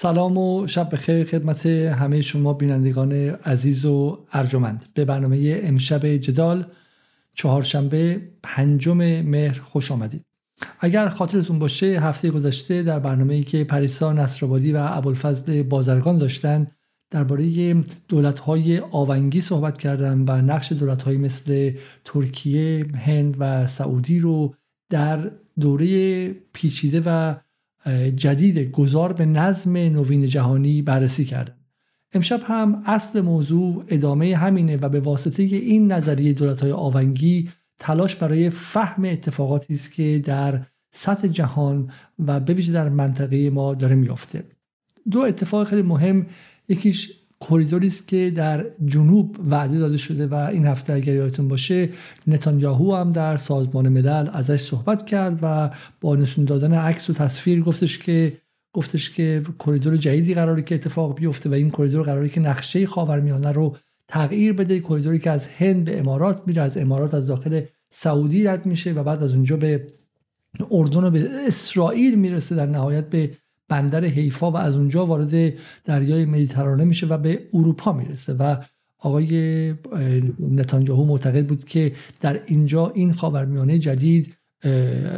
سلام و شب بخیر خدمت همه شما بینندگان عزیز و ارجمند. به برنامه امشب جدال چهارشنبه پنجم مهر خوش آمدید. اگر خاطرتون باشه هفته گذشته در برنامه ای که پریسا نصرآبادی و ابوالفضل بازرگان داشتن درباره دولت‌های آونگی صحبت کردم و نقش دولت‌های مثل ترکیه، هند و سعودی رو در دوره پیچیده و جدید گذار به نظم نوین جهانی بررسی کردم امشب هم اصل موضوع ادامه همینه و به واسطه این نظریه دولت های آونگی تلاش برای فهم اتفاقاتی است که در سطح جهان و به در منطقه ما داره میافته. دو اتفاق خیلی مهم یکیش کریدوری است که در جنوب وعده داده شده و این هفته اگر یادتون باشه نتانیاهو هم در سازمان ملل ازش صحبت کرد و با نشون دادن عکس و تصویر گفتش که گفتش که کریدور جدیدی قراری که اتفاق بیفته و این کریدور قراری که نقشه خاورمیانه رو تغییر بده کریدوری که از هند به امارات میره از امارات از داخل سعودی رد میشه و بعد از اونجا به اردن و به اسرائیل می‌رسه در نهایت به بندر حیفا و از اونجا وارد دریای مدیترانه میشه و به اروپا می‌رسه و آقای نتانیاهو معتقد بود که در اینجا این خاورمیانه جدید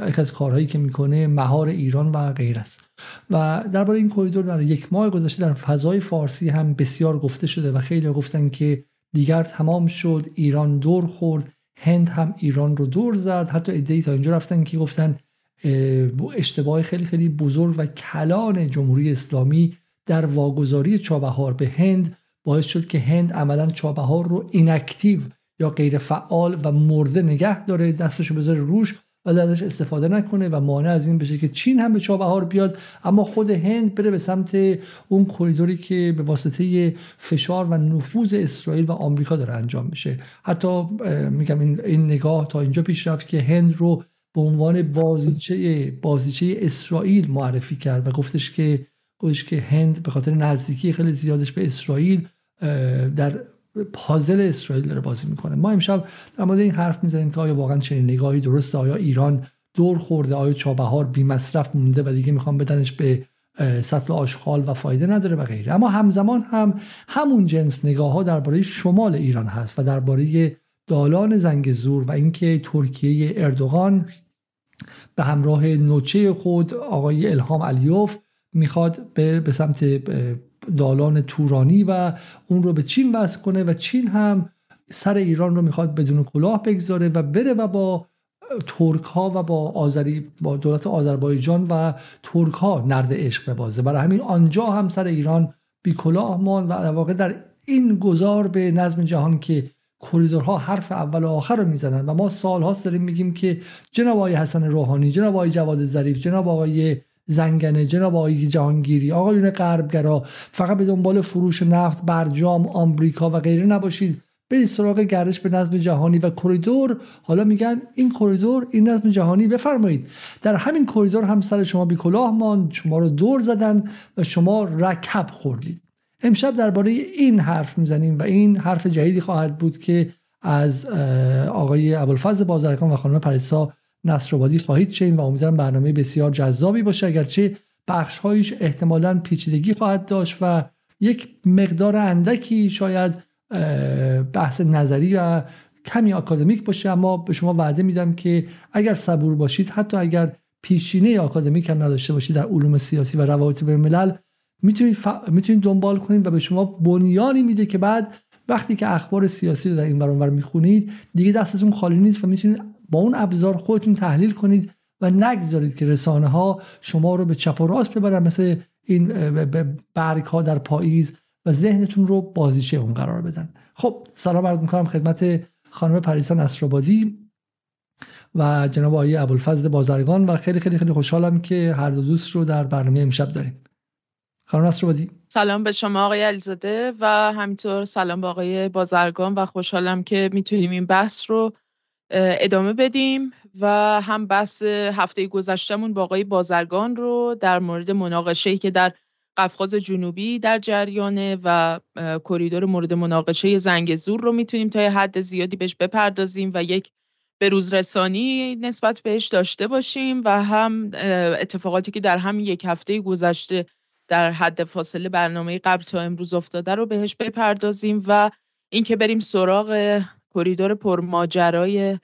یک از کارهایی که می‌کنه مهار ایران و غیر است. و درباره این کریدور در یک ماه گذشته در فضای فارسی هم بسیار گفته شده و خیلی گفتن که دیگر تمام شد ایران دور خورد هند هم ایران رو دور زد. حتی ایده تا اینجا رفتن که گفتن اشتباه خیلی خیلی بزرگ و کلان جمهوری اسلامی در واگذاری چابهار به هند باعث شد که هند عملا چابهار رو اینکتیو یا غیر فعال و مرده نگه داره دستشو بذاره روش و ازش استفاده نکنه و مانع از این بشه که چین هم به چابهار بیاد. اما خود هند بره به سمت اون کریدوری که به واسطه فشار و نفوذ اسرائیل و آمریکا داره انجام میشه. حتی میگم این نگاه تا اینجا پیش رفت که هند رو به عنوان بازیچه بازیچه اسرائیل معرفی کرد و گفتش که گفتش که هند به خاطر نزدیکی خیلی زیادش به اسرائیل در پازل اسرائیل داره بازی می‌کنه. ما امشب در مورد این حرف می‌زنیم که آیا واقعا چنین نگاهی درسته؟ آیا ایران دور خورده؟ آیا چابهار بی مصرف مونده و دیگه می‌خوام بدنش به سطل آشغال و فایده نداره و غیره. اما همزمان هم همون جنس نگاه ها درباره شمال ایران هست و درباره دالان زنگ زور و اینکه ترکیه اردوغان به همراه نوچه خود آقای الهام علیوف می‌خواد به, به سمت دالان تورانی و اون رو به چین وصل کنه و چین هم سر ایران رو می‌خواد بدون کلاه بگذاره و بره و با ترک ها و با آذری با دولت آذربایجان و ترک ها نرد عشق ببازه. برای همین آنجا هم سر ایران بی کلاه مان و در واقع در این گذار به نظم جهان که کریدورها حرف اول و آخر رو می‌زنن و ما سالهاست داریم میگیم که جناب آقای حسن روحانی جناب آقای جواد ظریف جناب آقای زنگنه جناب آقای جهانگیری آقایون غربگرا فقط به دنبال فروش نفت برجام آمریکا و غیره نباشید. برید سراغ گردش به نظم جهانی و کریدور حالا میگن این کریدور این نظم جهانی. بفرمایید. در همین کریدور هم سر شما بی کلاه ماند. شما رو دور زدن و شما رکب خوردید. امشب درباره این حرف می‌زنیم و این حرف جدیدی خواهد بود که از آقای ابوالفضل بازرگان و خانم پریسا نصرآبادی خواهید شنید و امیدوارم برنامه بسیار جذابی باشه. اگرچه بخشهایش احتمالا پیچیدگی خواهد داشت و یک مقدار اندکی شاید بحث نظری و کمی آکادمیک باشه اما به شما وعده میدم که اگر صبور باشید حتی اگر پیشینه آکادمیک هم نداشته باشید در علوم سیاسی و روابط بین می‌تونید, می‌تونید دنبال کنید و به شما بنیانی میده که بعد وقتی که اخبار سیاسی رو در این برانور می‌خونید دیگه دستتون خالی نیست و می‌تونید با اون ابزار خودتون تحلیل کنید و نگذارید که رسانه ها شما رو به چپ و راست ببرن مثل این برگ ها در پاییز و ذهنتون رو بازیچه اون قرار بدن. خب سلام عرض می‌کنم خدمت خانم پریسا نصرآبادی و جناب آقای ابوالفضل بازرگان و خیلی خیلی خیلی خوشحالم که هر دو دوست رو در برنامه امشب داریم. خانم نصرآبادی. سلام به شما آقای علیزاده و همینطور سلام به آقای بازرگان و خوشحالم که می‌تونیم این بحث رو ادامه بدیم و هم بحث هفته گذشتهمون با آقای بازرگان رو در مورد مناقشه که در قفقاز جنوبی در جریانه و کریدور مورد مناقشه زنگ زور رو می‌تونیم تا حد زیادی بهش بپردازیم و یک روز رسانی نسبت بهش داشته باشیم و هم اتفاقاتی که در همین یک هفته گذشته در حد فاصله برنامه قبل تا امروز افتاده رو بهش بپردازیم و اینکه بریم سراغ کریدور پرماجرای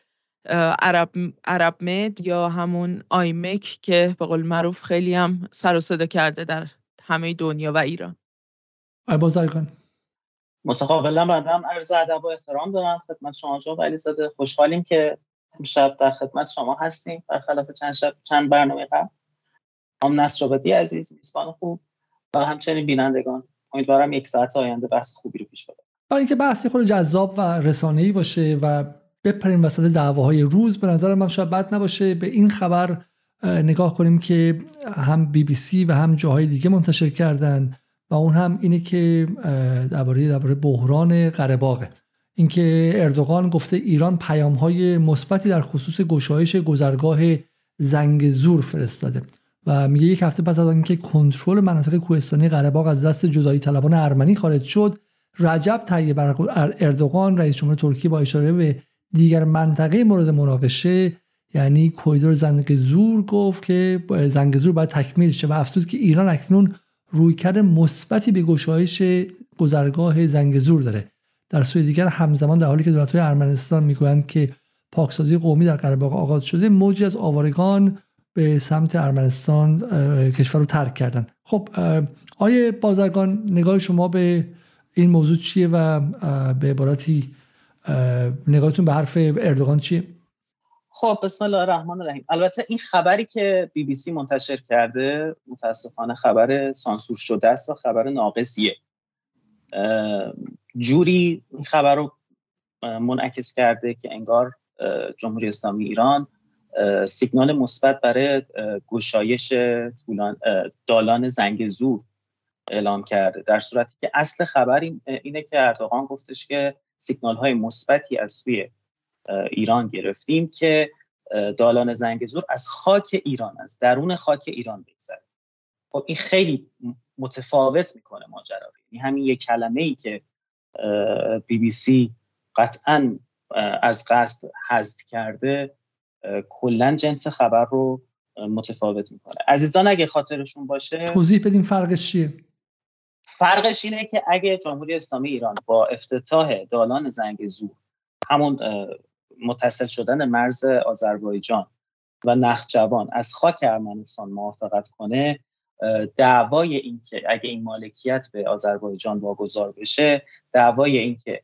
عرب, عرب مد یا همون آیمک که به قول معروف خیلی هم سر و صدا کرده در همه دنیا و ایران. آی بازرگان. متقابلا بنده هم عرض ادب و احترام دارم خدمت شما جو ولی زاده خوشحالیم که امشب در خدمت شما هستیم. برخلاف چند شب چند برنامه قبل. هم نصر عزیز میزبان خوب. و همچنین بینندگان. امیدوارم یک ساعت آینده بحث خوبی رو پیش ببریم برای اینکه بحثی خود جذاب و رسانه‌ای باشه و بپریم وسط دعواهای روز به نظر من شاید بد نباشه به این خبر نگاه کنیم که هم بی بی سی و هم جاهای دیگه منتشر کردن و اون هم اینه که درباره درباره بحران قره اینکه اردوغان گفته ایران پیام های مثبتی در خصوص گشایش گذرگاه زنگ زور فرستاده. و میگه یک هفته پس از اینکه کنترل مناطق کوهستانی قره از دست جدایی طلبان ارمنی خارج شد رجب طیب اردوغان رئیس جمهور ترکیه با اشاره به دیگر منطقه مورد مناقشه یعنی کویدور زنگ زور گفت که زنگ زور باید تکمیل شه و افزود که ایران اکنون رویکرد مثبتی به گشایش گذرگاه زنگ زور داره. در سوی دیگر همزمان در حالی که دولت‌های ارمنستان می‌گویند که پاکسازی قومی در قره آغاز شده موجی از آوارگان به سمت ارمنستان کشور رو ترک کردن. خب آیه بازرگان نگاه شما به این موضوع چیه و به عبارتی نگاهتون به حرف اردوغان چیه؟ خب بسم الله الرحمن الرحیم. البته این خبری که بی بی سی منتشر کرده متاسفانه خبر سانسور شده است و خبر ناقصیه. جوری این خبر رو منعکس کرده که انگار جمهوری اسلامی ایران سیگنال مثبت برای گشایش دالان زنگ زور اعلام کرده. در صورتی که اصل خبر اینه که اردوغان گفتش که سیگنال های مثبتی از سوی ایران گرفتیم که دالان زنگزور از خاک ایران از درون خاک ایران بگذره. خب این خیلی متفاوت می‌کنه ماجرا یعنی همین یک کلمه ای که بی بی سی قطعا از قصد حذف کرده کلا جنس خبر رو متفاوت می‌کنه. عزیزان اگه خاطرشون باشه توضیح بدیم فرقش چیه؟ فرقش اینه که اگه جمهوری اسلامی ایران با افتتاح دالان زنگ زور همون متصل شدن مرز آذربایجان و نخجوان از خاک ارمنستان موافقت کنه دعوای این که اگه این مالکیت به آذربایجان واگذار بشه دعوای این که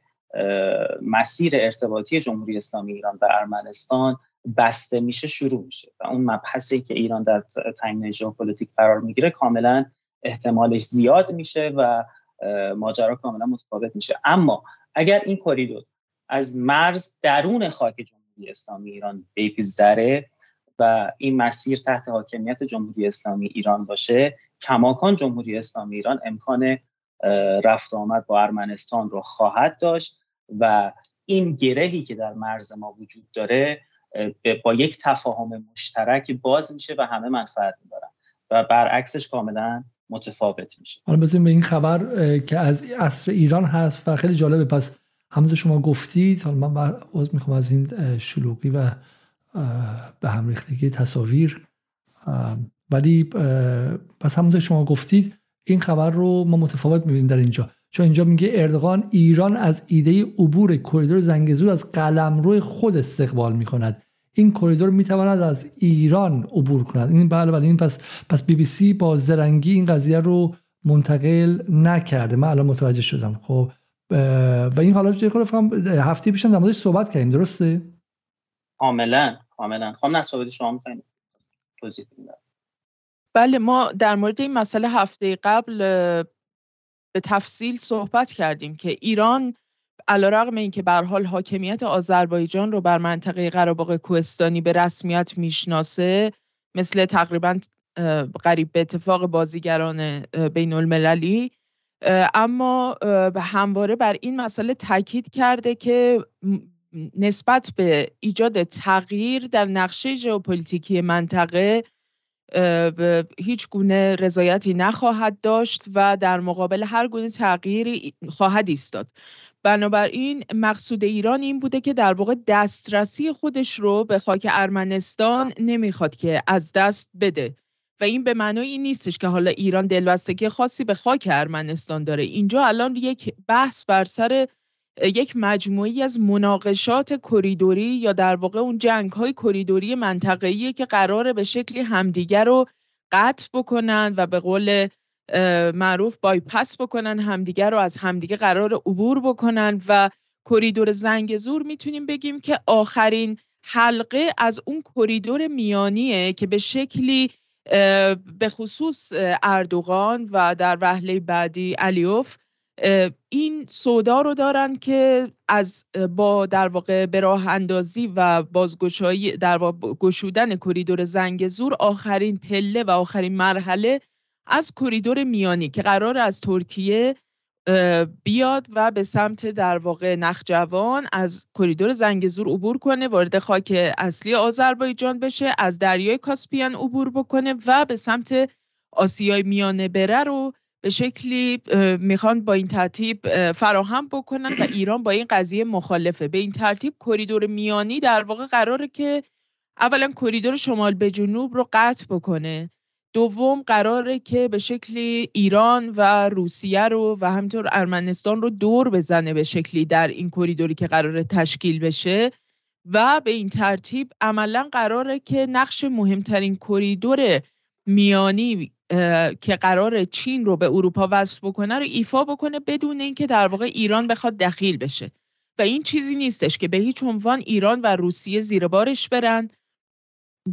مسیر ارتباطی جمهوری اسلامی ایران به ارمنستان بسته میشه شروع میشه. و اون مبحثی که ایران در تعیین ژئوپلیتیک قرار می‌گیره کاملا احتمالش زیاد میشه و ماجرا کاملا متفاوت میشه. اما اگر این کریدور از مرز درون خاک جمهوری اسلامی ایران بگذره و این مسیر تحت حاکمیت جمهوری اسلامی ایران باشه کماکان جمهوری اسلامی ایران امکان رفت آمد با ارمنستان رو خواهد داشت و این گرهی که در مرز ما وجود داره با یک تفاهم مشترک باز میشه و همه منفعت می‌برن. و برعکسش کاملا متفاوت میشه. حالا بزنیم به این خبر که از اصر ایران هست و خیلی جالبه. پس همونطور شما گفتید حالا من عذر می‌خوام از این شلوغی و به هم ریختگی تصاویر. ولی پس همونطور شما گفتید این خبر رو ما متفاوت می‌بینیم در اینجا. چون اینجا میگه اردوغان ایران از ایده عبور کریدور زنگزور از قلمرو خود استقبال می‌کند. این کریدور می‌تواند از ایران عبور کند. این بله بله. این پس پس بی بی سی با زرنگی این قضیه رو منتقل نکرده. من الان متوجه شدم. خب و این حالا چه فهم هفته پیشم در موردش صحبت کردیم. درسته؟ کاملا کاملا. خب نه شما می‌کنید توضیح بله ما در مورد این مسئله هفته قبل به تفصیل صحبت کردیم که ایران علیرغم اینکه به حال حاکمیت آذربایجان رو بر منطقه قره‌باغ کوهستانی به رسمیت می‌شناسه مثل تقریبا قریب به اتفاق بازیگران بین المللی اما همواره بر این مسئله تاکید کرده که نسبت به ایجاد تغییر در نقشه ژئوپلیتیکی منطقه هیچ گونه رضایتی نخواهد داشت و در مقابل هر گونه تغییری خواهد ایستاد. بنابراین مقصود ایران این بوده که در واقع دسترسی خودش رو به خاک ارمنستان نمی‌خواد که از دست بده. و این به معنای این نیستش که حالا ایران دلبستگی خاصی به خاک ارمنستان داره. اینجا الان یک بحث بر سر یک مجموعی از مناقشات کریدوری یا در واقع اون جنگ های کریدوری منطقه‌ای که قراره به شکلی همدیگر رو قطع بکنن و به قول معروف بایپس بکنن همدیگر رو از همدیگه قرار عبور بکنن و کریدور زنگزور می‌تونیم بگیم که آخرین حلقه از اون کریدور میانیه که به شکلی به خصوص اردوغان و در وهله بعدی علیوف این سودا رو دارن که از با در واقع به راه اندازی و بازگشایی در گشودن کریدور زنگزور آخرین پله و آخرین مرحله از کریدور میانی که قراره از ترکیه بیاد و به سمت در واقع نخجوان از کریدور زنگزور عبور کنه وارد خاک اصلی آذربایجان بشه از دریای کاسپیان عبور بکنه و به سمت آسیای میانه بره رو به شکلی می‌خوان با این ترتیب فراهم بکنن و ایران با این قضیه مخالفه. به این ترتیب کریدور میانی در واقع قراره که اولا کریدور شمال به جنوب رو قطع بکنه. دوم قراره که به شکلی ایران و روسیه رو و همینطور ارمنستان رو دور بزنه به شکلی در این کریدوری که قراره تشکیل بشه. و به این ترتیب عملا قراره که نقش مهمترین کریدور میانی که قرار چین رو به اروپا وصل بکنه رو ایفا بکنه بدون اینکه در واقع ایران بخواد دخیل بشه. و این چیزی نیستش که به هیچ عنوان ایران و روسیه زیر بارش برن.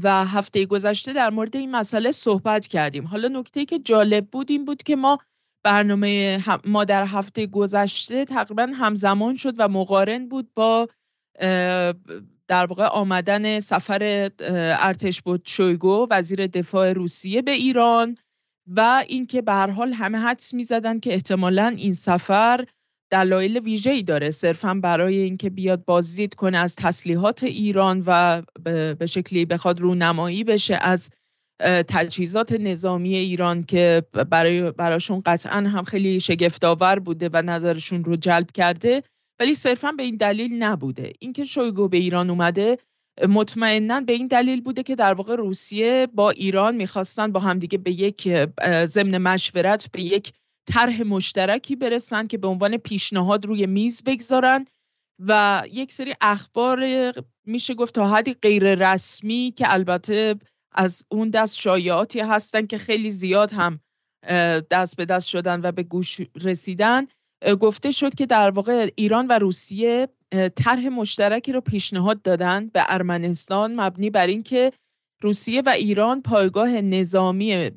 و هفته گذشته در مورد این مسئله صحبت کردیم. حالا نکته که جالب بود این بود که ما برنامه ما در هفته گذشته تقریبا همزمان شد و مقارن بود با در واقع آمدن سفر ارتش بود شویگو وزیر دفاع روسیه به ایران. و اینکه به هر حال همه حدس می‌زدن که احتمالا این سفر دلایل ویژه‌ای داره. صرفا برای اینکه بیاد بازدید کنه از تسلیحات ایران و به شکلی بخواد رونمایی بشه از تجهیزات نظامی ایران که برای براشون قطعا هم خیلی شگفتآور بوده و نظرشون رو جلب کرده ولی صرفا به این دلیل نبوده. اینکه شویگو به ایران اومده مطمئنا به این دلیل بوده که در واقع روسیه با ایران می‌خواستن با همدیگه به یک ضمن مشورت به یک طرح مشترکی برسن که به عنوان پیشنهاد روی میز بگذارن. و یک سری اخبار میشه گفت تا حدی غیر رسمی که البته از اون دست شایعاتی هستن که خیلی زیاد هم دست به دست شدن و به گوش رسیدن گفته شد که در واقع ایران و روسیه طرح مشترکی رو پیشنهاد دادن به ارمنستان مبنی بر اینکه روسیه و ایران پایگاه نظامی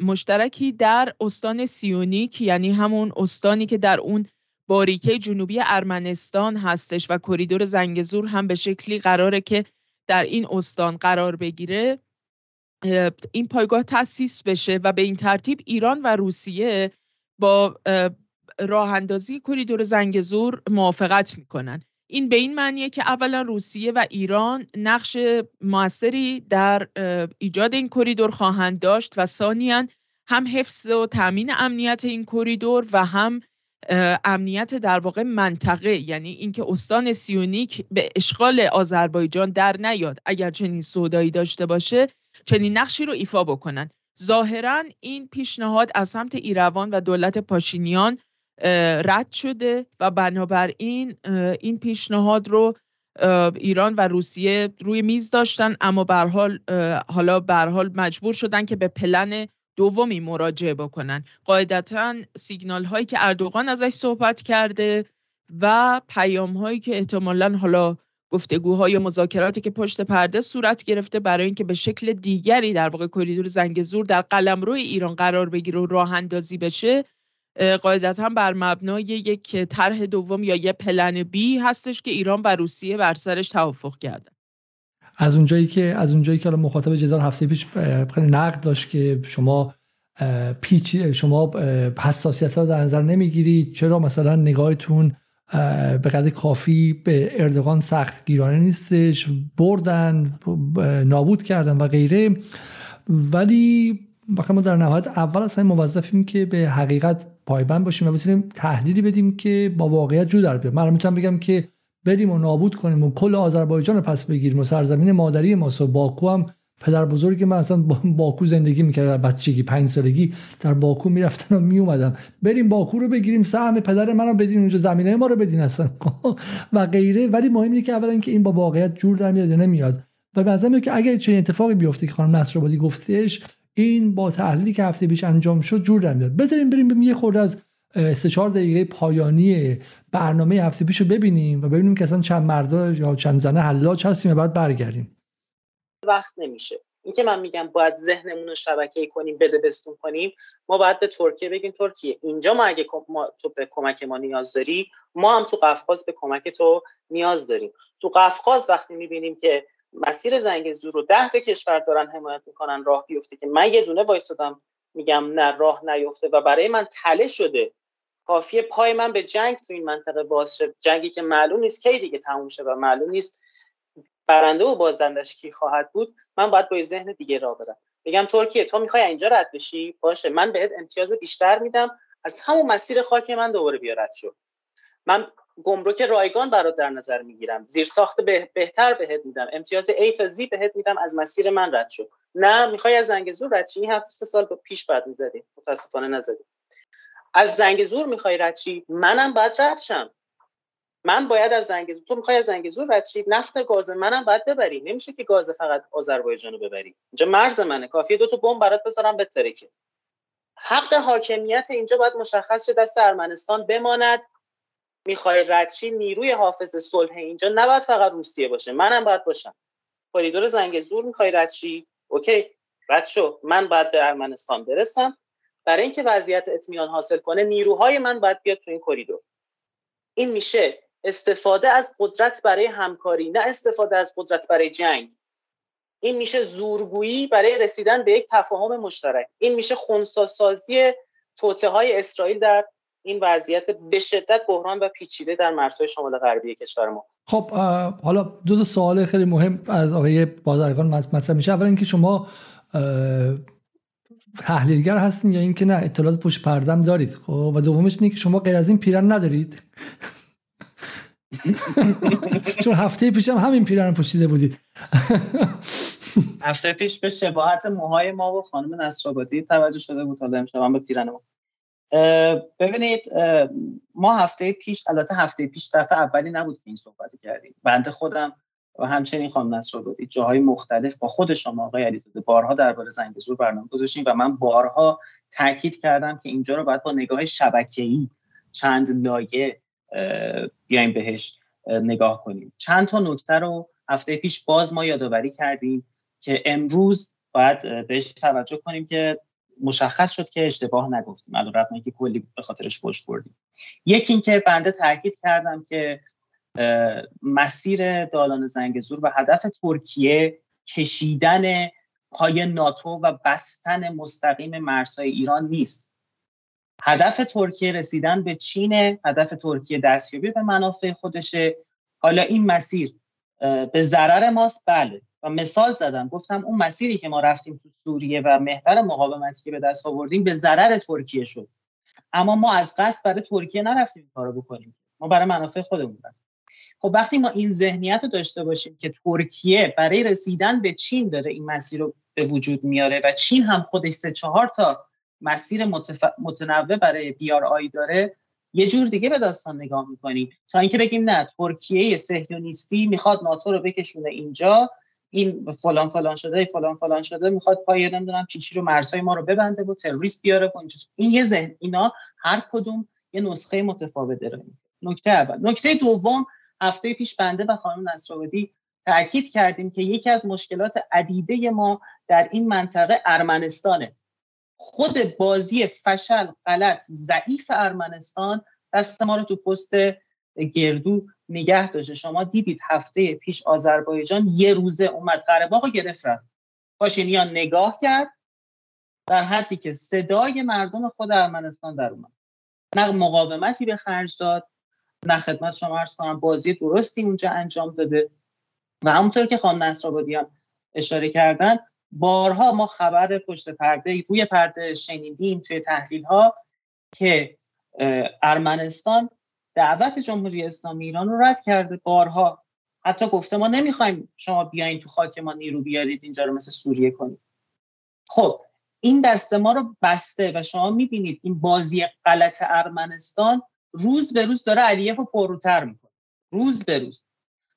مشترکی در استان سیونیک یعنی همون استانی که در اون باریکه جنوبی ارمنستان هستش و کریدور زنگزور هم به شکلی قراره که در این استان قرار بگیره این پایگاه تأسیس بشه و به این ترتیب ایران و روسیه با راه اندازی کریدور زنگزور موافقت می‌کنن. این به این معنیه که اولا روسیه و ایران نقش موثری در ایجاد این کریدور خواهند داشت و ثانیا هم حفظ و تامین امنیت این کریدور و هم امنیت در واقع منطقه یعنی اینکه استان سیونیک به اشغال آذربایجان در نیاد اگر چنین سودایی داشته باشه چنین نقشی رو ایفا بکنن. ظاهرا این پیشنهاد از سمت ایروان و دولت پاشینیان رد شده و بنابراین این پیشنهاد رو ایران و روسیه روی میز داشتن اما به حال حالا به حال مجبور شدن که به پلن دومی مراجعه بکنن. قاعدتا سیگنال هایی که اردوغان ازش صحبت کرده و پیام هایی که احتمالا حالا گفتگوهای مذاکراتی که پشت پرده صورت گرفته برای اینکه به شکل دیگری در واقع کریدور زنگزور در قلمرو ایران قرار بگیره و راه اندازی بشه قاعدتا بر مبنای یک طرح دوم یا یه پلن بی هستش که ایران و روسیه بر سرش توافق کردن. از اونجایی که از اونجایی که مخاطب جدال هفته پیش خیلی نقد داشت که شما پیچ شما حساسیت ها در نظر نمی‌گیرید چرا مثلا نگاهتون به قدر کافی به اردوغان سخت گیرانه نیستش بردن نابود کردن و غیره. ولی ما در نهایت اول اصلا موظفیم که به حقیقت پایبند باشیم و بتونیم تحلیلی بدیم که با واقعیت جو در بیاد من می‌تونم بگم که بریم و نابود کنیم و کل آذربایجان رو پس بگیریم و سرزمین مادری ما و باکو هم پدر بزرگ من اصلا باکو زندگی می‌کرد در بچگی پنج سالگی در باکو می‌رفتن و میومدم بریم باکو رو بگیریم سهم پدر من رو بدین اونجا زمینه ما رو بدین اصلا. و غیره. ولی مهم اینه که اولا که این با واقعیت جور در میاد یا نمیاد. و به که اگر چنین اتفاقی بیفته که خانم نصرآبادی گفتش این با تحلیلی که هفته پیش انجام شد جور در میاد. بذاریم بریم یه خورده از سه چهار دقیقه پایانی برنامه هفته پیش رو ببینیم و ببینیم که اصلا چند مردا یا چند زنه حلاج هستیم و بعد برگردیم. وقت نمیشه. اینکه من میگم باید ذهنمون رو شبکه کنیم بده بستون کنیم ما باید به ترکیه بگیم ترکیه اینجا ما اگه تو به کمک ما نیاز داری ما هم تو قفقاز به کمک تو نیاز داریم. تو قفقاز وقتی می‌بینیم که مسیر زنگ زور رو ده تا کشور دارن حمایت می‌کنن راه بیفته که من یه دونه وایستادم. میگم نه راه نیفته و برای من تله شده. کافیه پای من به جنگ تو این منطقه باز شه. جنگی که معلوم نیست کی دیگه تموم شه و معلوم نیست برنده و بازندش کی خواهد بود. من باید با ذهن دیگه راه برم. بگم ترکیه تو می‌خوای اینجا رد بشی؟ باشه. من بهت امتیاز بیشتر میدم. از همون مسیر خاک من دوباره بیا رد شو. من گمرک رایگان برات در نظر می‌گیرم. زیر ساخت بهتر بهت میدم. امتیاز A تا Z بهت میدم. از مسیر من رد شو. نه می‌خوای از زنگ زور رد این هفت سه سال پیش بعد می‌زدی. متاسفانه نزدی. از زنگ زور می‌خوای رد منم باید رد شم. من باید از زنگ زور تو می‌خوای از زنگ زور رد نفت گاز منم باید ببری. نمیشه که گاز فقط آذربایجان رو ببری. اینجا مرز منه. کافیه دو تا بمب برات بذارم بترکه. حق حاکمیت اینجا باید مشخص شه. دست ارمنستان بماند. می‌خوای رد شی نیروی حافظ صلح اینجا نباید فقط روسیه باشه. منم باید باشم. کریدور زنگزور می‌خوای رد شی okay. رد شو. من باید به ارمنستان برسم. برای اینکه وضعیت اطمینان حاصل کنه نیروهای من باید بیاد تو این کریدور. این میشه استفاده از قدرت برای همکاری نه استفاده از قدرت برای جنگ. این میشه زورگویی برای رسیدن به یک تفاهم مشترک. این میشه خونساسازی توته های اسرائیل در این وضعیت به شدت بحران و پیچیده در مرزهای شمال غربی کشور ما. خب حالا دو تا سوال خیلی مهم از آقای بازرگان مطرح میشه. اول اینکه شما تحلیلگر هستین یا اینکه نه؟ اطلاعات پشت پردم دارید. خب و دومش اینه که شما غیر از این پیرن ندارید. چون هفته پیش هم همین پیرن پوشیده بودید. هفته پیش به شباهت موهای ما و خانم نصرآبادی توجه شده بود. حالا امشب هم به پیرن ما. ببینید ما هفته پیش البته هفته پیش دفعه اولی نبود که این صحبت کردیم. بنده خودم و همچنین خانم نصرآبادی جاهای مختلف با خود شما آقای علیزاده بارها درباره زنگ زور برنامه گذاشتیم و من بارها تاکید کردم که اینجا رو باید با نگاه شبکه‌ای چند لایه بیایم بهش نگاه کنیم. چند تا نکته رو هفته پیش باز ما یادآوری کردیم که امروز باید بهش توجه کنیم که مشخص شد که اشتباه نگفتیم الان رقمی که کلی به خاطرش پشت بردیم یکی اینکه بنده تاکید کردم که مسیر دالان زنگزور و هدف ترکیه کشیدن پای ناتو و بستن مستقیم مرزهای ایران نیست. هدف ترکیه رسیدن به چین هدف ترکیه دستیابی به منافع خودشه. حالا این مسیر به ضرر ماست؟ بله. و مثال زدم. گفتم اون مسیری که ما رفتیم تو سوریه و محور مقاومتی که به دست آوردیم به ضرر ترکیه شد. اما ما از قصد برای ترکیه نرفتیم کارو بکنیم. ما برای منافع خودمون رفتیم. خب وقتی ما این ذهنیت رو داشته باشیم که ترکیه برای رسیدن به چین داره این مسیر رو به وجود میاره و چین هم خودش سه چهار تا مسیر متف... متنوع برای بیار آی داره یه جور دیگه به داستان نگاه می‌کنیم. تا اینکه بگیم نه ترکیه صهیونیستی می‌خواد ناتو رو بکشونه اینجا این فلان فلان شده فلان فلان شده می‌خواد پای نمی‌دونم چی چی رو مرزهای ما رو ببنده و تروریست بیاره و این یه ذهن اینا هر کدوم یه نسخه متفاوت داره نکته اول. نکته دوم هفته پیش بنده و خانم نصرآبادی تاکید کردیم که یکی از مشکلات عدیده ما در این منطقه ارمنستانه. خود بازی فشل غلط ضعیف ارمنستان دست ما رو تو پست گردو نگه داشته شما دیدید هفته پیش آذربایجان یه روزه اومد قره گرفت رفت. پاشینیان نگاه کرد در حدی که صدای مردم خود ارمنستان در اومد. نه مقاومتی به خرج داد. نه خدمت شما عرض کنم بازی درستی اونجا انجام داده. و همونطور که خانم نصرآبادی هم اشاره کردن بارها ما خبر پشت پرده روی پرده شنیدیم توی تحلیل ها که ارمنستان دعوت جمهوری اسلامی ایران رو رد کرده بارها. حتی گفته ما نمی‌خوایم شما بیاین تو خاک ما نیرو بیارید اینجا رو مثل سوریه کنید. خب این دسته ما رو بسته و شما می‌بینید این بازی غلط ارمنستان روز به روز داره علیف رو پروتر می‌کنه. روز به روز.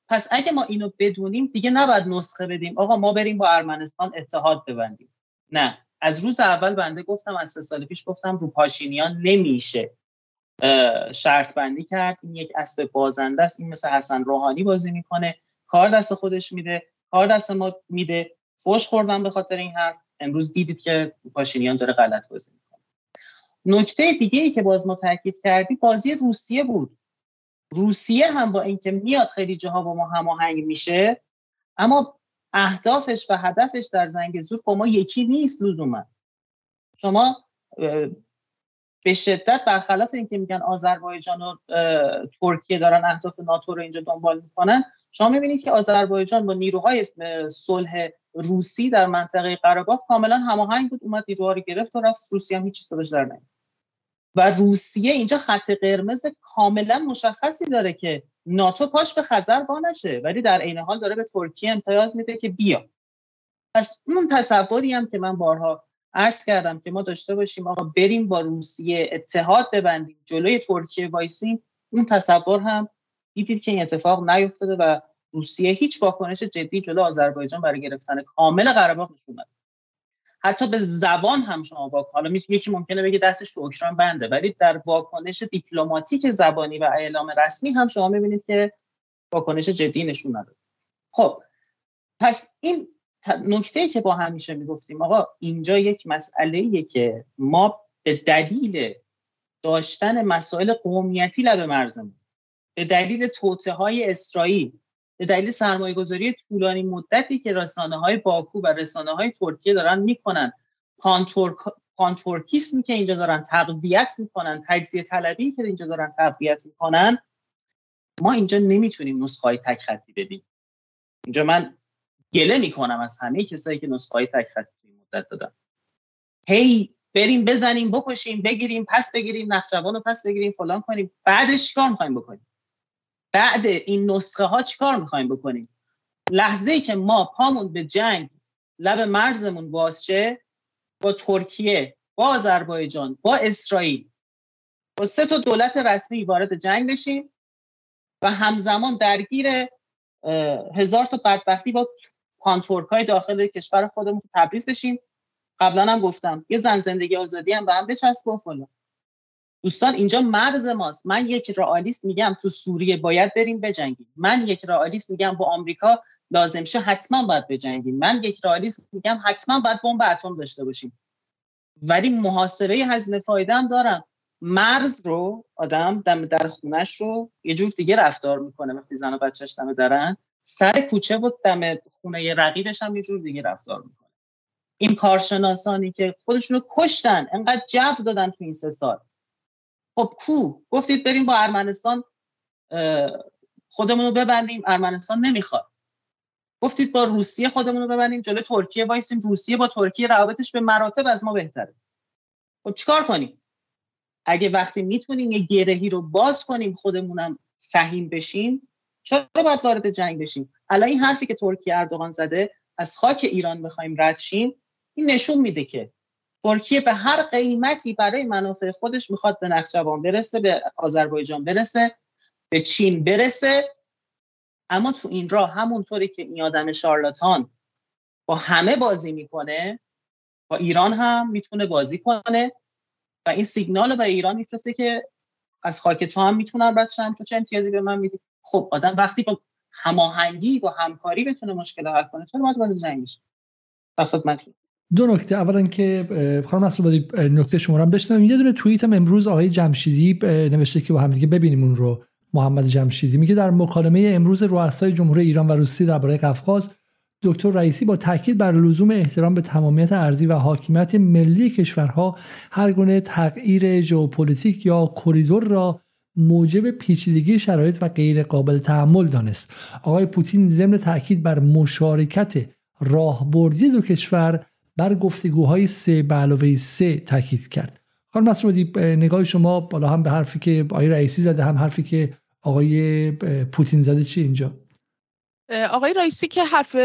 پس اگه ما اینو بدونیم دیگه نباید نسخه بدیم. آقا ما بریم با ارمنستان اتحاد ببندیم. نه. از روز اول بنده گفتم از سه سال پیش گفتم رو پاشینیان نمیشه. شرط بندی کرد. این یک اسب بازنده است. این مثل حسن روحانی بازی می‌کنه. کار دست خودش میده. کار دست ما میده. فوش خوردم به خاطر این حرف. امروز دیدید که پاشینیان داره غلط بازی می‌کنه. نکته دیگه ای که باز ما تاکید کردی بازی روسیه بود. روسیه هم با اینکه میاد خیلی جاها با ما هماهنگ میشه اما اهدافش و هدفش در زنگ زور با ما یکی نیست لزوما. شما به شدت برخلاف اینکه میگن آذربایجان و ترکیه دارن اهداف ناتو رو اینجا دنبال می‌کنن شما می‌بینید که آذربایجان با نیروهای صلح روسی در منطقه قره کاملا هماهنگ بود اومد نیروها رو گرفت و رفت. روسیه هم هیچ صداش در و روسیه اینجا خط قرمز کاملا مشخصی داره که ناتو پاش به خزر با نشه ولی در عین حال داره به ترکیه امتیاز میده که بیا. پس اون تصوری هم که من بارها عرض کردم که ما داشته باشیم آقا بریم با روسیه اتحاد ببندیم جلوی ترکیه وایسیم. اون تصور هم دیدید که این اتفاق نیفتاده و روسیه هیچ واکنش جدی جلو آذربایجان برای گرفتن کامل قره نشون حتی به زبان هم شما با حالا یکی ممکنه بگه دستش تو اوکراین بنده ولی در واکنش دیپلماتیک زبانی و اعلام رسمی هم شما می‌بینید که واکنش جدی نشون نداد. خب پس این نکته که با همیشه می‌گفتیم آقا اینجا یک مسئله که ما به دلیل داشتن مسائل قومیتی لب مرزمون به دلیل توته های اسرائیل به دلیل سرمایه گذاری طولانی مدتی که رسانه های باکو و رسانه های ترکیه دارن می‌کنن پانتورکیسمی که اینجا دارن تقویت می‌کنن تجزیه طلبی که اینجا دارن تقویت می‌کنن ما اینجا نمی‌تونیم نسخه های تک خطی بدیم. اینجا من گله می‌کنم از همه کسایی که نسخه های تک خطی مدت دادن. هی بریم بزنیم بکشیم بگیریم پس بگیریم نخجوان رو پس بگیریم فلان کنیم. بعدش کار می‌خوایم بکنیم؟ بعد این نسخه ها چیکار می‌خوایم بکنیم؟ لحظه ای که ما پامون به جنگ لب مرزمون بازشه با ترکیه با آذربایجان با اسرائیل با سه تا دولت رسمی وارد جنگ بشیم و همزمان درگیر هزار تا بدبختی با پانتورک های داخل کشور خودمون تبریز بشیم. قبلا هم گفتم یه زن زندگی آزادی هم به هم بچسب و فلان. دوستان اینجا مرز ماست. من یک رئالیست میگم تو سوریه باید بریم بجنگیم. من یک رئالیست میگم با آمریکا لازم شه حتما باید بجنگیم. من یک رئالیست میگم حتما باید بمب اتم داشته باشیم. ولی محاسبه هزینه فایده هم دارم. مرز رو آدم دم در خونش رو یه جور دیگه رفتار می‌کنه وقتی زن و بچهش دم درن. سر کوچه و دم خونه رقیبش هم یه جور دیگه رفتار می‌کنه. این کارشناسانی که خودشونو کشتن انقدر جو دادن تو این سه سال. خب کو؟ گفتید بریم با ارمنستان خودمون رو ببندیم. ارمنستان نمی‌خواد. گفتید با روسیه خودمون رو ببندیم. جلو ترکیه وایسیم. روسیه با ترکیه روابطش به مراتب از ما بهتره. خب چیکار کنیم؟ اگه وقتی می‌تونیم یه گرهی رو باز کنیم خودمونم سهیم بشیم چرا باید وارد جنگ بشیم؟ الان این حرفی که ترکیه اردوغان زده از خاک ایران بخوایم رد شیم این نشون میده که ترکیه به هر قیمتی برای منافع خودش می‌خواد به نخجوان برسه به آذربایجان برسه به چین برسه. اما تو این راه همونطوری که این آدم شارلاتان با همه بازی می‌کنه با ایران هم می‌تونه بازی کنه و این سیگنال به ایران میفرسته که از خاک تو هم می‌تونم رد شم تو چه امتیازی به من میدی؟ خب آدم وقتی با هماهنگی با همکاری بتونه مشکل حل کنه چرا باید وارد جنگ بشه؟ دو نکته. اولا که خانم اسرابادی نکته شما رو بشنویم. یه دونه توییت هم امروز آقای جمشیدی نوشته که با هم دیگه ببینیم اون رو. محمد جمشیدی میگه در مکالمه امروز رؤسای جمهوری ایران و روسیه درباره قفقاز دکتر رئیسی با تاکید بر لزوم احترام به تمامیت ارضی و حاکمیت ملی کشورها هر گونه تغییر ژئوپلیتیک یا کریدور را موجب پیچیدگی شرایط و غیر قابل تحمل دانست. آقای پوتین ضمن تاکید بر مشارکت راهبردی دو کشور بر گفتگوهای سه به علاوه سه تاکید کرد. خانم مسعودی نگاه شما بالا هم به حرفی که آقای رئیسی زده هم حرفی که آقای پوتین زده چی اینجا؟ آقای رئیسی که حرف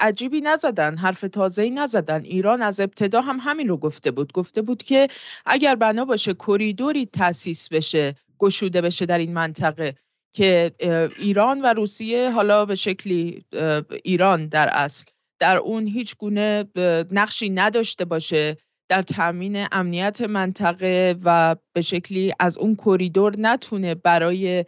عجیبی نزدن حرف تازه‌ای نزدن. ایران از ابتدا هم همین رو گفته بود. گفته بود که اگر بنا باشه کریدوری تأسیس بشه گشوده بشه در این منطقه که ایران و روسیه حالا به شکلی ایران در اصل در اون هیچ گونه نقشی نداشته باشه در تامین امنیت منطقه و به شکلی از اون کریدور نتونه برای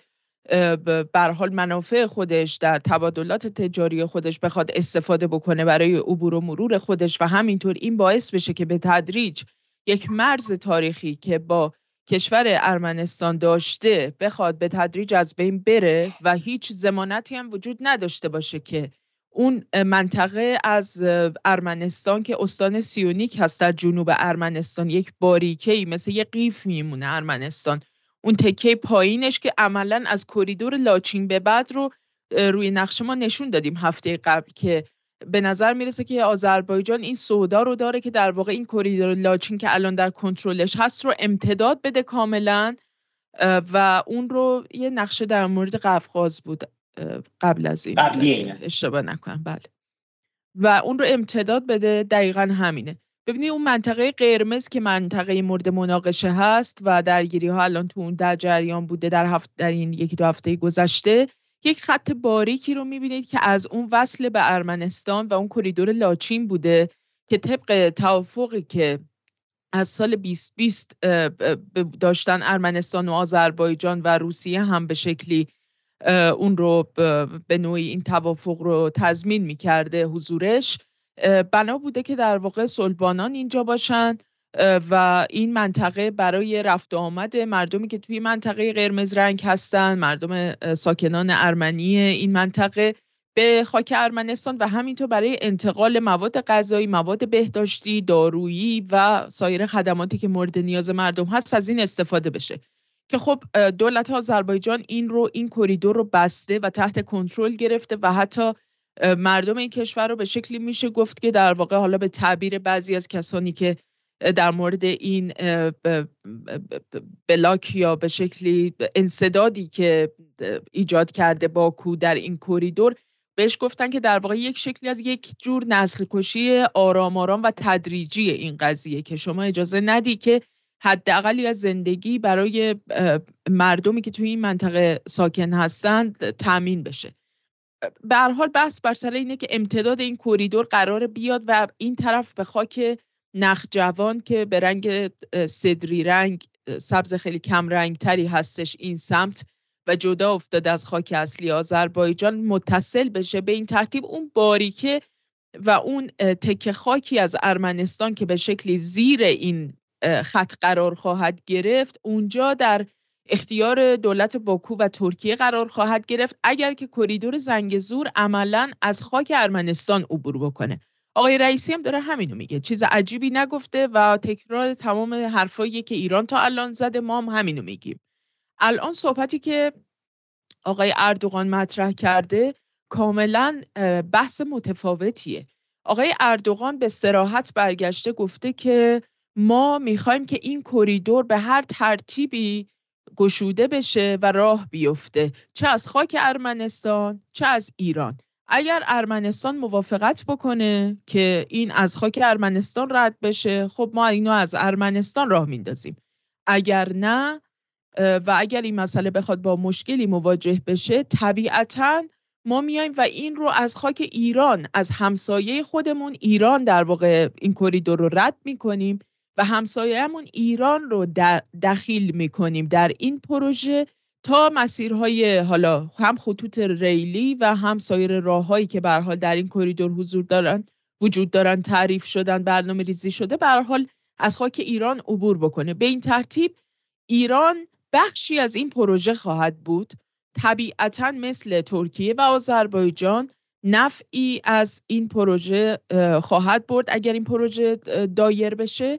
بر حال منافع خودش در تبادلات تجاری خودش بخواد استفاده بکنه برای عبور و مرور خودش و همینطور این باعث بشه که به تدریج یک مرز تاریخی که با کشور ارمنستان داشته بخواد به تدریج از بین بره و هیچ زمانتی هم وجود نداشته باشه که اون منطقه از ارمنستان که استان سیونیک هست در جنوب ارمنستان یک باریکه مثل یک قیف میمونه ارمنستان. اون تکه پایینش که عملا از کریدور لاچین به بعد رو روی نقشه ما نشون دادیم هفته قبل که به نظر می‌رسه که آذربایجان این سودا رو داره که در واقع این کریدور لاچین که الان در کنترلش هست رو امتداد بده کاملا و اون رو یه نقشه در مورد قفقاز بود قبل از این. اشتباه نکنم بله. و اون رو امتداد بده دقیقا همینه. ببینید اون منطقه قرمز که منطقه مورد مناقشه هست و درگیری ها الان تو اون در جریان بوده در, هفت در این یکی دو هفته گذشته یک خط باریکی رو می‌بینید که از اون وصل به ارمنستان و اون کریدور لاچین بوده که طبق توافقی که از سال 2020 داشتن ارمنستان و آذربایجان و روسیه هم به شکلی اون رو به نوعی این توافق رو تضمین می‌کرده حضورش بنا بوده که در واقع سلبانان اینجا باشن و این منطقه برای رفت آمد مردمی که توی منطقه قرمز رنگ هستن مردم ساکنان ارمنی این منطقه به خاک ارمنستان و همینطور برای انتقال مواد غذایی، مواد بهداشتی، دارویی و سایر خدماتی که مورد نیاز مردم هست از این استفاده بشه. که خب دولت آذربایجان این رو این کریدور رو بسته و تحت کنترل گرفته و حتی مردم این کشور رو به شکلی میشه گفت که در واقع حالا به تعبیر بعضی از کسانی که در مورد این بلاک یا به شکلی انسدادی که ایجاد کرده باکو در این کریدور بهش گفتن که در واقع یک شکلی از یک جور نسل کشی آرام آرام و تدریجی این قضیه که شما اجازه ندی که حداقلی از زندگی برای مردمی که توی این منطقه ساکن هستند تامین بشه. به هر حال بحث بر سر اینه که امتداد این کوریدور قرار بیاد و این طرف به خاک نخجوان که به رنگ صدری رنگ سبز خیلی کم رنگ تری هستش این سمت و جدا افتاده از خاک اصلی آذربایجان متصل بشه به این ترتیب اون باریکه و اون تکه خاکی از ارمنستان که به شکلی زیر این خط قرار خواهد گرفت اونجا در اختیار دولت باکو و ترکیه قرار خواهد گرفت. اگر که کریدور زور عملا از خاک ارمنستان عبور بکنه. آقای رئیسی هم داره همینو میگه. چیز عجیبی نگفته و تکرار تمام حرفایی که ایران تا الان زده ما هم همینو میگیم. الان صحبتی که آقای اردوغان مطرح کرده کاملا بحث متفاوتیه. آقای اردوغان به سراحت برگشته گفته که ما می‌خوایم که این کریدور به هر ترتیبی گشوده بشه و راه بیفته. چه از خاک ارمنستان چه از ایران. اگر ارمنستان موافقت بکنه که این از خاک ارمنستان رد بشه خب ما اینو از ارمنستان راه میندازیم. اگر نه و اگر این مسئله بخواد با مشکلی مواجه بشه طبیعتا ما میایم و این رو از خاک ایران از همسایه خودمون ایران در واقع این کریدور رو رد می‌کنیم و همسایهمون ایران رو دخیل می‌کنیم در این پروژه تا مسیرهای حالا هم خطوط ریلی و هم سایر راههایی که به حال در این کریدور حضور دارن وجود دارن تعریف شدن برنامه ریزی شده به حال از خاک ایران عبور بکنه. به این ترتیب ایران بخشی از این پروژه خواهد بود. طبیعتا مثل ترکیه و آذربایجان نفعی از این پروژه خواهد برد. اگر این پروژه دایر بشه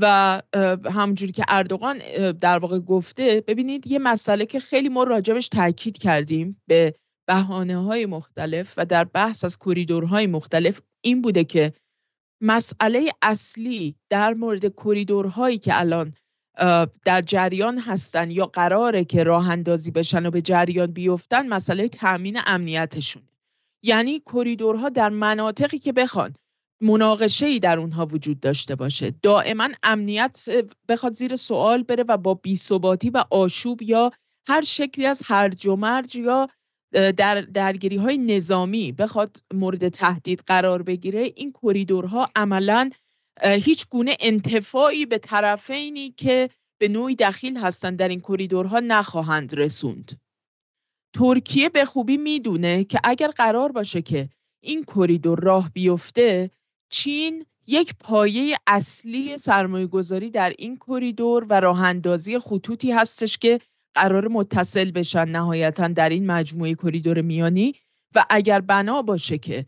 و همونجوری که اردوغان در واقع گفته ببینید یه مسئله که خیلی ما راجبش تاکید کردیم به بحانه های مختلف و در بحث از کریدورهای مختلف این بوده که مسئله اصلی در مورد کریدورهایی که الان در جریان هستن یا قراره که راه اندازی بشن و به جریان بیفتن مسئله تأمین امنیتشون یعنی کریدورها در مناطقی که بخوان مناقشه ای در اونها وجود داشته باشه. دائما امنیت بخواد زیر سوال بره و با بیثباتی و آشوب یا هر شکلی از هرج و مرج یا در درگیری های نظامی بخواد مورد تهدید قرار بگیره این کریدورها عملا هیچ گونه انتفاعی به طرفینی که به نوعی دخیل هستند در این کریدورها نخواهند رسوند. ترکیه به خوبی می‌دونه که اگر قرار باشه که این کریدور راه بیفته چین یک پایه اصلی سرمایه گذاری در این کریدور و راه اندازی خطوطی هستش که قرار متصل بشن نهایتا در این مجموعه کریدور میانی و اگر بنا باشه که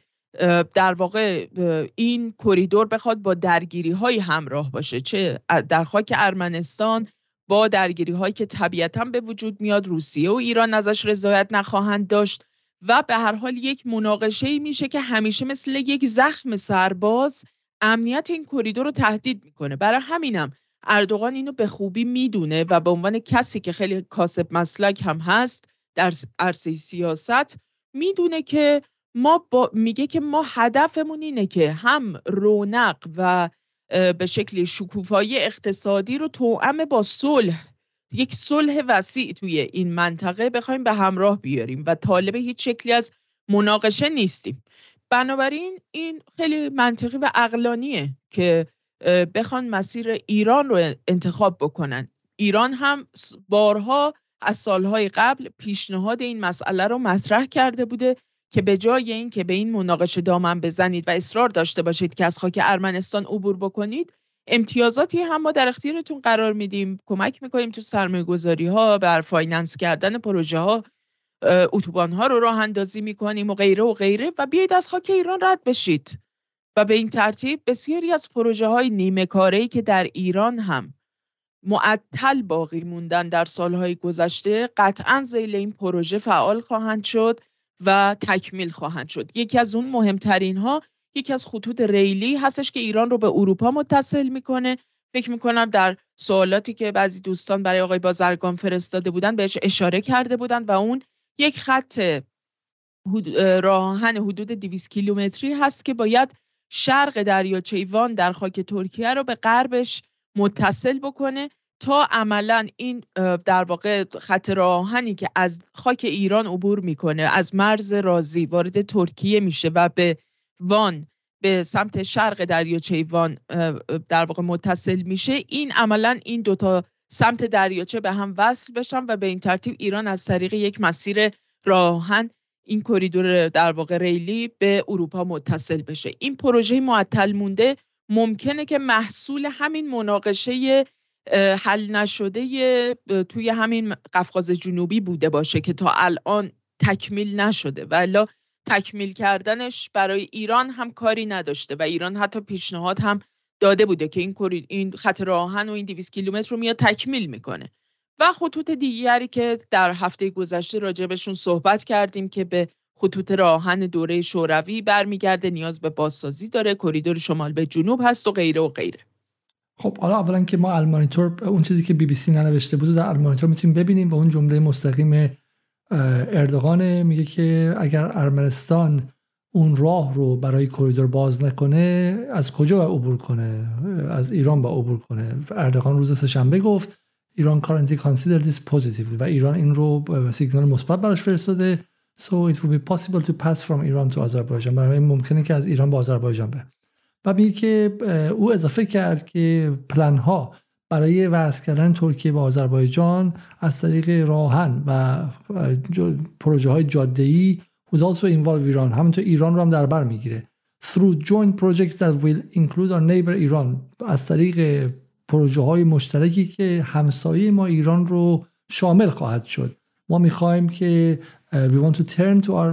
در واقع این کریدور بخواد با درگیری های همراه باشه چه در خاک ارمنستان با درگیری هایی که طبیعتا به وجود میاد روسیه و ایران ازش رضایت نخواهند داشت و به هر حال یک مناقشه ای میشه که همیشه مثل یک زخم سرباز امنیت این کریدور رو تهدید می‌کنه. برای همینم اردوغان اینو به خوبی می‌دونه و به عنوان کسی که خیلی کاسب مسلک هم هست در عرصه سیاست می‌دونه که ما با میگه که ما هدفمون اینه که هم رونق و به شکل شکوفایی اقتصادی رو توأم با صلح یک صلح وسیع توی این منطقه بخوایم به همراه بیاریم و طالب هیچ شکلی از مناقشه نیستیم. بنابراین این خیلی منطقی و اقلانیه که بخوان مسیر ایران رو انتخاب بکنن. ایران هم بارها از سالهای قبل پیشنهاد این مسئله رو مطرح کرده بوده که به جای این که به این مناقشه دامن بزنید و اصرار داشته باشید که از خاک ارمنستان عبور بکنید امتیازاتی هم ما در اختیارتون قرار میدیم. کمک می‌کنیم تو سرمایه گذاری ها بر finance کردن پروژه ها اتوبان ها رو راه اندازی می‌کنیم و غیره و غیره و بیایید از خاک ایران رد بشید. و به این ترتیب بسیاری از پروژه های نیمه کاری که در ایران هم معطل باقی موندن در سالهای گذشته قطعا زیل این پروژه فعال خواهند شد و تکمیل خواهند شد. یکی از اون مهمترین ها یکی از خطوط ریلی هستش که ایران رو به اروپا متصل می‌کنه. فکر می‌کنم در سوالاتی که بعضی دوستان برای آقای بازرگان فرستاده بودن بهش اشاره کرده بودن و اون یک خط راهن حدود 200 کیلومتری هست که باید شرق دریاچه ایوان در خاک ترکیه رو به غربش متصل بکنه تا عملا این در واقع خط راهنی که از خاک ایران عبور می‌کنه از مرز رازی وارد ترکیه میشه و به وان به سمت شرق دریاچه وان در واقع متصل میشه. این عملا این دوتا سمت دریاچه به هم وصل بشن و به این ترتیب ایران از طریق یک مسیر راهن این کریدور در واقع ریلی به اروپا متصل بشه. این پروژه معطل مونده. ممکنه که محصول همین مناقشه حل نشده توی همین قفقاز جنوبی بوده باشه که تا الان تکمیل نشده. ولی تکمیل کردنش برای ایران هم کاری نداشته و ایران حتی پیشنهاد هم داده بوده که این این خط راهن و این 200 کیلومتر رو میاد تکمیل می‌کنه. و خطوط دیگری که در هفته گذشته راجبشون صحبت کردیم که به خطوط راهن دوره شوروی برمیگرده نیاز به بازسازی داره کریدور شمال به جنوب هست و غیره و غیره. خب حالا اولا که ما المانیتور اون چیزی که بی بی سی ننوشته بود در المانیتور می‌تونیم ببینیم و اون جمله مستقیم اردوغان میگه که اگر ارمنستان اون راه رو برای کریدور باز نکنه از کجا عبور کنه؟ از ایران با عبور کنه؟ اردوغان روز سهشنبه گفت ایران currently consider this positively و ایران این رو سیگنال مثبت براش فرستاده. So it will be possible to pass from Iran to Azerbaijan. برای ممکنه که از ایران به آذربایجان بره. و میگه که او اضافه کرد که پلن ها برای وصل کردن ترکیه به آذربایجان از طریق راهن و پروژه های جاده ای would also involve ایران همونطور ایران رو هم در بر می‌گیره. Through joint projects that will include our neighbor ایران از طریق پروژه های مشترکی که همسایه ما ایران رو شامل خواهد شد. ما می‌خواهیم که we want to turn to our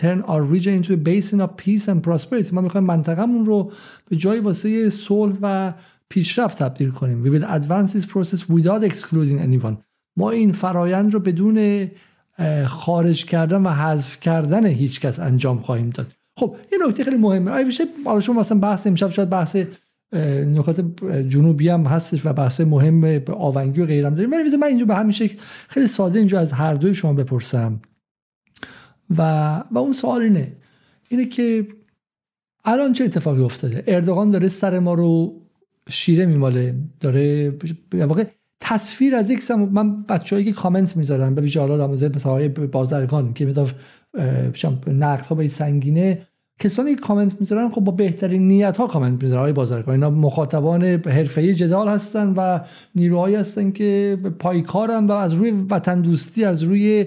turn our region into a basin of peace and prosperity. ما می‌خوایم منطقهمون رو به جای واسه صلح و پیشرفت تبدیل کنیم. We will advance this process without excluding anyone. ما این فرایند رو بدون خارج کردن و حذف کردن هیچ کس انجام خواهیم داد. خب یه نکته خیلی مهمه. آیا میشه؟ حالا شما مثلا بحث امشب شاید بحث نکات جنوبی هم هستش و بحث مهم به آونگی و غیرم داریم. ولی من اینجا به همین شکل خیلی ساده اینجا از هر دوی شما بپرسم. و و اون سوال اینه اینه که الان چه اتفاقی افتاده؟ اردوغان داره سر ما رو شیره میماله. داره واقع تصویر از یک سم... من بچه‌ای که کامنت می‌ذارن به ویژه حالا مورد مثلا بازرگان که مثلا نقد ها به سنگینه. کسانی که کامنت می‌ذارن خب با بهترین نیت ها کامنت می‌ذارن. های بازرگان اینا مخاطبان حرفه‌ای جدال هستن و نیروهایی هستن که پایکارن و از روی وطن دوستی از روی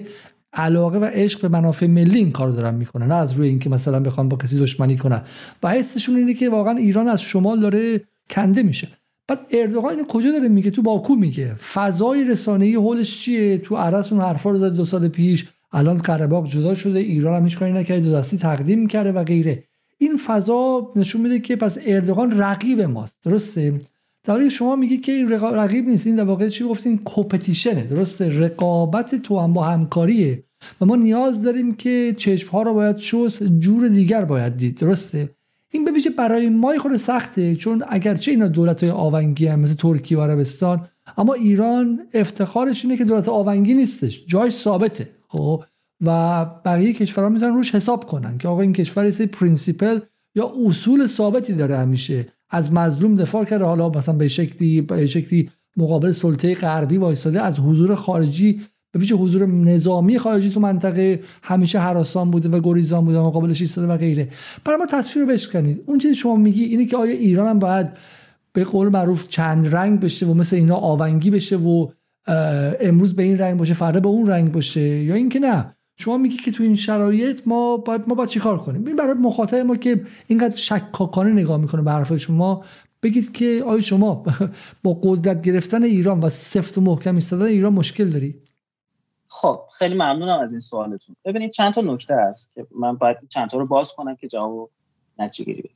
علاقه و عشق به منافع ملی این کار دارن می‌کنن. نه از روی اینکه مثلا بخوان با کسی دشمنی کنن. و حسشون اینه که واقعا ایران از شمال داره کنده میشه. بعد اردوغان اینو کجا داره میگه؟ تو باکو میگه. فضای رسانه‌ای حولش چیه؟ تو عرس اون حرفا رو زد دو سال پیش. الان قره جدا شده ایران هم هیچ کاری نکرده دو دستی تقدیم کرده و غیره. این فضا نشون میده که پس اردوغان رقیب ماست. درسته؟ در شما میگی که این رقیب نیست این در واقع چی گفتین کوپتیشنه درسته؟ رقابت تو هم با همکاریه. و ما نیاز داریم که چشم ها رو باید شست جور دیگر باید دید. درسته؟ این به ویژه برای ما خود سخته چون اگرچه اینا دولت های آونگی هم مثل ترکیه و عربستان اما ایران افتخارش اینه که دولت آونگی نیستش جایش ثابته خب؟ و بقیه کشورها می‌تونن روش حساب کنن که آقا این کشور سه principle یا اصول ثابتی داره همیشه. از مظلوم دفاع کرده حالا مثلا به شکلی به شکلی مقابل سلطه غربی وایساده از حضور خارجی به ویژه حضور نظامی خارجی تو منطقه همیشه هراسان بوده و گریزان بوده مقابلش ایستاده و غیره. برای ما تصویر رو بشکنید. اون چیزی شما میگی اینه که آیا ایران هم باید به قول معروف چند رنگ بشه و مثل اینا آونگی بشه و امروز به این رنگ باشه فردا به اون رنگ باشه یا اینکه نه؟ شما میگی که تو این شرایط ما باید ما باید چیکار کنیم؟ این برای مخاطب ما که اینقدر شکاکانه نگاه می‌کنه به حرف شما بگید که آیا شما با قدرت گرفتن ایران و سفت و محکم ایستادن ایران مشکل داری؟ خب خیلی ممنونم از این سوالتون. ببینید چند تا نکته هست که من باید چند تا رو باز کنم که جواب نتیجه گیری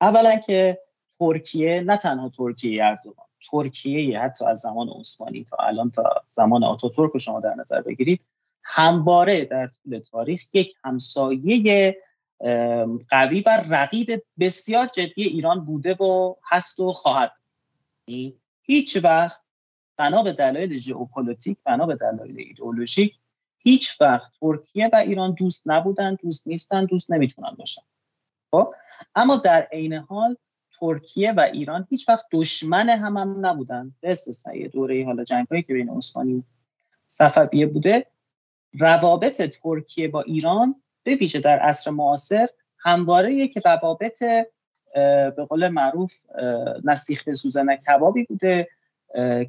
اولا که ترکیه نه تنها ترکیه اردوغان. ترکیه حتی از زمان عثمانی تا الان تا زمان آتاتورک رو شما در نظر بگیرید همواره در طول تاریخ یک همسایه قوی و رقیب بسیار جدی ایران بوده و هست و خواهد یعنی هیچ وقت بنا به دلایل ژئوپلیتیک بنا به دلایل ایدئولوژیک هیچ وقت ترکیه و ایران دوست نبودن دوست نیستن دوست نمی‌تونن باشن. خب؟ اما در عین حال ترکیه و ایران هیچ وقت دشمن هم, هم نبودن. به استثنای دوره حالا جنگایی که بین عثمانی صفویه بوده روابط ترکیه با ایران به ویژه در عصر معاصر همواره یک روابط به قول معروف نسیخ به سوزن کبابی بوده.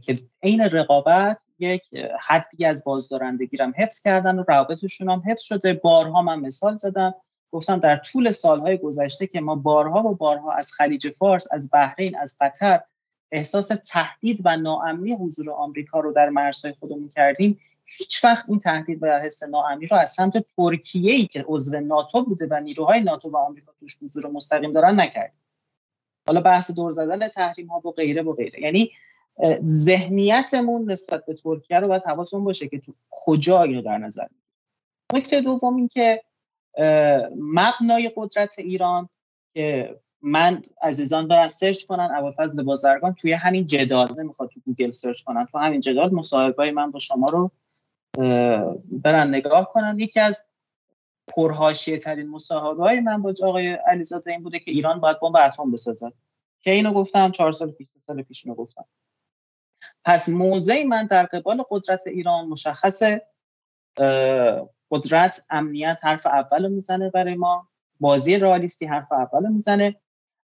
که عین رقابت یک حدی از بازدارندگی هم حفظ کردن و روابطشون هم حفظ شده. بارها من مثال زدم. گفتم در طول سالهای گذشته که ما بارها و بارها از خلیج فارس از بحرین از قطر احساس تهدید و ناامنی حضور آمریکا رو در مرزهای خودمون کردیم هیچ وقت این تهدید و حس ناامنی رو از سمت ترکیه ای که عضو ناتو بوده و نیروهای ناتو و آمریکا توش حضور مستقیم دارن نکردیم. حالا بحث دور زدن تحریم ها و غیره و غیره. یعنی ذهنیتمون نسبت به ترکیه رو باید حواسمون باشه که تو کجا اینو در نظر نکته دوم این که مبنای قدرت ایران که من عزیزان برن search کنن ابوالفضل بازرگان توی همین جدال نمی‌خواد تو گوگل search کنن تو همین جدال مصاحبه من با شما رو برن نگاه کنن. یکی از پرحاشیه ترین مصاحبه من با آقای علیزاده این بوده که ایران باید بمب اتم بسازد. که اینو گفتم چهار سال پیش سال پیش اینو گفتم. پس موضع من در قبال قدرت ایران مشخصه. قدرت امنیت حرف اول می‌زنه برای ما. بازی رئالیستی حرف اول می‌زنه.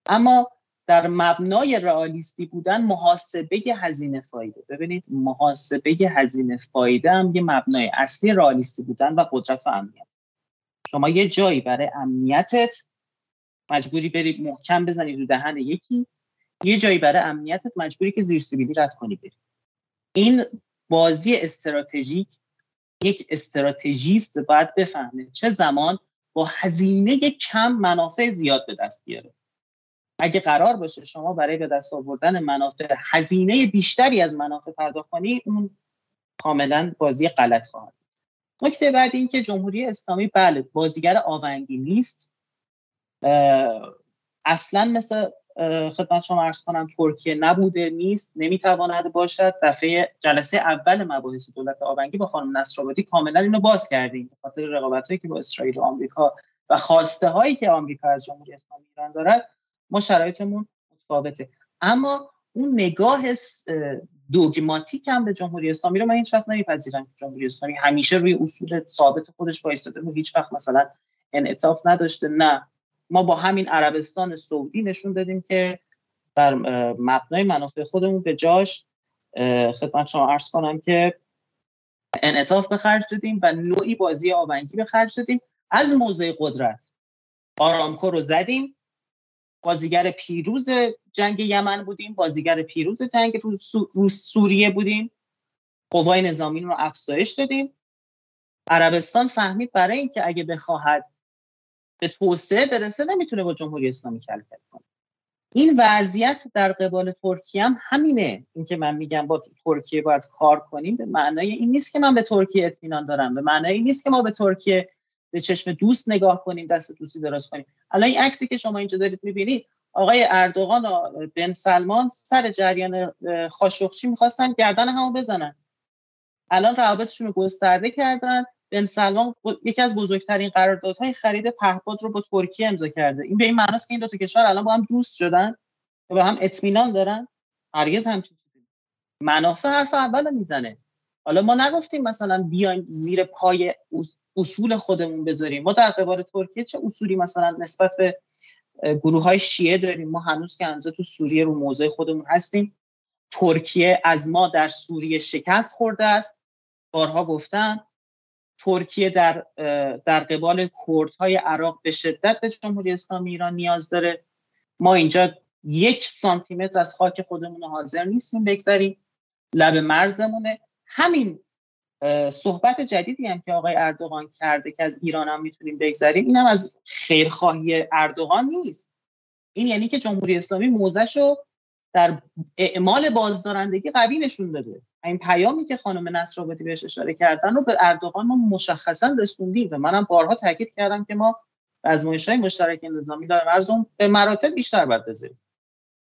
اما در مبنای رئالیستی بودن محاسبه هزینه فایده. ببینید محاسبه هزینه فایده هم یه مبنای اصلی رئالیستی بودن و قدرت و امنیت. شما یه جایی برای امنیتت مجبوری بری محکم بزنی رو دهن یکی. یه جایی برای امنیتت مجبوری که زیر سیبیلی رد کنی بری. این بازی استراتژیک یک استراتژیست باید بفهمه چه زمان با هزینه کم منافع زیاد به دست بیاره. اگه قرار باشه شما برای به دست آوردن منافع هزینه بیشتری از منافع پرداخت کنی اون کاملا بازی غلط خواهد نکته بعد این که جمهوری اسلامی بله بازیگر آونگی نیست. اصلا مثل خدمت شما ارز کنم ترکیه نبوده نیست نمی‌تواند باشد. دفعه جلسه اول مباحث دولت آبنگی با خانم نصرآبادی کاملا اینو باز کردیم به خاطر رقابت هایی که با اسرائیل و آمریکا و خواسته هایی که آمریکا از جمهوری اسلامی ایران دارد ما شرایطمون متفاوته. اما اون نگاه دوگماتیک هم به جمهوری اسلامی رو من هیچ وقت نمیپذیرم جمهوری اسلامی همیشه روی اصول ثابت خودش وایستاده و هیچ وقت مثلا انعطاف نداشته نه. ما با همین عربستان سعودی نشون دادیم که بر مبنای منافع خودمون به جاش خدمت شما عرض کنم که انعطاف به خرج دادیم و نوعی بازی آبنگی به خرج دادیم. از موضع قدرت آرامکو رو زدیم. بازیگر پیروز جنگ یمن بودیم. بازیگر پیروز جنگ رو سوریه بودیم. قوای نظامی رو افزایش دادیم. عربستان فهمید برای اینکه اگه بخواهد به توسعه برسه نمی‌تونه با جمهوری اسلامی کل کنه. این وضعیت در قبال ترکیه هم همینه. اینکه من میگم با ترکیه باید کار کنیم به معنای این نیست که من به ترکیه اطمینان دارم. به معنای این نیست که ما به ترکیه به چشم دوست نگاه کنیم دست دوستی دراز کنیم. الان این عکسی که شما اینجا دارید می‌بینید آقای اردوغان و بن سلمان سر جریان خاشخچی می‌خواستن گردن همو بزنن. الان روابطشون رو گسترده کردن. بن سلمان یکی از بزرگترین قراردادهای خرید پهپاد رو با ترکیه امضا کرده. این به این معناست که این دو تا کشور الان با هم دوست شدن و با هم اطمینان دارن. هرگز همچین چیزی منافع حرف اول می‌زنه. حالا ما نگفتیم مثلا بیایم زیر پای اصول خودمون بذاریم. ما در قبال ترکیه چه اصولی مثلا نسبت به گروه های شیعه داریم؟ ما هنوز که هنوز تو سوریه رو موضع خودمون هستیم. ترکیه از ما در سوریه شکست خورده است. بارها گفتم ترکیه در در قبال کردهای عراق به شدت به جمهوری اسلامی ایران نیاز داره. ما اینجا یک سانتیمتر از خاک خودمون حاضر نیستیم بگذاریم. لب مرزمونه. همین صحبت جدیدی هم که آقای اردوغان کرده که از ایران هم می‌تونیم بگذاریم این هم از خیرخواهی اردوغان نیست. این یعنی که جمهوری اسلامی موزش رو در اعمال بازدارندگی قوی نشون داده. این پیامی که خانم نصرآبادی بهش اشاره کردن رو به اردوغان ما مشخصا رسوندیم و منم بارها تاکید کردم که ما از های مشترک نظامی در مرزم به مراتب بیشتر باید بذاریم.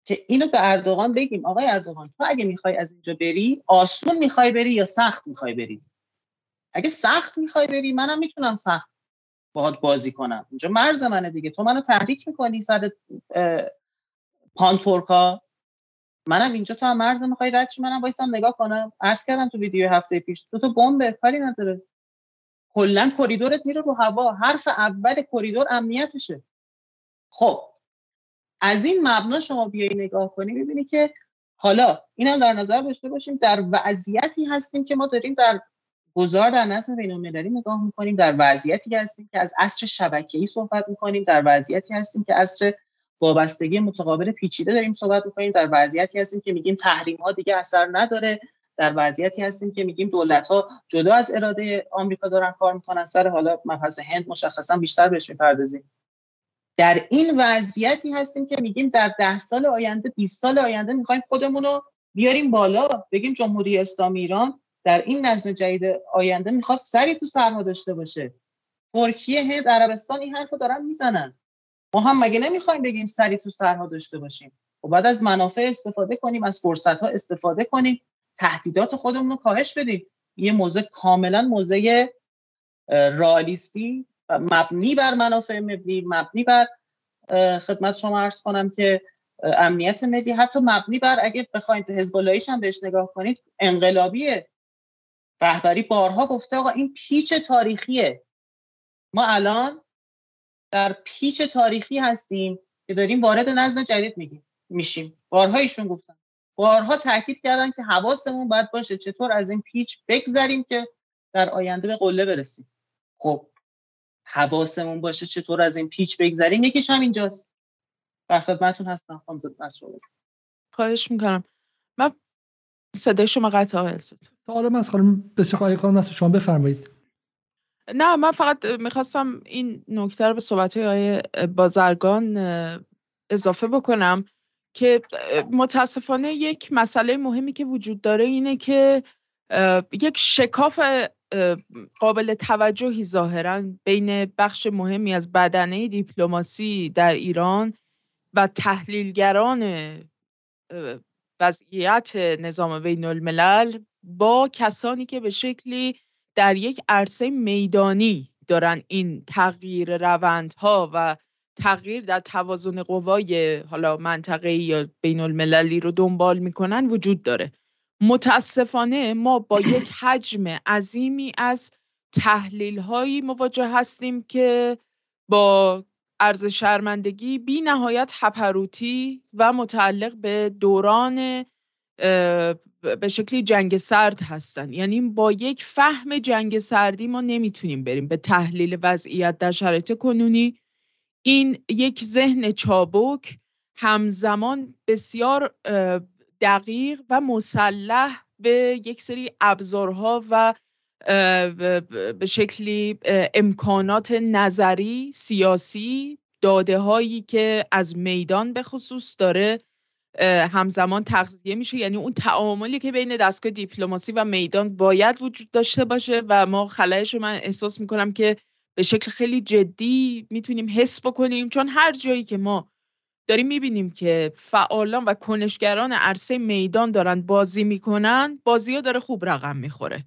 که اینو به اردوغان بگیم آقای اردوغان تو اگه می‌خوای از اینجا بری آسون می‌خوای بری یا سخت می‌خوای بری؟ اگه سخت می‌خوای بری منم می‌تونم سخت باهات بازی کنم. اینجا مرز منه دیگه. تو منو تحریک می‌کنی سر پان‌ترکا. منم اینجا تو هم مرز می‌خوای رد منم وایسم نگاه کنم. عرض کردم تو ویدیو هفته پیش. دو تا بمب کاری نداره. کلا کریدورت میره رو هوا. حرف اول کریدور امنیتشه. خب از این مبنا شما بیای نگاه کنی می‌بینی که حالا اینم در نظر داشته باشیم در وضعیتی هستیم که ما داریم در گذار در نظم بین المللی نگاه می‌کنیم. در وضعیتی هستیم که از عصر شبکه‌ای صحبت می‌کنیم. در وضعیتی هستیم که عصر وابستگی متقابل پیچیده داریم صحبت می‌کنیم. در وضعیتی هستیم که میگیم تحریم ها دیگه اثر نداره. در وضعیتی هستیم که میگیم دولت ها جدا از اراده آمریکا دارن کار می‌کنن. سر حالا مبحث هند مشخصا بیشتر بهش می‌پردازیم. در این وضعیتی هستیم که میگیم در ده سال آینده 20 سال آینده می‌خوایم خودمون رو بیاریم بالا. بگیم جمهوری اسلامی ایران در این نظم جدید آینده می‌خواد سری تو سرما داشته باشه. ترکیه هند عربستان این حرفو دارن می‌زنن. ما هم مگه نمی‌خوایم بگیم سری تو سرها داشته باشیم؟ و بعد از منافع استفاده کنیم از فرصت ها استفاده کنیم تهدیدات خودمون رو کاهش بدیم. یه موضع کاملا موضع رالیستی مبنی بر منافع ملی مبنی بر خدمت شما عرض کنم که امنیت ملی حتی مبنی بر اگه بخواید حزب هم بهش نگاه کنید انقلابیه. رهبری بارها گفته آقا این پیچ تاریخیه. ما الان در پیچ تاریخی هستیم که داریم وارد نظم جدید میگیم میشیم. بارها ایشون گفتن. بارها تاکید کردن که حواسمون باید باشه چطور از این پیچ بگذریم که در آینده به قله برسیم. خب حواسمون باشه چطور از این پیچ بگذریم یکیش هم اینجاست. در خدمتتون هستم خانم خواهش می‌کنم. من صدای شما قطع آقای سوال من از خانم بسیار خانم شما بفرمایید. نه من فقط می‌خواستم این نکته رو به صحبت های بازرگان اضافه بکنم که متاسفانه یک مسئله مهمی که وجود داره اینه که یک شکاف قابل توجهی ظاهرا بین بخش مهمی از بدنه دیپلماسی در ایران و تحلیلگران وضعیت نظام بین الملل با کسانی که به شکلی در یک عرصه میدانی دارن این تغییر روندها و تغییر در توازن قوای حالا منطقه یا بین المللی رو دنبال می‌کنن وجود داره. متاسفانه ما با یک حجم عظیمی از تحلیل هایی مواجه هستیم که با عرض شرمندگی بی نهایت حپروتی و متعلق به دوران به شکلی جنگ سرد هستن. یعنی با یک فهم جنگ سردی ما نمی‌تونیم بریم به تحلیل وضعیت در شرایط کنونی. این یک ذهن چابک همزمان بسیار دقیق و مسلح به یک سری ابزارها و به شکلی امکانات نظری سیاسی داده هایی که از میدان به خصوص داره همزمان تغذیه میشه. یعنی اون تعاملی که بین دستگاه دیپلماسی و میدان باید وجود داشته باشه و ما خلایش رو من احساس می‌کنم که به شکل خیلی جدی می‌تونیم حس بکنیم. چون هر جایی که ما داریم می‌بینیم که فعالان و کنشگران عرصه میدان دارن بازی می‌کنن بازی ها داره خوب رقم می‌خوره.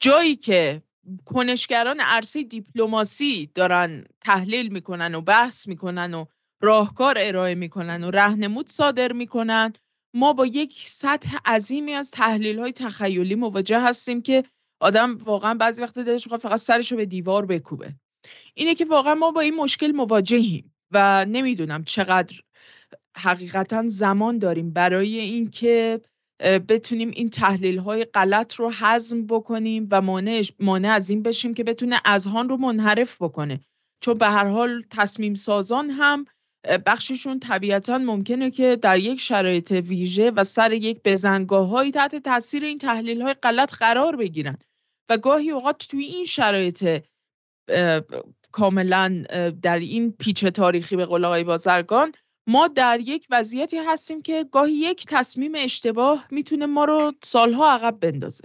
جایی که کنشگران عرصه دیپلماسی دارن تحلیل می‌کنن و بحث می‌کنن و راهکار ارائه می‌کنن و رهنمود صادر می‌کنن. ما با یک سطح عظیمی از تحلیل های تخیلی مواجه هستیم که آدم واقعا بعضی وقت دلش می‌خواد فقط سرش رو به دیوار بکوبه. اینه که واقعا ما با این مشکل مواجهیم و نمی‌دونم چقدر حقیقتا زمان داریم برای اینکه بتونیم این تحلیل های غلط رو حزم بکنیم و مانع از این بشیم که بتونه اذهان رو منحرف بکنه. چون به هر حال تصمیم سازان هم بخششون طبیعتا ممکنه که در یک شرایط ویژه و سر یک بزنگاه های تحت تاثیر این تحلیل های غلط قرار بگیرن. و گاهی اوقات توی این شرایط کاملا در این پیچ تاریخی به قول آقای بازرگان ما در یک وضعیتی هستیم که گاهی یک تصمیم اشتباه می‌تونه ما رو سالها عقب بندازه.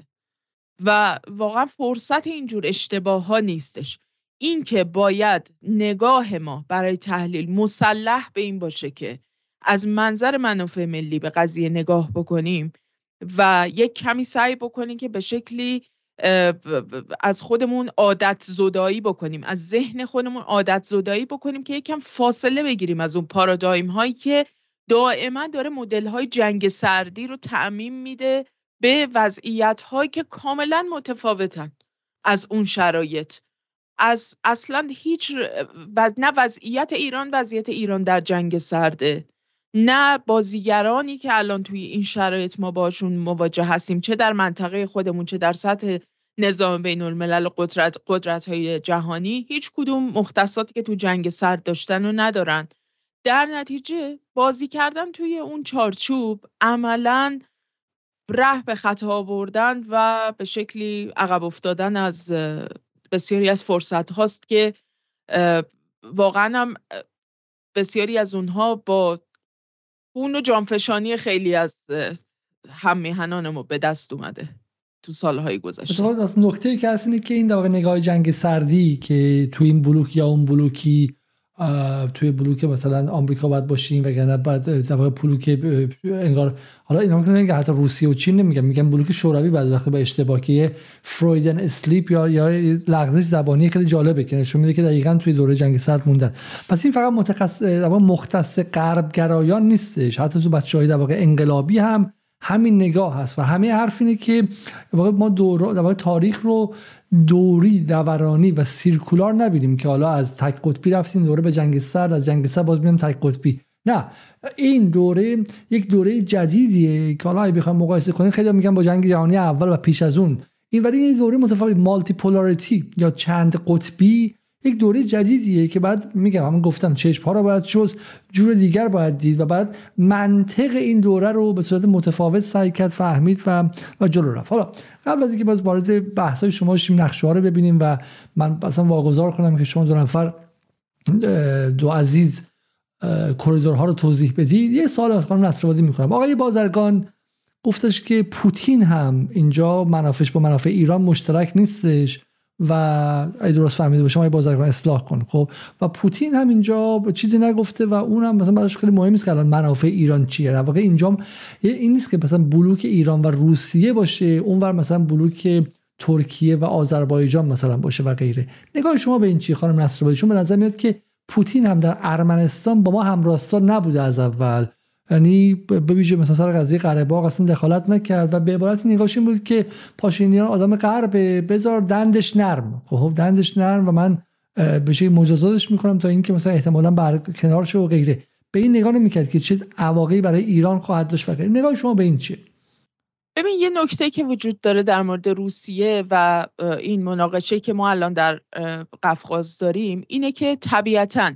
و واقعا فرصت اینجور اشتباه ها نیستش. این که باید نگاه ما برای تحلیل مسلح به این باشه که از منظر منافع ملی به قضیه نگاه بکنیم و یک کمی سعی بکنیم که به شکلی از خودمون عادت زدایی بکنیم از ذهن خودمون عادت زدایی بکنیم که یکم فاصله بگیریم از اون پارادایم هایی که دائما داره مدل های جنگ سردی رو تعمیم میده به وضعیت هایی که کاملا متفاوتن از اون شرایط. از اصلا هیچ و نه وضعیت ایران وضعیت ایران در جنگ سرده. نه بازیگرانی که الان توی این شرایط ما باشون مواجه هستیم چه در منطقه خودمون چه در سطح نظام بین الملل قدرت, قدرت های جهانی. هیچ کدوم مختصاتی که تو جنگ سرد داشتن و ندارن. در نتیجه بازی کردن توی اون چارچوب عملا ره به خطا بردن و به شکلی عقب افتادن از بسیاری از فرصت هاست که واقعا هم بسیاری از اونها با اون و جانفشانی خیلی از هم میهنان ما به دست اومده تو سالهای گذشته. از نکته که هست اینه که این در نگاه جنگ سردی که تو این بلوک یا اون بلوکی توی بلوک مثلا آمریکا باید باشیم وگرنه بعد در بلوک انگار حالا اینا میگن حتی روسیه و چین نمیگن میگن بلوک شوروی بعد وقتی به اشتباه که فرویدن اسلیپ یا یا لغزش زبانی خیلی جالبه که نشون میده که دقیقا توی دوره جنگ سرد موندن. پس این فقط متخصص مختص غرب گرایان نیستش حتی تو بچهای در واقع انقلابی هم همین نگاه هست و همه حرف اینه که ما دور در تاریخ رو دوری دورانی و سیرکولار نبینیم که حالا از تک قطبی رفتیم دوره به جنگ سرد از جنگ سرد باز میام تک قطبی. نه این دوره یک دوره جدیدیه که حالا بخوام مقایسه کنیم خیلی میگن با جنگ جهانی اول و پیش از اون. این ولی این دوره متفاوت مالتی پولاریتی یا چند قطبی یک دوره جدیدیه که بعد میگم من گفتم چشم ها رو باید شست جور دیگر باید دید و بعد منطق این دوره رو به صورت متفاوت سعی کرد فهمید و و جلو رفت. حالا قبل از اینکه باز وارد بحث های شما شیم نقشه ها رو ببینیم و من اصلا واگذار کنم که شما دو نفر دو عزیز کریدورها رو توضیح بدید. یه سال از خانم نصرآبادی می‌کنم آقای بازرگان گفتش که پوتین هم اینجا منافش با منافع ایران مشترک نیستش. و اگه درست فهمیده باشم بازرگان اصلاح کن خب؟ و پوتین هم اینجا چیزی نگفته و اون هم مثلا براش خیلی مهم است که الان منافع ایران چیه. در واقع اینجا این نیست که مثلا بلوک ایران و روسیه باشه اونور مثلا بلوک ترکیه و آذربایجان مثلا باشه و غیره. نگاه شما به این چی خانم نصرآبادی؟ چون به نظر میاد که پوتین هم در ارمنستان با ما همراستا نبوده از اول. یعنی به ویژه مثلا سر قضیه قره باغ اصلا دخالت نکرد و به عبارت نگاهش بود که پاشینیان آدم غرب بذار دندش نرم. خب دندش نرم و من به شکلی مجازاتش می‌کنم تا اینکه مثلا احتمالا بر کنار شه و غیره. به این نگاه نمی‌کرد که چه عواقبی برای ایران خواهد داشت و غیره. نگاه شما به این چیه؟ ببین یه نکته که وجود داره در مورد روسیه و این مناقشه که ما الان در قفقاز داریم اینه که طبیعتاً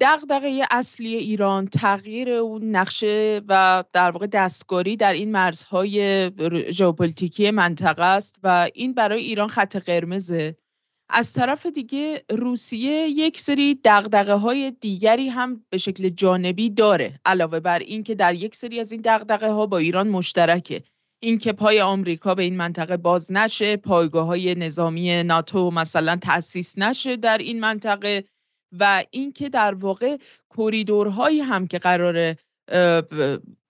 دغدغه اصلی ایران تغییر اون نقشه و در واقع دستکاری در این مرزهای ژئوپلیتیکی منطقه است و این برای ایران خط قرمزه. از طرف دیگه روسیه یک سری دغدغه های دیگری هم به شکل جانبی داره علاوه بر این که در یک سری از این دغدغه ها با ایران مشترکه. اینکه پای آمریکا به این منطقه باز نشه پایگاه های نظامی ناتو مثلا تأسیس نشه در این منطقه و اینکه در واقع کریدورهایی هم که قرار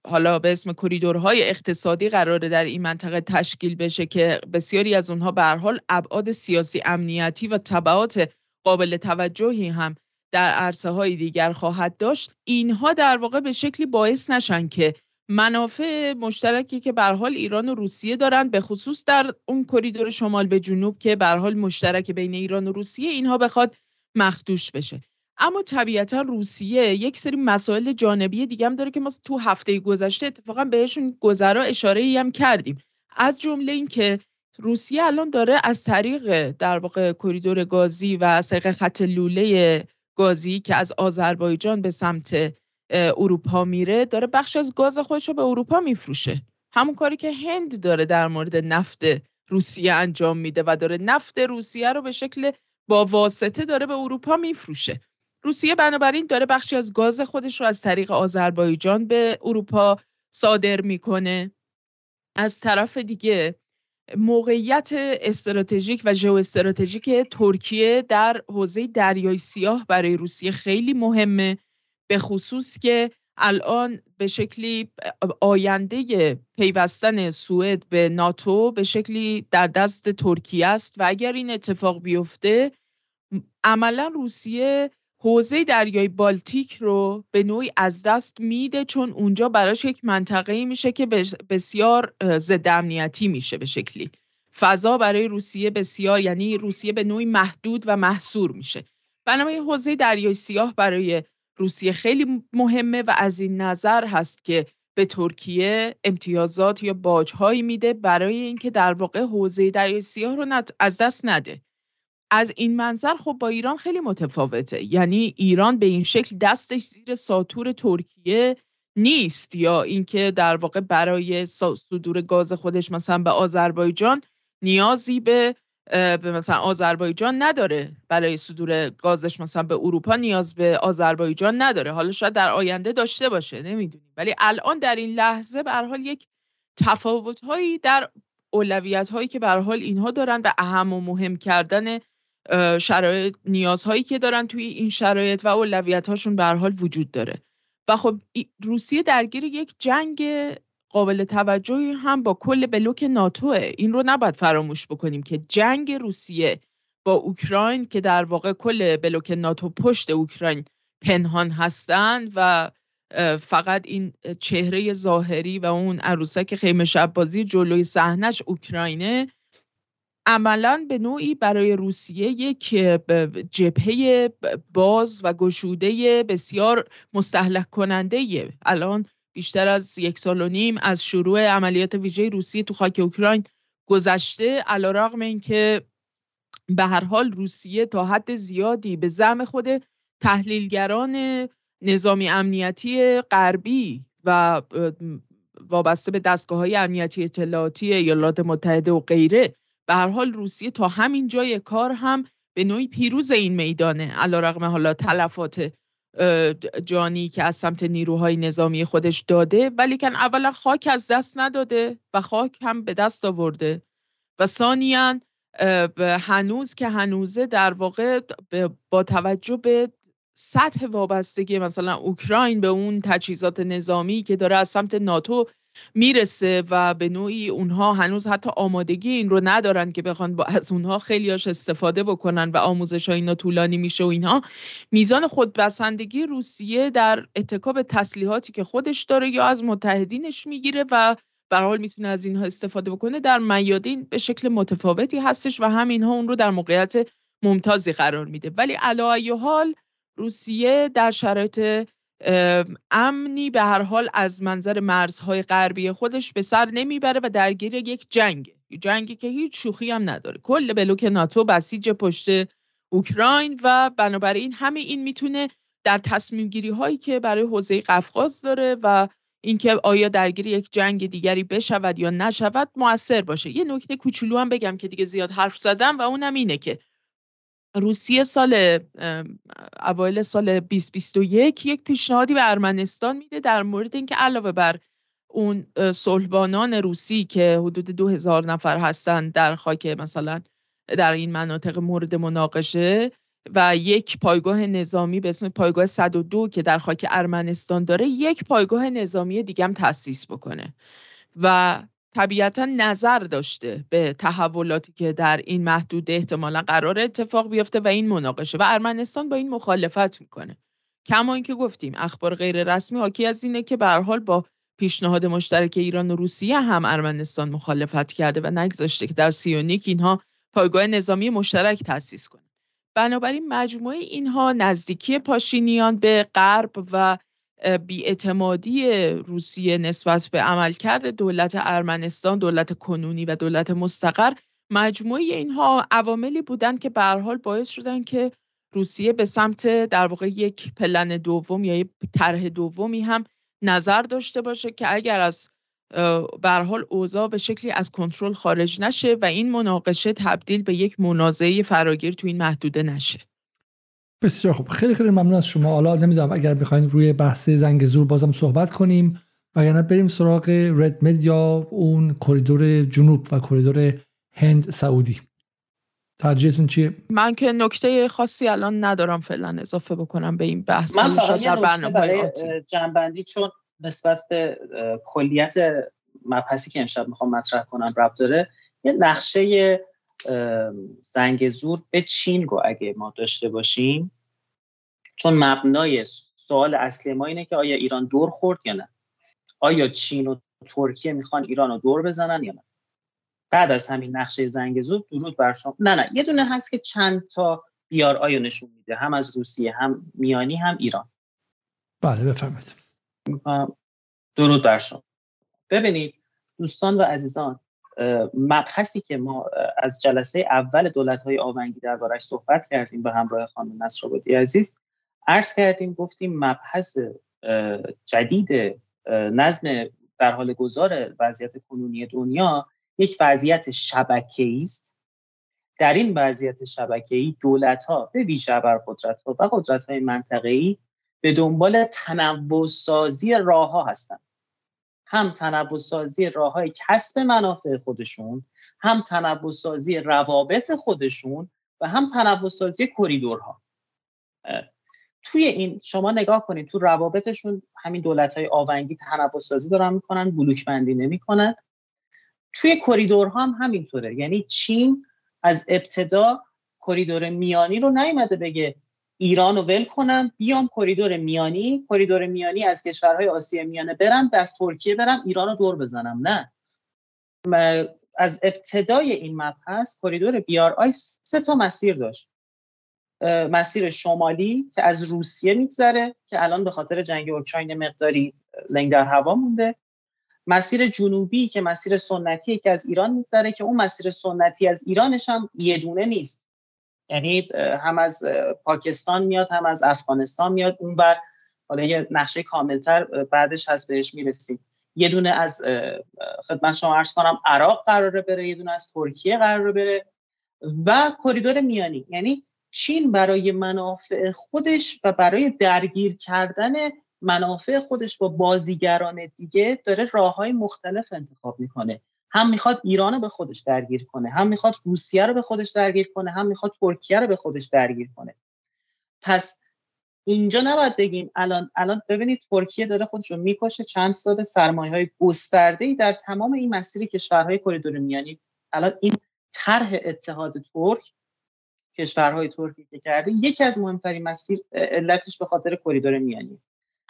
حالا به اسم کریدورهای اقتصادی قراره در این منطقه تشکیل بشه که بسیاری از اونها به حال ابعاد سیاسی امنیتی و تبعات قابل توجهی هم در عرصه های دیگر خواهد داشت. اینها در واقع به شکلی باعث نشن که منافع مشترکی که به حال ایران و روسیه دارند به خصوص در اون کریدور شمال به جنوب که به حال مشترک بین ایران و روسیه اینها بخواد مخدوش بشه. اما طبیعتا روسیه یک سری مسائل جانبی دیگه هم داره که ما تو هفته گذشته اتفاقا بهشون گذرا اشاره ای هم کردیم. از جمله اینکه روسیه الان داره از طریق در واقع کریدور گازی و از طریق خط لوله گازی که از آذربایجان به سمت اروپا میره داره بخش از گاز خودش رو به اروپا میفروشه. همون کاری که هند داره در مورد نفت روسیه انجام میده و داره نفت روسیه رو به شکل با واسطه داره به اروپا میفروشه. روسیه بنابراین داره بخشی از گاز خودش رو از طریق آذربایجان به اروپا صادر می‌کنه. از طرف دیگه موقعیت استراتژیک و ژئو استراتژیک ترکیه در حوزه دریای سیاه برای روسیه خیلی مهمه به خصوص که الان به شکلی آینده پیوستن سوئد به ناتو به شکلی در دست ترکیه است و اگر این اتفاق بیفته عملا روسیه حوزه دریای بالتیک رو به نوعی از دست میده چون اونجا براش یک منطقه میشه که بسیار ضد امنیتی میشه به شکلی. فضا برای روسیه بسیار یعنی روسیه به نوعی محدود و محصور میشه. بنابراین حوزه دریای سیاه برای روسیه خیلی مهمه و از این نظر هست که به ترکیه امتیازات یا باجهایی میده برای اینکه در واقع حوزه دریای سیاه رو از دست نده. از این منظر خب با ایران خیلی متفاوته. یعنی ایران به این شکل دستش زیر ساتور ترکیه نیست یا اینکه در واقع برای صدور گاز خودش مثلا به آذربایجان نیازی به به مثلا آذربایجان نداره. برای صدور گازش مثلا به اروپا نیاز به آذربایجان نداره. حالا شاید در آینده داشته باشه نمی‌دونیم. ولی الان در این لحظه به حال یک تفاوت هایی در اولویت هایی که به حال اینها دارن و اهم و مهم کردن شرایط نیازهایی که دارن توی این شرایط و اولویت هاشون به حال وجود داره. و خب روسیه درگیر یک جنگ قابل توجهی هم با کل بلوک ناتوه این رو نباید فراموش بکنیم که جنگ روسیه با اوکراین که در واقع کل بلوک ناتو پشت اوکراین پنهان هستند و فقط این چهره ظاهری و اون عروسک خیمه شب بازی جلوی صحنش اوکراینه. عملا به نوعی برای روسیه یک جبهه باز و گشوده بسیار مستحلک کننده الان بیشتر از یک سال و نیم از شروع عملیات ویژه روسیه تو خاک اوکراین گذشته علیرغم اینکه به هر حال روسیه تا حد زیادی به زعم خود تحلیلگران نظامی امنیتی غربی و وابسته به دستگاه های امنیتی اطلاعاتی ایالات متحده و غیره به هر حال روسیه تا همین جای کار هم به نوعی پیروز این میدانه علیرغم حالا تلفات جانی که از سمت نیروهای نظامی خودش داده ولی کن اولا خاک از دست نداده و خاک هم به دست آورده. و ثانیا هنوز که هنوزه در واقع با توجه به سطح وابستگی مثلا اوکراین به اون تجهیزات نظامی که داره از سمت ناتو می‌رسه و به نوعی اونها هنوز حتی آمادگی این رو ندارن که بخوان با از اونها خیلیاش استفاده بکنن و آموزش ها اینا طولانی میشه و اینها. میزان خودبسندگی روسیه در اتکاب تسلیحاتی که خودش داره یا از متحدینش می‌گیره و به حال می‌تونه از اینها استفاده بکنه در میادین به شکل متفاوتی هستش و همینها اون رو در موقعیت ممتازی قرار میده. ولی علا حال روسیه در شرایط امنی به هر حال از منظر مرزهای غربی خودش به سر نمی‌بره و درگیر یک جنگ جنگی که هیچ شوخی هم نداره. کل بلوک ناتو بسیج پشت اوکراین و بنابراین همه این می‌تونه در تصمیم گیری هایی که برای حوزه قفقاز داره و اینکه آیا درگیر یک جنگ دیگری بشود یا نشود موثر باشه. یه نکته کوچولو هم بگم که دیگه زیاد حرف زدم و اونم اینه که روسیه سال اوایل سال 2021 یک پیشنهادی به ارمنستان میده در مورد اینکه علاوه بر اون صلحبانان روسی که حدود دو هزار نفر هستند در خاک مثلا در این مناطق مورد مناقشه و یک پایگاه نظامی به اسم پایگاه 102 که در خاک ارمنستان داره یک پایگاه نظامی دیگه هم تأسیس بکنه. و طبیعتا نظر داشته به تحولاتی که در این محدوده احتمالا قرار اتفاق بیفته و این مناقشه و ارمنستان با این مخالفت می‌کنه. کما اینکه گفتیم اخبار غیر رسمی حاکی از اینه که به با پیشنهاد مشترک ایران و روسیه هم ارمنستان مخالفت کرده و نگذاشته که در سیونیک اینها پایگاه نظامی مشترک تأسیس کنه. بنابراین مجموعه اینها نزدیکی پاشینیان به غرب و بیاعتمادی روسیه نسبت به عملکرد دولت ارمنستان دولت کنونی و دولت مستقر مجموعه اینها عواملی بودند که به حال باعث شدن که روسیه به سمت در واقع یک پلن دوم یا یک طرح دومی هم نظر داشته باشه که اگر از به حال اوضاع به شکلی از کنترل خارج نشه و این مناقشه تبدیل به یک منازعه فراگیر تو این محدوده نشه. بسیار خوب. خیلی خیلی ممنون از شما. حالا نمی‌دونم اگر بخواین روی بحث زنگ زور بازم صحبت کنیم وگرنه بریم سراغ رد مد یا اون کریدور جنوب و کریدور هند سعودی. ترجیحتون چیه؟ من که نکته خاصی الان ندارم فعلا اضافه بکنم به این بحث. من فقط در برنامه برای جنبندی چون نسبت به کلیت مبحثی که امشب می‌خوام مطرح کنم رب داره یه نقشه زنگ زور به چین رو اگه ما داشته باشیم. چون مبنای سوال اصلی ما اینه که آیا ایران دور خورد یا نه. آیا چین و ترکیه می‌خوان ایران رو دور بزنن یا نه. بعد از همین نقشه زنگ زور درود بر شما. نه نه یه دونه هست که چند تا بیار آیا نشون میده. هم از روسیه هم میانی هم ایران. بله بفرمایید. درود بر شما. ببینید دوستان و عزیزان مبحثی که ما از جلسه اول دولت های آونگی دربارش صحبت کردیم به همراه خانم نصرآبادی عزیز عرض کردیم گفتیم مبحث جدید نظم در حال گذار وضعیت کنونی دنیا یک وضعیت شبکه‌ای است. در این وضعیت شبکه‌ای دولت ها به ویژه قدرت ها و قدرت های منطقه‌ای به دنبال تنوع سازی راه ها هستند. هم تنوع سازی راه های کسب منافع خودشون هم تنوع سازی روابط خودشون و هم تنوع سازی کریدورها توی این شما نگاه کنید تو روابطشون همین دولت های آونگی تنوع سازی دارن می‌کنن بلوک بندی نمی‌کنن. توی کریدورها هم همینطوره. یعنی چین از ابتدا کریدور میانی رو نیومده بگه ایران رو ول کنم بیام کریدور میانی. کریدور میانی از کشورهای آسیا میانه برم دست ترکیه برم ایران رو دور بزنم. نه. از ابتدای این مبحث کریدور بیار آی سه تا مسیر داشت. مسیر شمالی که از روسیه میگذره که الان به خاطر جنگ اوکراین مقداری لنگ در هوا مونده. مسیر جنوبی که مسیر سنتیه که از ایران میگذره که اون مسیر سنتی از ایرانش هم یه دونه نیست. یعنی هم از پاکستان میاد هم از افغانستان میاد. اون بر حالا یه نقشه کاملتر بعدش هست بهش می‌رسیم. یه دونه از خدمت شما عرض کنم عراق قراره بره یه دونه از ترکیه قراره بره و کریدور میانی. یعنی چین برای منافع خودش و برای درگیر کردن منافع خودش با بازیگران دیگه داره راه های مختلف انتخاب می‌کنه. هم می‌خواد ایران رو به خودش درگیر کنه هم می‌خواد روسیه رو به خودش درگیر کنه هم می‌خواد ترکیه رو به خودش درگیر کنه. پس اینجا نباید بگیم الان الان ببینید ترکیه داره خودش رو می‌کشه چند سال سرمایه های گسترده ای در تمام این مسیر کشورهای کریدور میانی. الان این طرح اتحاد ترک کشورهای ترکی که کرده یکی از مهمترین مسیر علتش به خاطر کریدور میانی.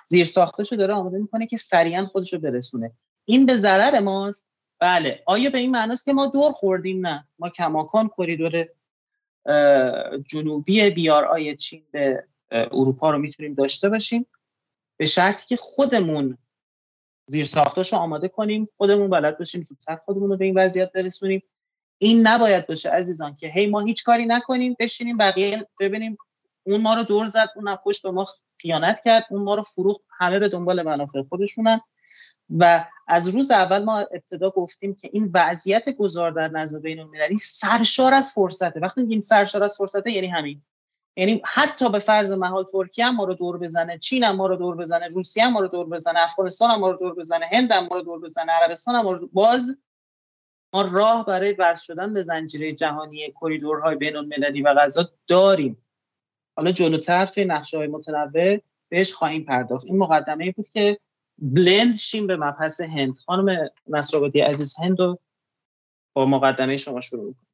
زیر ساختشو داره آماده می‌کنه که سریعا خودش رو برسونه. این به ضرر ماست بله. آیا به این معناست که ما دور خوردیم؟ نه. ما کماکان کریدور جنوبی بیار آی چین به اروپا رو می‌تونیم داشته باشیم. به شرطی که خودمون زیر ساختاشو آماده کنیم خودمون بلد باشیم زودتر خودمون رو به این وضعیت برسونیم. این نباید باشه عزیزان که هی ما هیچ کاری نکنیم بشینیم بقیه ببینیم اون ما رو دور زد اون پشت به ما خیانت کرد اون ما رو فروخت همه به دنبال منافع خودشونن. و از روز اول ما ابتدا گفتیم که این وضعیت گذار در نظم بین المللی سرشار از فرصته. وقتی میگیم سرشار از فرصته یعنی همین. یعنی حتی به فرض محال ترکیه هم ما رو دور بزنه چین هم ما رو دور بزنه روسیه هم ما رو دور بزنه افغانستان هم ما رو دور بزنه هند هم ما رو دور بزنه عربستان هم ما رو باز ما راه برای وصل شدن به زنجیره جهانی کریدورهای بین المللی و غذا داریم. حالا جلوتر توی نقشه های متنوع بهش خواهیم پرداخت. این مقدمه بود که بلند شیم به مبحث هند. خانم نصرآبادی عزیز هند رو با مقدمه شما شروع کنیم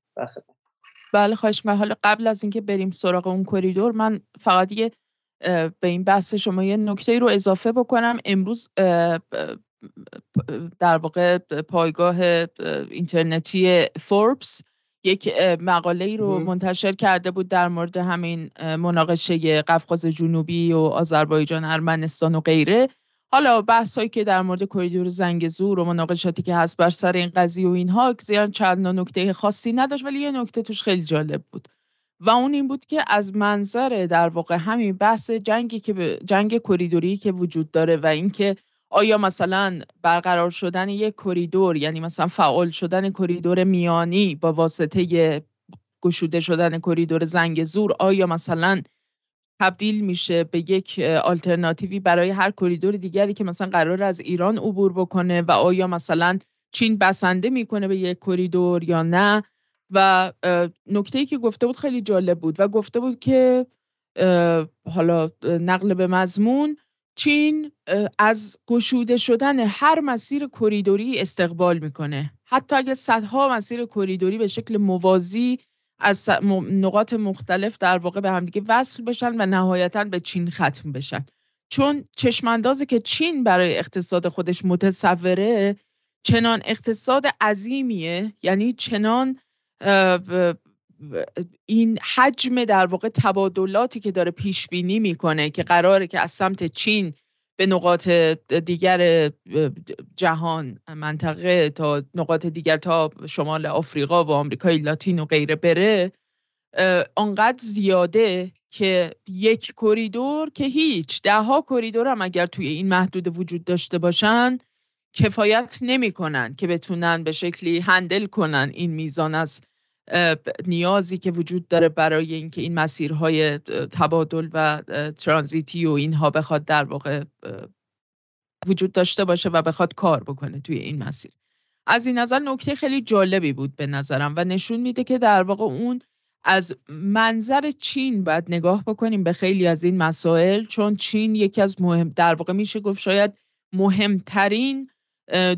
بله خواهش من حالا قبل از اینکه بریم سراغ اون کریدور من فقط یه به این بحث شما یه نکته رو اضافه بکنم. امروز در واقع پایگاه اینترنتی فوربس یک مقاله ای رو منتشر کرده بود در مورد همین مناقشه قفقاز جنوبی و آذربایجان ارمنستان و غیره. حالا بحث هایی که در مورد کریدور زنگزور و مناقشاتی که هست بر سر این قضیه و اینها زیاد چند نکته خاصی نداشت ولی یه نکته توش خیلی جالب بود. و اون این بود که از منظر در واقع همین بحث جنگی که جنگ کریدوری که وجود داره و اینکه آیا مثلا برقرار شدن یک کریدور یعنی مثلا فعال شدن کریدور میانی با واسطه گشوده شدن کریدور زنگزور آیا مثلا تبدیل میشه به یک آلترناتیوی برای هر کریدور دیگری که مثلا قرار از ایران عبور بکنه و آیا مثلا چین بسنده می‌کنه به یک کریدور یا نه. و نکته ای که گفته بود خیلی جالب بود و گفته بود که حالا نقل به مضمون چین از گشوده شدن هر مسیر کریدوری استقبال می‌کنه. حتی اگه صدها مسیر کریدوری به شکل موازی از نقاط مختلف در واقع به همدیگه وصل بشن و نهایتا به چین ختم بشن. چون چشماندازی که چین برای اقتصاد خودش متصوره چنان اقتصاد عظیمیه یعنی چنان این حجم در واقع تبادلاتی که داره پیش بینی می‌کنه که قراره که از سمت چین به نقاط دیگر جهان منطقه تا نقاط دیگر تا شمال آفریقا و آمریکای لاتین و غیره بره آنقدر زیاده که یک کریدور که هیچ ده ها کریدور هم اگر توی این محدود وجود داشته باشن کفایت نمی‌کنن که بتونن به شکلی هندل کنن این میزان از نیازی که وجود داره برای اینکه این مسیرهای تبادل و ترانزیتی و اینها بخواد در واقع وجود داشته باشه و بخواد کار بکنه توی این مسیر. از این نظر نکته خیلی جالبی بود به نظرم و نشون میده که در واقع اون از منظر چین باید نگاه بکنیم به خیلی از این مسائل چون چین یکی از مهم در واقع میشه گفت شاید مهمترین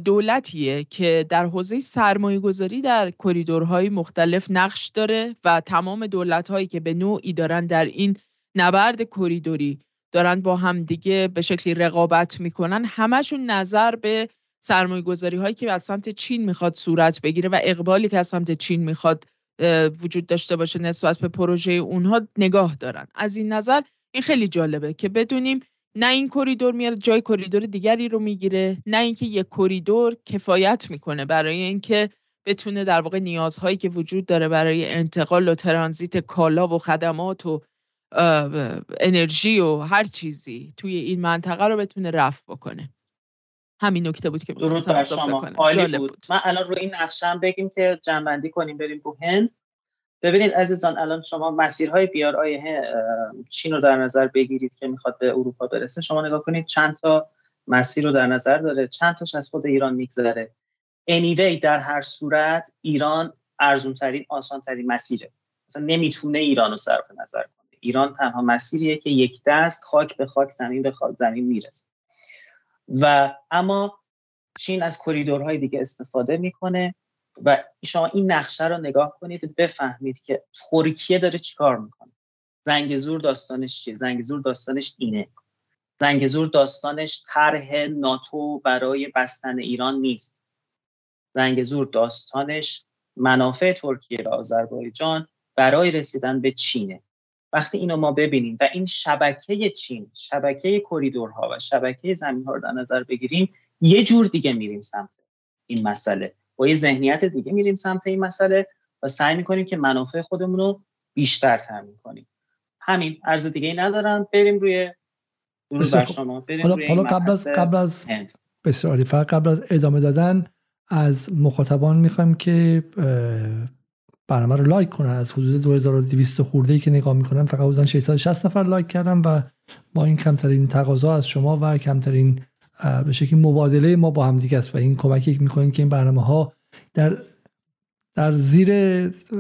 دولتیه که در حوزه سرمایه گذاری در کریدورهای مختلف نقش داره و تمام دولت که به نوعی دارن در این نبرد کریدوری دارن با همدیگه به شکلی رقابت می‌کنن. همشون نظر به سرمایه گذاری هایی که از سمت چین می‌خواد صورت بگیره و اقبالی که از سمت چین می‌خواد وجود داشته باشه نسبت به پروژه اونها نگاه دارن. از این نظر این خیلی جالبه که بدونیم نه این کریدور میاد جای کریدور دیگری رو می‌گیره. نه اینکه یک کریدور کفایت می‌کنه برای اینکه بتونه در واقع نیازهایی که وجود داره برای انتقال و ترانزیت کالا و خدمات و انرژی و هر چیزی توی این منطقه رو بتونه رفع بکنه. همین نکته بود که درود بر شما. عالی بود. بود. من الان روی این نقشه بگیم که جمع‌بندی کنیم بریم رو هند. ببینید عزیزان الان شما مسیرهای بیار آیه چین رو در نظر بگیرید که می‌خواد به اروپا برسه شما نگاه کنید چند تا مسیر رو در نظر داره چند تاش از خود ایران میگذره. Anyway در هر صورت ایران ارزون ترین آسان ترین مسیره. مثلا نمی‌تونه ایران رو صرف نظر کنه. ایران تنها مسیریه که یک دست خاک به خاک زمین به خاک زمین می‌رسه. و اما چین از کریدورهای دیگه استفاده می‌کنه. و شما این نقشه رو نگاه کنید بفهمید که ترکیه داره چیکار می‌کنه. زنگزور داستانش چیه؟ زنگزور داستانش اینه. زنگزور داستانش طرح ناتو برای بستن ایران نیست. زنگزور داستانش منافع ترکیه و آذربایجان برای رسیدن به چینه. وقتی اینو ما ببینیم و این شبکه چین شبکه کریدورها و شبکه زمین ها رو در نظر بگیریم یه جور دیگه میریم سمت این مسئله. با یه ذهنیت دیگه میریم سمت این مسئله و سعی می‌کنیم که منافع خودمون رو بیشتر تامین کنیم همین عرض دیگه ای ندارم. بریم روی حالا, قبل از قبل از بسیاری فقط قبل از ادامه دادن از مخاطبان می‌خوایم که برنامه رو لایک کنن. از حدود 2200 خورده ای که نگاه می‌کنن فقط حدود 660 نفر لایک کردن و با این کمترین تقاضا از شما و کمترین به شکلی مبادله ما با هم دیگه است و این کمکی می‌کنین که این برنامه ها در در زیر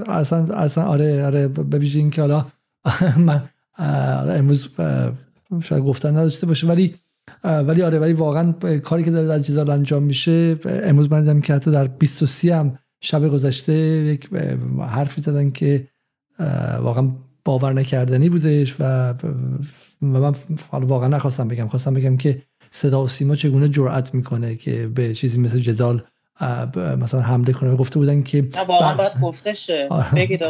اصلا اصلا آره آره به ویژه اینکه حالا من امروز شاید گفتن نداشته باشه ولی ولی آره ولی واقعا کاری که داره در جزال انجام میشه امروز من دیدم که حتی در 23 هم شب گذشته یک حرفی زدن که واقعا باور نکردنی بودش و من واقعا نخواستم بگم خواستم بگم که صدا و سیما چگونه جرأت می‌کنه که به چیزی مثل جدال مثلا حمله کنه؟ گفته بودن که واقعا باید گفته آره. بگید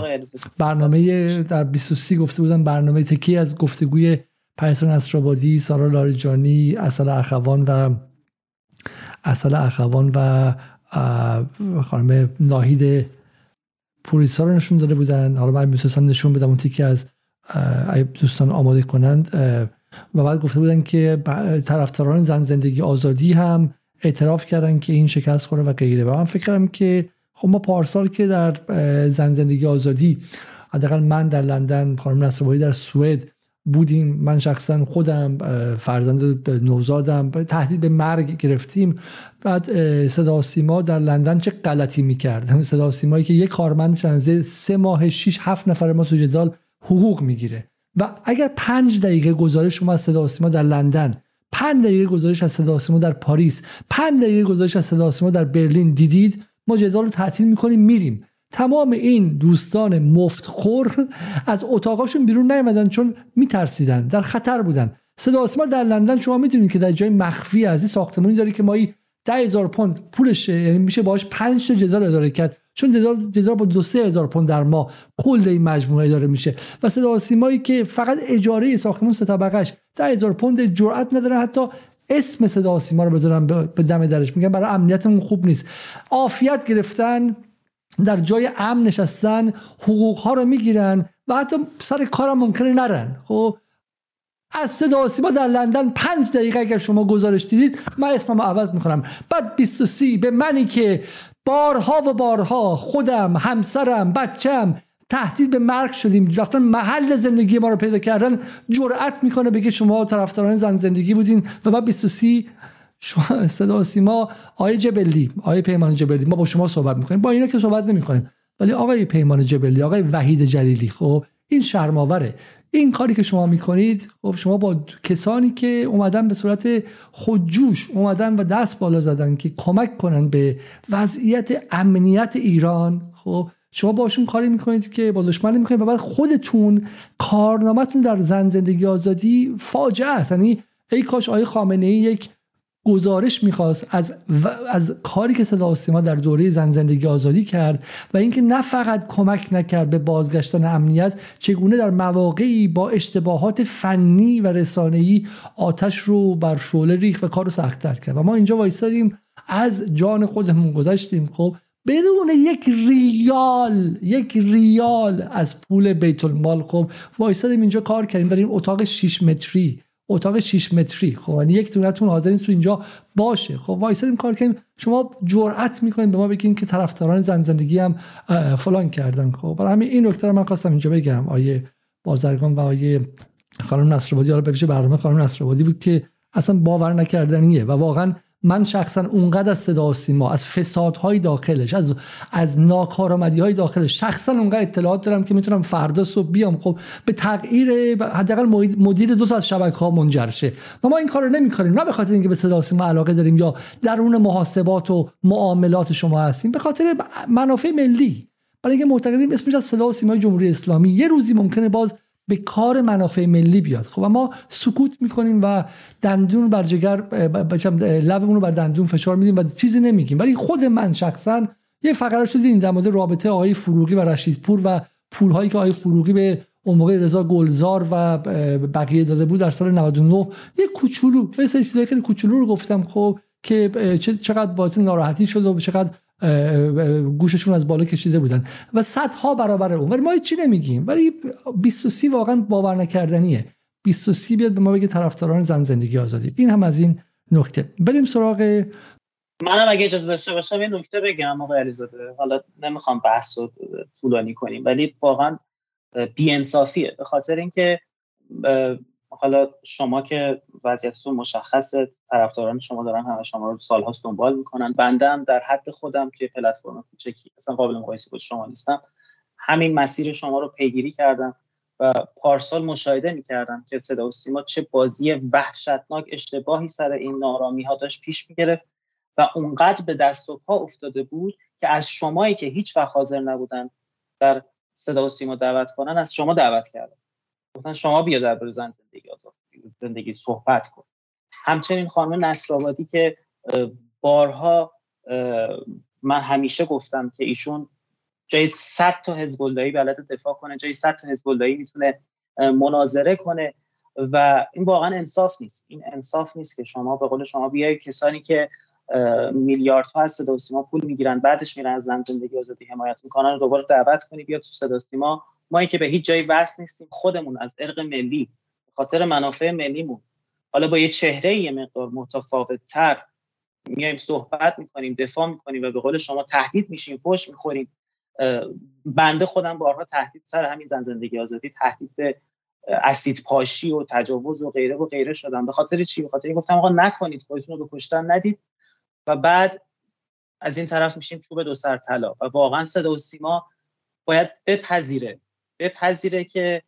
برنامه در 23 گفته بودن برنامه تکی از گفتگوی پریسان اسرابادی سارا لاریجانی اصل اخوان و اصل اخوان و خانم ناهید پوریسا رو نشون داده بودن. حالا من می‌تونستم نشون بدم اون تیکی از دوستان آماده کنند و بعد گفته بودن که طرفداران زن زندگی آزادی هم اعتراف کردن که این شکست خوره و غیره. و من فکرم که خب ما پارسال که در زن زندگی آزادی حداقل من در لندن خانم نصربایی در سوئد بودیم. من شخصا خودم فرزند نوزادم تهدید به مرگ گرفتیم. بعد صدا سیما در لندن چه غلطی می‌کرد؟ صدا سیمایی که یک کارمند شنزه سه ماه شیش هفت نفر ما تو جدال حقوق می‌گیره. و اگر پنج دقیقه گزارش شما از صدا در لندن پنج دقیقه گزارش از صدا در پاریس پنج دقیقه گزارش از صدا در برلین دیدید ما جدال رو تعطیل می‌کنیم میریم. تمام این دوستان مفتخور از اتاقاشون بیرون نیومدن چون میترسیدن در خطر بودن. صدا ما در لندن شما می‌دونید که در جای مخفی از این ساختمانی داره که مایی ده هزار پوند پولشه یعنی میشه باهاش 5 تا جزار اداره کرد. چون جزار با دو سه هزار پوند در ماه کل این مجموعه اداره میشه. و صدا سیمایی که فقط اجاره ساختمون سه طبقش ده هزار پوند جرأت نداره حتی اسم صدا سیما رو بذارن به دم درش. میگن برای امنیتمون خوب نیست. عافیت گرفتن در جای امن نشستن حقوق ها رو می‌گیرن و حتی سر کارم ممکنه نرن. خب از صدا سیما در لندن پنج دقیقه اگر شما گزارش دیدید من اسمم عوض می‌کنم. بعد 23 به منی که بارها و بارها خودم همسرم بچم تهدید به مرگ شدیم. رفتن محل زندگی ما رو پیدا کردن جرأت می‌کنه بگه شما طرفداران زن زندگی بودین و بعد 23 شما صدا سیما آقای جبلی آقای پیمان جبلی ما با شما صحبت می‌کنیم. با اینا که صحبت نمی‌کنیم. ولی آقای پیمان جبلی آقای وحید جلیلی خب این شرماوره این کاری که شما می‌کنید خب شما با کسانی که اومدن به صورت خودجوش اومدن و دست بالا زدن که کمک کنن به وضعیت امنیت ایران خب شما باشون کاری می‌کنید که با دشمن می‌کنید و بعد خودتون کارنامهتون در زن زندگی آزادی فاجعه است. یعنی ای کاش آقای خامنه ای یک گزارش می‌خواست از, از کاری که صدا سیما در دوره زن زندگی آزادی کرد و اینکه نه فقط کمک نکرد به بازگشتن امنیت چگونه در مواقعی با اشتباهات فنی و رسانه‌ای آتش رو بر شعله ریخت و کار رو سختتر کرد. و ما اینجا وایستادیم از جان خودمون گذشتیم. خب بدون یک ریال یک ریال از پول بیت المال خب وایستادیم اینجا کار کردیم در این اتاق 6 متری اتاق 6 متری. خب یعنی یک دونتون حاضر نیست تو اینجا باشه. خب این کار کنیم. شما جرأت می‌کنید به ما بگین که طرفداران زن زندگی هم فلان کردن. خب برای همین این نکته رو من خواستم اینجا بگم. آیه بازرگان و آیه خانم نصرآبادی حالا بفیشه برنامه خانم نصرآبادی بود که اصلا باور نکردنیه و واقعا من شخصا اونقدر از صدا سیما از فسادهای داخلش از از ناکارآمدی های داخلش شخصا اونقدر اطلاعات دارم که می‌تونم فردا صبح بیام. خب به تغییر حداقل مدیر دو تا از شبکه ها منجر شه. و ما این کارو نمی‌کنیم. نه به خاطر اینکه به صدا سیما علاقه داریم یا درون محاسبات و معاملات شما هستیم به خاطر منافع ملی. برای اینکه معتقدیم اسمش از صدا و سیمای جمهوری اسلامی. یه روزی ممکنه باز به کار منافع ملی بیاد. خب ما سکوت می‌کنیم و دندون بر جگر لبمون رو بر دندون فشار میدیم و چیزی نمیگیم. ولی خود من شخصا یه فقره شد دیدین در مورد رابطه آقای فروغی و رشیدپور و پول هایی که آقای فروغی به اون موقع رضا گلزار و بقیه داده بود در سال 99 یه کوچولو سری چیزایی که کوچولو رو گفتم خب که چقدر باعث ناراحتی شد و چقدر گوششون از بالا کشیده بودن. و صدها برابر اون. ولی ما چی نمیگیم. ولی 23 واقعا باور نکردنیه. 23 بیاد به ما بگه طرفداران زن زندگی آزادی. این هم از این نکته. بریم سراغ منم اگه اجازه داشته باشم یه نکته بگم آقای علیزاده. حالا نمی‌خوام بحث رو طولانی کنیم ولی واقعا بیانصافیه. به خاطر اینکه حالا شما که وضعیتتون مشخصه طرفداران شما دارن همه شما رو سالهاست دنبال می‌کنن. بنده هم در حد خودم که پلتفرم کوچکی اصلا قابل مقایسه با شما نیستم. همین مسیر شما رو پیگیری کردم و پارسال مشاهده می‌کردم که صدا و سیما چه بازی وحشتناک اشتباهی سر این نارامی ها داشت پیش می‌گرفت و اونقدر به دست و پا افتاده بود که از شمایی که هیچ وقت حاضر نبودن در صدا و سیما دعوت کنن از شما دعوت کردن گفتن شما بیا در زن زندگی زندگی صحبت کن. همچنین خانم نصرآبادی که بارها من همیشه گفتم که ایشون جای 100 تا حزب اللهی بلد دفاع کنه جای 100 تا حزب اللهی می‌تونه مناظره کنه و این واقعا انصاف نیست. این انصاف نیست که شما به قول شما بیای کسانی که میلیاردها از صدا سیما پول می‌گیرن بعدش میرن از زن زندگی آزادی حمایت می‌کنن دوباره دعوت کنی بیا تو صدا ما که به هیچ جایی وصل نیستیم خودمون از ارق ملی خاطر منافع ملیمون. حالا با یه چهره یه مقدار متفاوت تر میایم صحبت می‌کنیم دفاع می‌کنیم و به قول شما تهدید میشیم فوش می‌خوریم. بنده خودم بارها تهدید سر همین زن زندگی آزادی تهدید به اسید پاشی و تجاوز و غیره و غیره شدم. به خاطر چی؟ به خاطر گفتم آقا نکنید خودتون رو به کشتن ندید. و بعد از این طرف میشیم چوب دو سر طلا. و واقعا صدا و سیما باید بپذیره. بپذیره که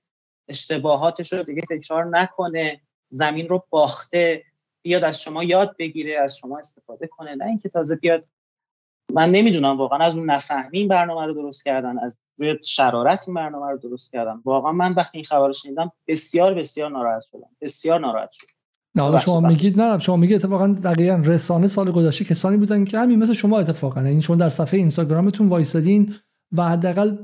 اشتباهاتش رو دیگه تکرار نکنه زمین رو باخته بیاد از شما یاد بگیره از شما استفاده کنه. نه اینکه تازه بیاد من نمی‌دونم واقعا از اون نفهمی این برنامه رو درست کردن از روی شرارت این برنامه رو درست کردن. واقعا من وقتی این خبر رو شنیدم بسیار بسیار ناراحت شدم. بسیار ناراحت شدم. نه حالا شما میگید نه شما میگید اتفاقا دقیقا رسانه سال گذشته کسانی بودن که همین مثل شما اتفاقا. این شما در صفحه اینستاگرامتون وایسادین و حداقل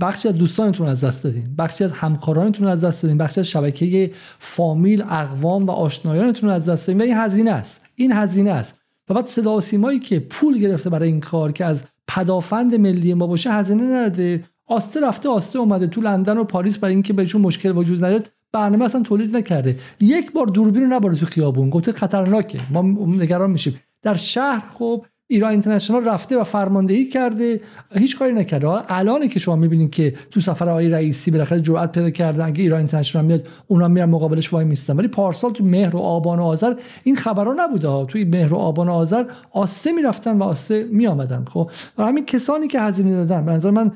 بخشی از دوستانتون از دست دادین. بخشی از همکارانتون از دست دادین. بخشی از شبکه فامیل اقوام و آشنایانتون از دست دادین. و این هزینه است. این هزینه است. و بعد صدا که پول گرفته برای این کار که از پدافند ملی ما باشه هزینه نرده آسته رفته آسته اومده. تو لندن و پاریس برای اینکه بهشون مشکل وجود نداد برنامه اصلا تولید نکرده. یک بار دوربین رو نباره تو خیابون. گفته خطرناکه. ما نگران میشیم. در شهر خب ایران اینترنشنال رفته و فرماندهی کرده هیچ کاری نکرده. الان که شما می‌بینید که تو سفر آقای رئیسی بالاخره جرأت پیدا کردن اگه ایران اینترنشنال میاد اونا میرن مقابلش وای میستن. ولی پارسال تو مهر و آبان و آذر این خبرها نبوده توی مهر و آبان و آذر آسته می‌رفتن و آسته میآمدن. خب و همین کسانی که هزینه دادن به نظر من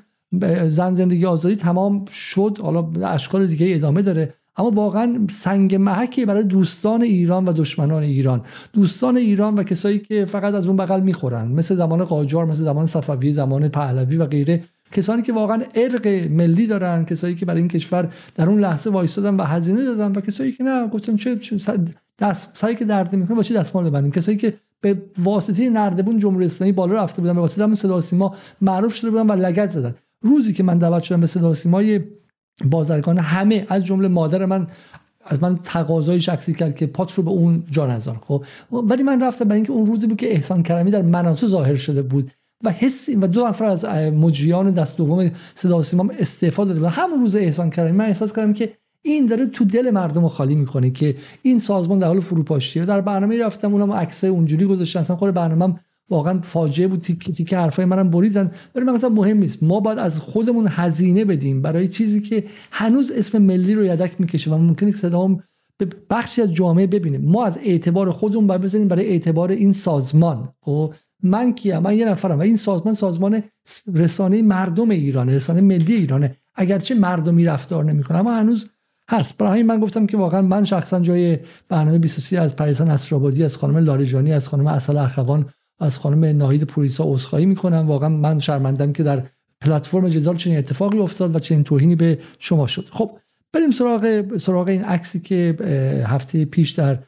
زن زندگی آزادی تمام شد. حالا اشکال دیگه ادامه داره. اما واقعا سنگ محکی برای دوستان ایران و دشمنان ایران. دوستان ایران و کسایی که فقط از اون بغل می‌خورن مثل زمان قاجار مثل زمان صفوی زمان پهلوی و غیره. کسانی که واقعا ارق ملی دارن کسایی که برای این کشور در اون لحظه وایستادن و هزینه دادن و کسایی که نه گفتم چه دست سعی که درد می‌کنه با چه دستمال ببندیم؟ کسایی که به واسطه نردبون جمهوری اسلامی بالا رفته بودن به واسطه هم صدا معروف شده بودن و لگد زدن. روزی که من دعوت شدم به صدا بازرگان همه از جمله مادر من از من تقاضای شخصی کرد که پات رو به اون جا نذار خب؟ ولی من رفتم برای اینکه اون روزی بود که احسان کرمی در مناطق ظاهر شده بود و حس و دو نفر از مجریان دست دوم صدا سیما استفاده داده همون روز احسان کرمی من احساس کردم که این داره تو دل مردم رو خالی می‌کنه که این سازمان در حال فروپاشیه. در برنامه رفتم اونم عکسای اونجوری گذاشتن اصلا خود برنامه واقعا فاجعه بود تیک تیک حرفای منم بریدن ولی من مثلا مهم نیست. ما باید از خودمون هزینه بدیم برای چیزی که هنوز اسم ملی رو یدک می‌کشه و ممکنه صدام بخشی از جامعه ببینیم ما از اعتبار خودمون باید بزنیم برای اعتبار این سازمان. خب من کیم؟ من یه نفرم. و این سازمان سازمان رسانه مردم ایرانه رسانه ملی ایرانه. اگرچه مردمی رفتار نمی‌کنه اما هنوز هست. برای من گفتم که واقعا من شخصا جای برنامه 23 از پریسان اسرابادی از خانم لاریجانی از خانم اصل اخوان از خانم ناهید پوریسا عذرخواهی می‌کنم. واقعا من شرمندم که در پلتفرم جدال چنین اتفاقی افتاد و چنین توهینی به شما شد. خب بریم سراغ سراغ این عکسی که هفته پیش در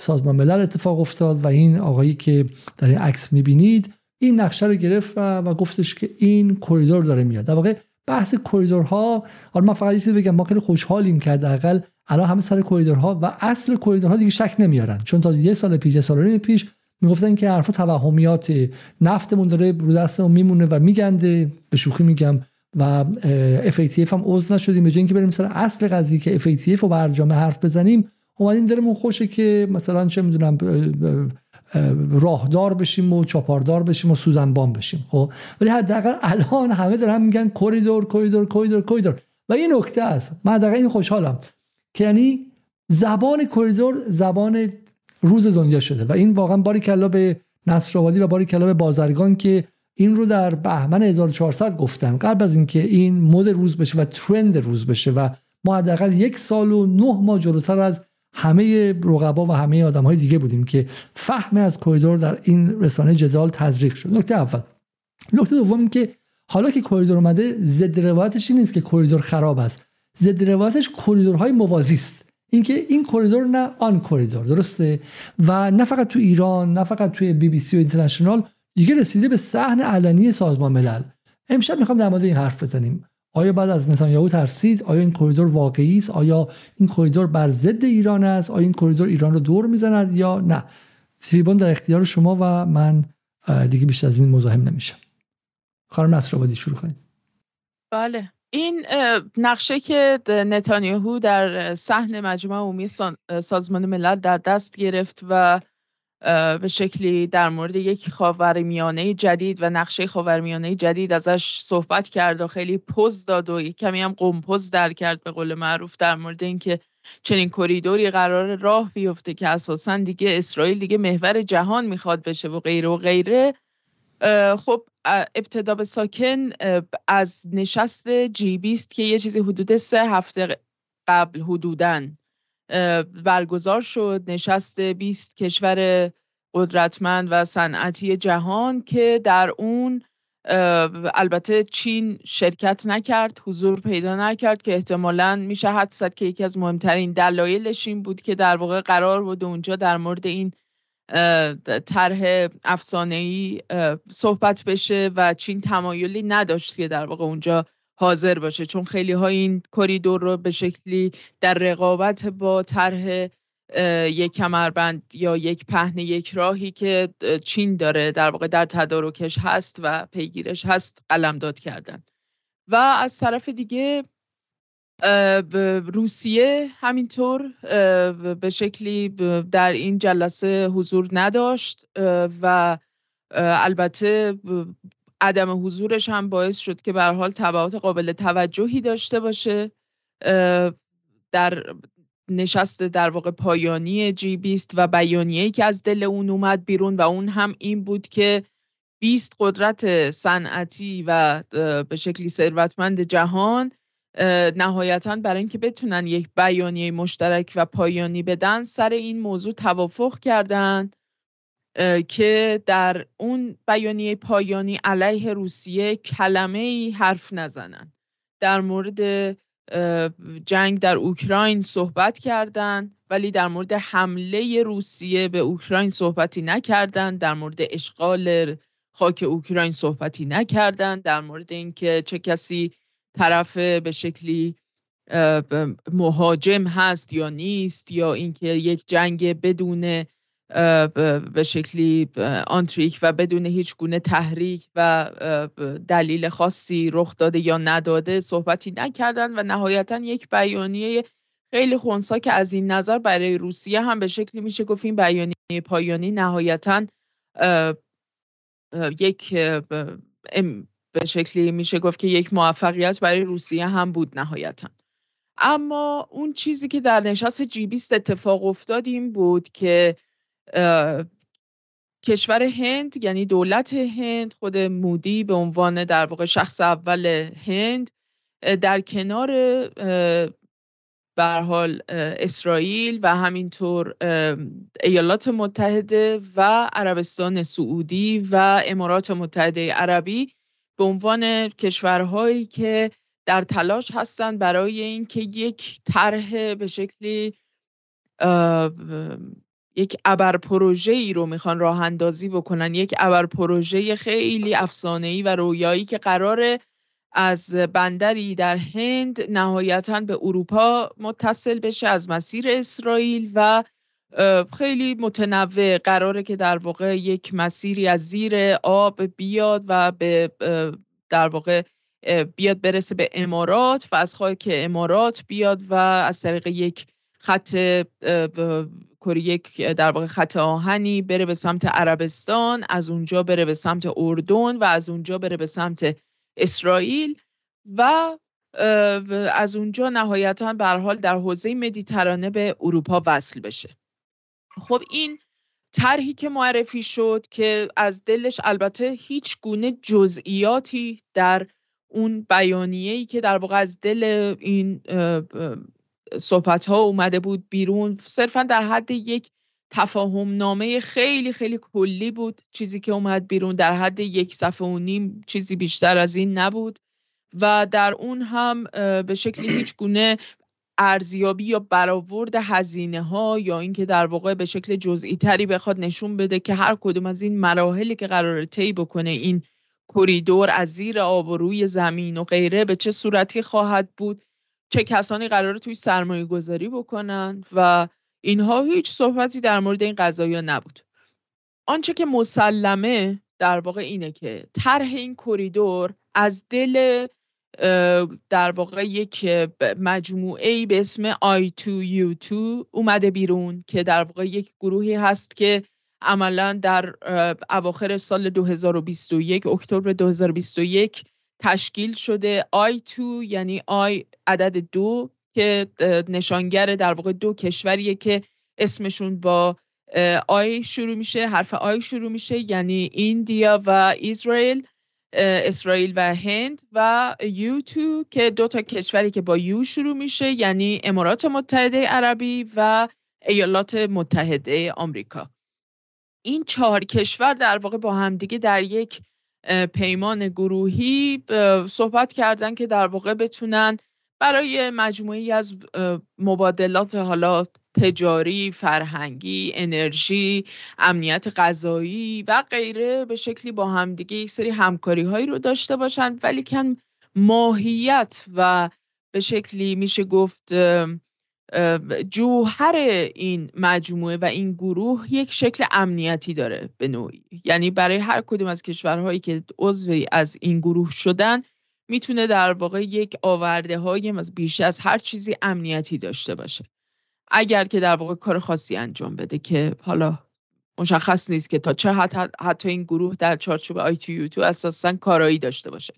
سازمان ملل اتفاق افتاد و این آقایی که در این عکس می‌بینید این نقشه رو گرفت و, و گفتش که این کریدور داره میاد. در واقع بحث کریدورها حالا من فقط چیزی بگم ما خیلی خوشحالیم که حداقل الان همه سر کریدورها و اصل کریدورها دیگه شک نمیارن. چون تا یه سال پیش یه سال پیش می‌گفتن که حرفا توهمیات نفتمون داره رو دستمون میمونه و میگنده. به شوخی میگم. و FATF هم عضو نشدیم. به اینکه بریم سر اصل قضیه که FATF رو برجامه حرف بزنیم اومدیم دلمون خوشه که مثلا چه می‌دونم راهدار بشیم و چاپاردار بشیم و سوزنبان بشیم. خب؟ ولی حداقل الان همه دارن میگن کریدور کریدور کریدور کریدور و این نکته است. من حداقل این خوشحالم که یعنی زبان کریدور زبان روز دنیا شده و این واقعا باریکلا به نصرآبادی و باریکلا به بازرگان که این رو در بهمن 1400 گفتن قبل از اینکه این مد روز بشه و trend روز بشه و ما حداقل یک سال و نه ماه جلوتر از همه رقبا و همه آدم های دیگه بودیم که فهم از کریدور در این رسانه جدال تزریق شد. نکته اول. نکته دوم که حالا که کریدور اومده ضد روایتش این نیست که کریدور خراب است. ضد روایتش کریدورهای موازی است. اینکه این کریدور نه آن کریدور درسته؟ و نه فقط تو ایران نه فقط توی بی بی سی و اینترنشنال دیگه رسیده به صحن علنی سازمان ملل. امشب می‌خوام در مورد این حرف بزنیم. آیا باید از نتانیاهو ترسید؟ آیا این کریدور واقعی است؟ آیا این کریدور بر ضد ایران است؟ آیا این کریدور ایران رو دور می‌زند یا نه؟ تریبون در اختیار شما و من دیگه بیشتر از این مزاحم نمیشم. خانم نصر شروع کنید. بله. این نقشه که نتانیاهو در صحن مجمع عمومی سازمان ملل در دست گرفت و به شکلی در مورد یک خاورمیانه جدید و نقشه خاورمیانه جدید ازش صحبت کرد و خیلی پوز داد و کمی هم قمپوز در کرد به قول معروف در مورد اینکه چنین کریدوری قرار راه بیفته که اساسا دیگه اسرائیل دیگه محور جهان می‌خواد بشه و غیره و غیره. خب ابتدا به ساکن از نشست جی بیست که یه چیزی حدود سه هفته قبل حدودن برگزار شد. نشست 20 کشور قدرتمند و صنعتی جهان که در اون البته چین شرکت نکرد حضور پیدا نکرد که احتمالا میشه حد زد که یکی از مهمترین دلایلش این بود که در واقع قرار بود اونجا در مورد این طرح افسانه ای صحبت بشه و چین تمایلی نداشت که در واقع اونجا حاضر باشه. چون خیلی ها این کریدور رو به شکلی در رقابت با طرح یک کمربند یا یک پهن یک راهی که چین داره در واقع در تدارکش هست و پیگیرش هست قلمداد کردن. و از طرف دیگه روسیه همینطور به شکلی در این جلسه حضور نداشت و البته عدم حضورش هم باعث شد که به حال تبعات قابل توجهی داشته باشه. در نشست در واقع پایانی جی بیست و بیانیه‌ای که از دل اون اومد بیرون و اون هم این بود که 20 قدرت صنعتی و به شکلی ثروتمند جهان نهایتا برای اینکه بتونن یک بیانیه مشترک و پایانی بدن سر این موضوع توافق کردند که در اون بیانیه پایانی علیه روسیه کلمه ای حرف نزنن. در مورد جنگ در اوکراین صحبت کردند ولی در مورد حمله روسیه به اوکراین صحبتی نکردند در مورد اشغال خاک اوکراین صحبتی نکردند در مورد اینکه چه کسی طرف به شکلی مهاجم هست یا نیست یا اینکه یک جنگ بدون به شکلی آنتریک و بدون هیچ گونه تحریک و دلیل خاصی رخ داده یا نداده صحبتی نکردن و نهایتا یک بیانیه خیلی خونسا که از این نظر برای روسیه هم به شکلی میشه گفت این بیانیه پایانی نهایتا یک به شکلی میشه گفت که یک موفقیت برای روسیه هم بود نهایتا. اما اون چیزی که در نشست جی بیست اتفاق افتاد این بود که کشور هند یعنی دولت هند خود مودی به عنوان در واقع شخص اول هند در کنار بر حال اسرائیل و همینطور ایالات متحده و عربستان سعودی و امارات متحده عربی به عنوان کشورهایی که در تلاش هستند برای اینکه یک طرح به شکلی یک ابر پروژه ای رو می‌خوان راه اندازی بکنن یک ابر پروژه خیلی افسانه ای و رویایی که قراره از بندری در هند نهایتا به اروپا متصل بشه از مسیر اسرائیل و خیلی متنوع. قراره که در واقع یک مسیری از زیر آب بیاد و به در واقع بیاد برسه به امارات و از خاک امارات بیاد و از طریق یک خط یک در واقع خط آهنی بره به سمت عربستان از اونجا بره به سمت اردن و از اونجا بره به سمت اسرائیل و از اونجا نهایتا به حال در حوزه مدیترانه به اروپا وصل بشه. خب این طرحی که معرفی شد که از دلش البته هیچ گونه جزئیاتی در اون بیانیه‌ای که در واقع از دل این صحبت ها اومده بود بیرون صرفا در حد یک تفاهم نامه خیلی خیلی کلی بود. چیزی که اومد بیرون در حد یک صفحه و نیم چیزی بیشتر از این نبود. و در اون هم به شکلی هیچ گونه ارزیابی یا برآورد هزینه ها یا اینکه در واقع به شکل جزئی تری بخواد نشون بده که هر کدوم از این مراحلی که قرار طی بکنه این کریدور از زیر آب و روی زمین و غیره به چه صورتی خواهد بود؟ چه کسانی قرار توی سرمایه گذاری بکنن؟ و اینها هیچ صحبتی در مورد این قضايا نبود. آنچه که مسلمه در واقع اینه که طرح این کریدور از دل در واقع یک مجموعه به اسم I2U2 اومده بیرون که در واقع یک گروهی هست که عملا در اواخر سال 2021 اکتبر 2021 تشکیل شده I2 یعنی I عدد دو که نشانگر در واقع دو کشوریه که اسمشون با آی شروع میشه حرف آی شروع میشه یعنی ایندیا و اسرائیل اسرائیل و هند و یو تو که دو تا کشوری که با یو شروع میشه یعنی امارات متحده عربی و ایالات متحده آمریکا. این چهار کشور در واقع با همدیگه در یک پیمان گروهی صحبت کردن که در واقع بتونن برای مجموعی از مبادلات حالا تجاری، فرهنگی، انرژی، امنیت غذایی و غیره به شکلی با همدیگه یک سری همکاری هایی رو داشته باشن. ولی کن ماهیت و به شکلی میشه گفت جوهر این مجموعه و این گروه یک شکل امنیتی داره به نوعی. یعنی برای هر کدوم از کشورهایی که عضوی از این گروه شدن می‌تونه در واقع یک آورده های بیش از هر چیزی امنیتی داشته باشه. اگر که در واقع کار خاصی انجام بده که حالا مشخص نیست که تا چه حد حتی این گروه در چارچوب آی تی تو اساسا کارایی داشته باشه.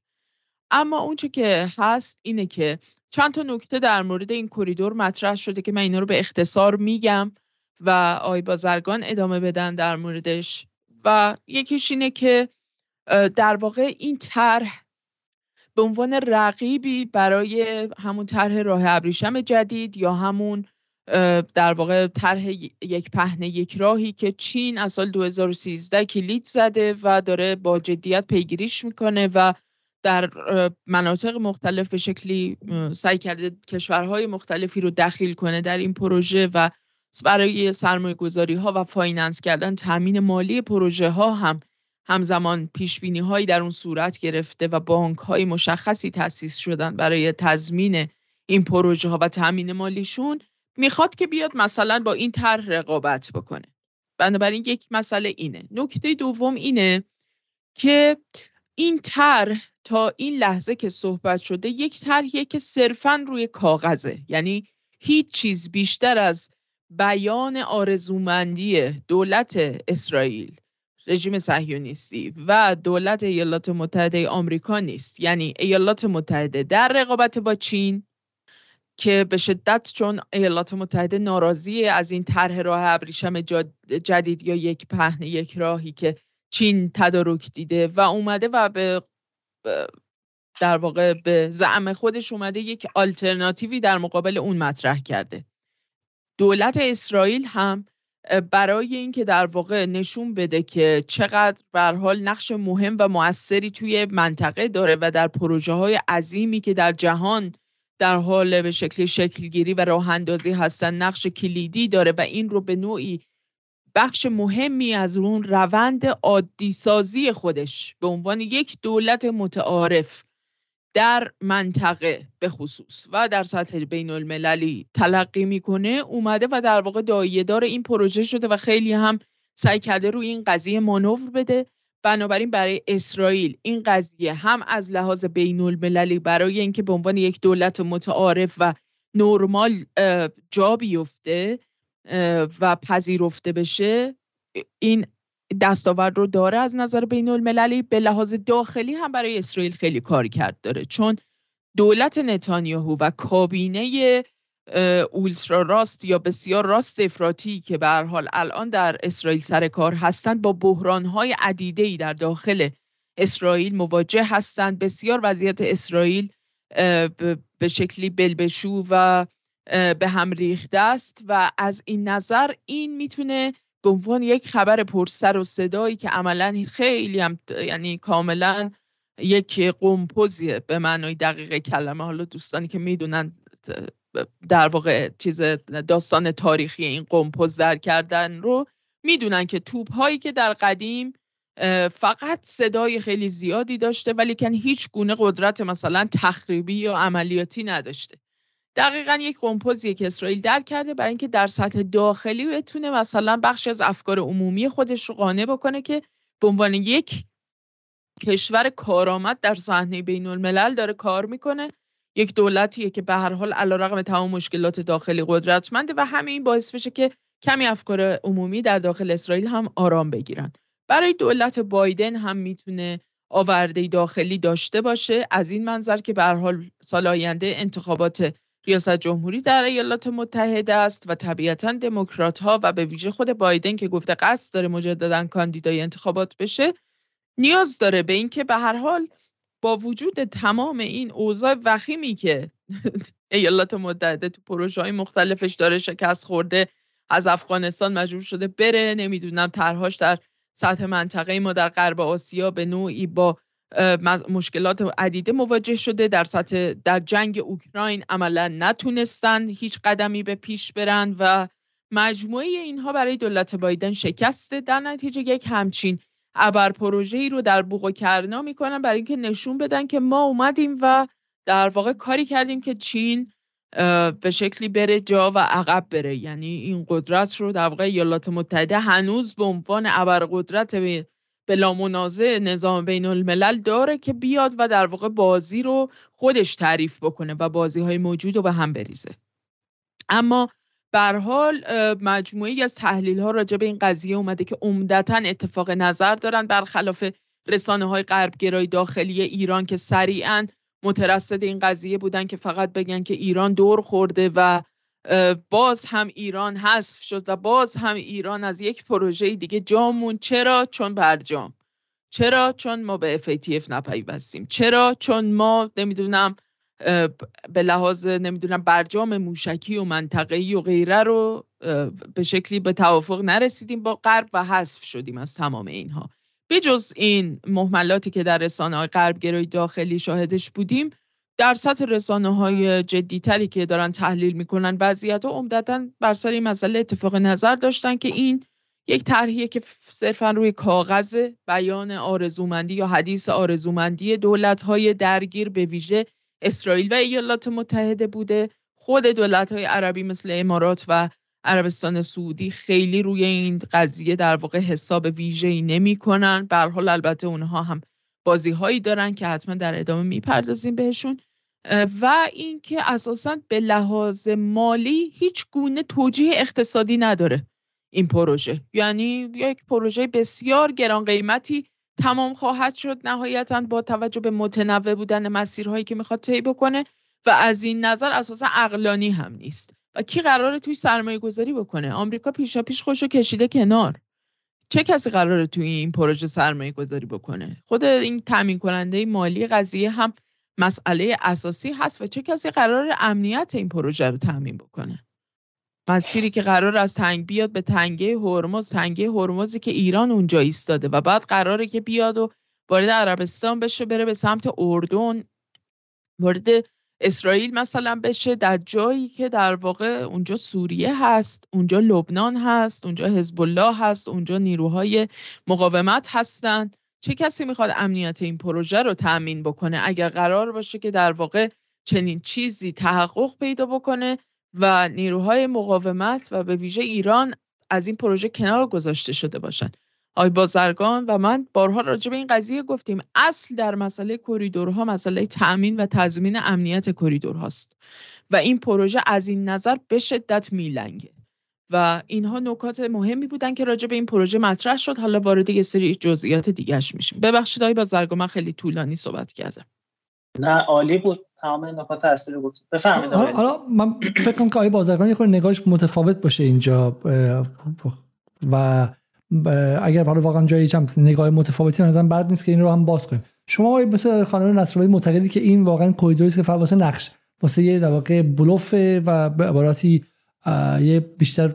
اما اونچه که هست اینه که چند تا نکته در مورد این کریدور مطرح شده که من اینا رو به اختصار میگم و آی بازرگان ادامه بدن در موردش. و یکیش اینه که در واقع این طرح به عنوان رقیبی برای همون طرح راه ابریشم جدید یا همون در واقع طرح یک پهنه یک راهی که چین از سال 2013 کلید زده و داره با جدیت پیگیریش می‌کنه و در مناطق مختلف به شکلی سعی کرده کشورهای مختلفی رو دخیل کنه در این پروژه و برای سرمایه گذاری ها و finance کردن تامین مالی پروژه ها هم همزمان پیش بینی هایی در اون صورت گرفته و بانک های مشخصی تأسیس شدن برای تضمین این پروژه ها و تامین مالیشون می‌خواد که بیاد مثلا با این طرح رقابت بکنه. بنابراین یک مسئله اینه. نکته دوم اینه که این طرح تا این لحظه که صحبت شده یک طرحیه که صرفا روی کاغذه. یعنی هیچ چیز بیشتر از بیان آرزومندی دولت اسرائیل رژیم صهیونیستی و دولت ایالات متحده آمریکا نیست. یعنی ایالات متحده در رقابت با چین که به شدت چون ایالات متحده ناراضی از این طرح راه ابریشم جدید یا یک پهن یک راهی که چین تدارک دیده و اومده و به در واقع به زعم خودش اومده یک آلترناتیوی در مقابل اون مطرح کرده. دولت اسرائیل هم برای اینکه در واقع نشون بده که چقدر به حال نقش مهم و موثری توی منطقه داره و در پروژه های عظیمی که در جهان در حال به شکل شکلگیری و راه اندازی هستن نقش کلیدی داره و این رو به نوعی بخش مهمی از اون روند عادی سازی خودش به عنوان یک دولت متعارف در منطقه به خصوص و در سطح بین المللی تلقی می‌کنه اومده و در واقع دار این پروژه شده و خیلی هم سعی کرده روی این قضیه مانور بده. بنابراین برای اسرائیل این قضیه هم از لحاظ بین المللی برای اینکه به عنوان یک دولت متعارف و نرمال جا بیفته و پذیرفته بشه این دستاورد رو داره از نظر بین المللی به لحاظ داخلی هم برای اسرائیل خیلی کار کرد داره. چون دولت نتانیاهو و کابینه اولترا راست یا بسیار راست افراطی که به حال الان در اسرائیل سر کار هستند با بحرانهای ای در داخل اسرائیل مواجه هستند. بسیار وضعیت اسرائیل به شکلی بلبشو و به هم ریخته است و از این نظر این می‌تونه به عنوان یک خبر پرسر و صدایی که عملا خیلی هم یعنی کاملا یک قمپوزیه به معنای دقیق کلمه. حالا دوستانی که می‌دونن در واقع چیز داستان تاریخی این قمپوز در کردن رو می‌دونن که توپ هایی که در قدیم فقط صدای خیلی زیادی داشته ولی کن هیچ گونه قدرت مثلا تخریبی یا عملیاتی نداشته. دقیقا یک قمپوزیه که اسرائیل در کرده برای اینکه در سطح داخلی بتونه مثلا بخشی از افکار عمومی خودش رو قانع بکنه که به عنوان یک کشور کارآمد در صحنه بین الملل داره کار می‌کنه. یک دولتیه که به هر حال علیرغم تمام مشکلات داخلی قدرتمنده و همه این باعث بشه که کمی افکار عمومی در داخل اسرائیل هم آرام بگیرن. برای دولت بایدن هم می‌تونه آورده داخلی داشته باشه. از این منظر که به هر حال سال آینده انتخابات ریاست جمهوری در ایالات متحده است و طبیعتا دموکرات ها و به ویژه خود بایدن که گفته قصد داره مجددا کاندیدای انتخابات بشه نیاز داره به اینکه به هر حال با وجود تمام این اوضاع وخیمی که ایالات متحده تو پروژه های مختلفش داره شکست خورده از افغانستان مجبور شده بره نمی‌دونم طرحهاش در سطح منطقه ما در غرب آسیا به نوعی با مشکلات عدیده مواجه شده. در سطح در جنگ اوکراین عملا نتونستن هیچ قدمی به پیش برن و مجموعه اینها برای دولت بایدن شکسته. در نتیجه یک همچین ابر پروژه ای رو در بوق و کرنا می‌کنن برای اینکه نشون بدن که ما اومدیم و در واقع کاری کردیم که چین به شکلی بره جا و عقب بره. یعنی این قدرت رو در واقع ایالات متحده هنوز به عنوان ابر قدرت بلا منازع نظام بین الملل داره که بیاد و در واقع بازی رو خودش تعریف بکنه و بازی های موجود رو به هم بریزه. اما بر حال مجموعی از تحلیل ها راجع به این قضیه اومده که عمدتا اتفاق نظر دارن برخلاف رسانه های غربگرای داخلی ایران که سریعا مترصد این قضیه بودن که فقط بگن که ایران دور خورده و باز هم ایران حذف شد و باز هم ایران از یک پروژه دیگه جامون. چرا؟ چون برجام. چرا؟ چون ما به FATF نپیوستیم. چرا؟ چون ما نمی‌دونم به لحاظ نمی‌دونم برجام موشکی و منطقه‌ای و غیره رو به شکلی به توافق نرسیدیم با غرب و حذف شدیم از تمام اینها. بجز این محملاتی که در رسانه های داخلی شاهدش بودیم در سطح رسانه های جدیتری که دارن تحلیل می‌کنن وضعیت ها عمدتا بر سر این مسئله اتفاق نظر داشتن که این یک طرحیه که صرفا روی کاغذ بیان آرزومندی یا حدیث آرزومندی دولت های درگیر به ویژه اسرائیل و ایالات متحده بوده. خود دولت های عربی مثل امارات و عربستان سعودی خیلی روی این قضیه در واقع حساب ویژه‌ای نمی‌کنن. به حال البته اونها هم بازی هایی دارن که حتما در ادامه می‌پردازیم بهشون. و اینکه اساسا به لحاظ مالی هیچ گونه توجیه اقتصادی نداره این پروژه. یعنی یک پروژه بسیار گران قیمتی تمام خواهد شد. نهایتا با توجه به متنوع بودن مسیرهایی که می‌خواد طی بکنه و از این نظر اساسا اقلانی هم نیست. و کی قراره توی سرمایه گذاری بکنه؟ آمریکا پیشا پیش خوشو کشیده کنار. چه کسی قراره توی این پروژه سرمایه گذاری بکنه؟ خود این تامین کننده مالی قضیه هم مسئله اساسی هست و چه کسی قرار امنیت این پروژه رو تامین بکنه؟ مسیری که قرار از تنگ بیاد به تنگه هرمز تنگه هرمزی که ایران اونجا ایستاده و بعد قراره که بیاد و وارد عربستان بشه بره به سمت اردن وارد اسرائیل مثلا بشه در جایی که در واقع اونجا سوریه هست اونجا لبنان هست اونجا حزب الله هست اونجا نیروهای مقاومت هستند چه کسی می‌خواد امنیت این پروژه رو تأمین بکنه؟ اگر قرار باشه که در واقع چنین چیزی تحقق پیدا بکنه و نیروهای مقاومت و به ویژه ایران از این پروژه کنار گذاشته شده باشند آی بازرگان و من بارها راجع به این قضیه گفتیم اصل در مسئله کریدورها مسئله تأمین و تضمین امنیت کریدورهاست و این پروژه از این نظر به شدت میلنگه. و اینها نکات مهمی بودن که راجع به این پروژه مطرح شد. حالا وارد یه سری جزئیات دیگهش میشیم. ببخشید آقای بازرگان من خیلی طولانی صحبت کردم. نه عالی بود. تمام نکات اصلی رو گفت بفهمید حالا من فکر کنم که آقای بازرگان یه نگاهش متفاوت باشه اینجا. و اگر حالا واقعا جایی هم نگاه متفاوتی نظرم بعد نیست که این رو هم باز کنیم. شما مثل خانم نصرالله معتقدی که این واقعا کوریدوری است که فقط واسه نقش واسه یه در واقع بلوف و به عبارتی یه بیشتر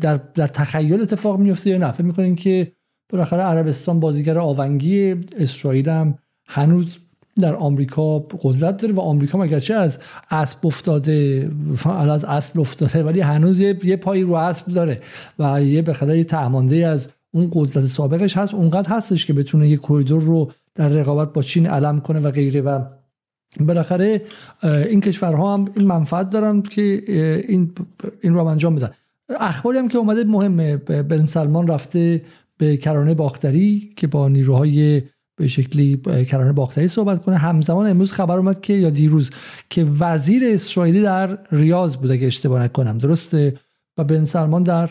در, در تخیل اتفاق میفته یا نه؟ فکر می‌کنین که بالاخره عربستان بازیگر آونگی اسرائیل هم هنوز در آمریکا قدرت داره و آمریکا مگرچه از اسب افتاده از اصل افتاده ولی هنوز یه, یه پایی رو اسب داره و یه بخاطر یه از اون قدرت سابقش هست. اونقدر هستش که بتونه یه کریدور رو در رقابت با چین علم کنه و غیره و بالاخره این کشورها هم این منفعت دارن که این این رو انجام بدن. اخباری هم که اومده مهمه بن سلمان رفته به کرانه باختری که با نیروهای به شکلی کرانه باختری صحبت کنه. همزمان امروز خبر اومد که یا دیروز که وزیر اسرائیلی در ریاض بوده اگه اشتباه نکنم. درسته؟ و بن سلمان در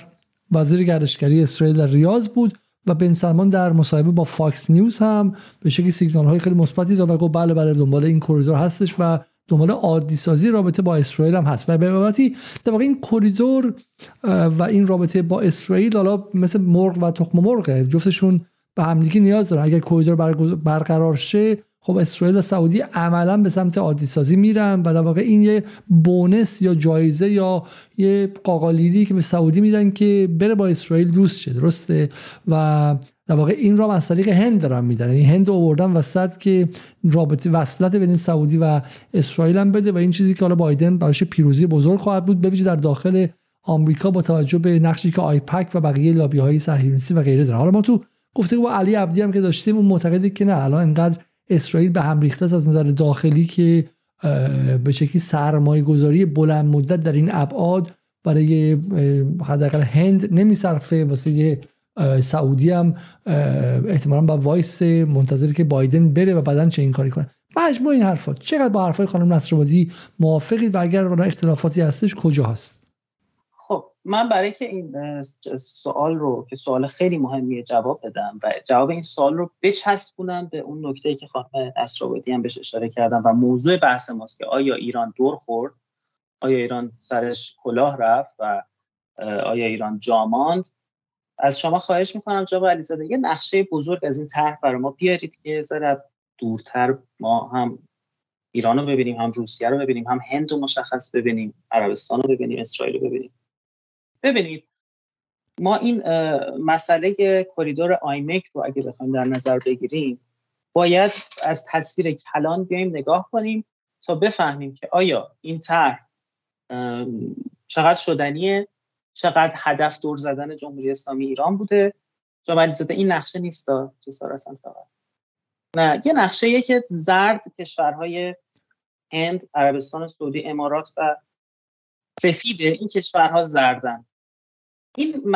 وزیر گردشگری اسرائیل در ریاض بود. و بن سلمان در مصاحبه با فاکس نیوز هم به شکلی سیگنال های خیلی مثبتی داد و گفت بله بله دنبال این کریدور هستش و دنبال عادی سازی رابطه با اسرائیل هم هست. و به عبارتی در واقع این کریدور و این رابطه با اسرائیل حالا مثل مرغ و تخم مرغه جفتشون به همدیگه نیاز دارن. اگر کریدور برقرار شه خب اسرائیل و سعودی عملا به سمت عادی سازی میرن و در واقع این یه بونس یا جایزه یا یه قاقالیدی که به سعودی میدن که بره با اسرائیل دوست شه درسته؟ و در واقع این را از طریق هند دارن میدن. این هند آوردن وسط که رابطه وصلت بین سعودی و اسرائیل هم بده و این چیزی که حالا بایدن براش پیروزی بزرگ خواهد بود ببینید در داخل آمریکا با توجه به نقشی که آیپک و بقیه لابی های صهیونیستی و غیره دارن. حالا ما تو گفته با علی عبدی هم که داشتیم اون معتقدی که نه الان انقدر اسرائیل به هم ریخته از نظر داخلی که به شکلی سرمایه گذاری بلند مدت در این ابعاد برای حداقل هند نمیصرفه. واسه سعودی هم احتمالا با وایس منتظر که بایدن بره و بعدا چه این کاری کنه. مجموع این حرفات چقدر با حرفای خانم نصرآبادی موافقید و اگر اختلافاتی هستش کجا هست؟ من برای که این سوال رو که سوال خیلی مهمیه جواب بدم و جواب این سوال رو بچسبونم به اون نکته که خانم اسرابادی هم بهش اشاره کردم و موضوع بحث ماست که آیا ایران دور خورد؟ آیا ایران سرش کلاه رفت و آیا ایران جاماند از شما خواهش می‌کنم جواب علیزاده یه نقشه بزرگ از این طرح برای ما بیارید که ذره دورتر ما هم ایران رو ببینیم هم روسیه رو ببینیم هم هند رو مشخص ببینیم عربستان رو ببینیم اسرائیل رو ببینیم. ببینید ما این مسئله کریدور آیمک رو اگه بخوایم در نظر بگیریم باید از تصویر کلان بیایم نگاه کنیم تا بفهمیم که آیا این طرح چقدر شدنیه چقدر هدف دور زدن جمهوری اسلامی ایران بوده جامعه زده این نقشه نیست جسارتا فقط. نه یه نقشه که زرد کشورهای هند عربستان سعودی امارات و سفیده این کشورها زردن. این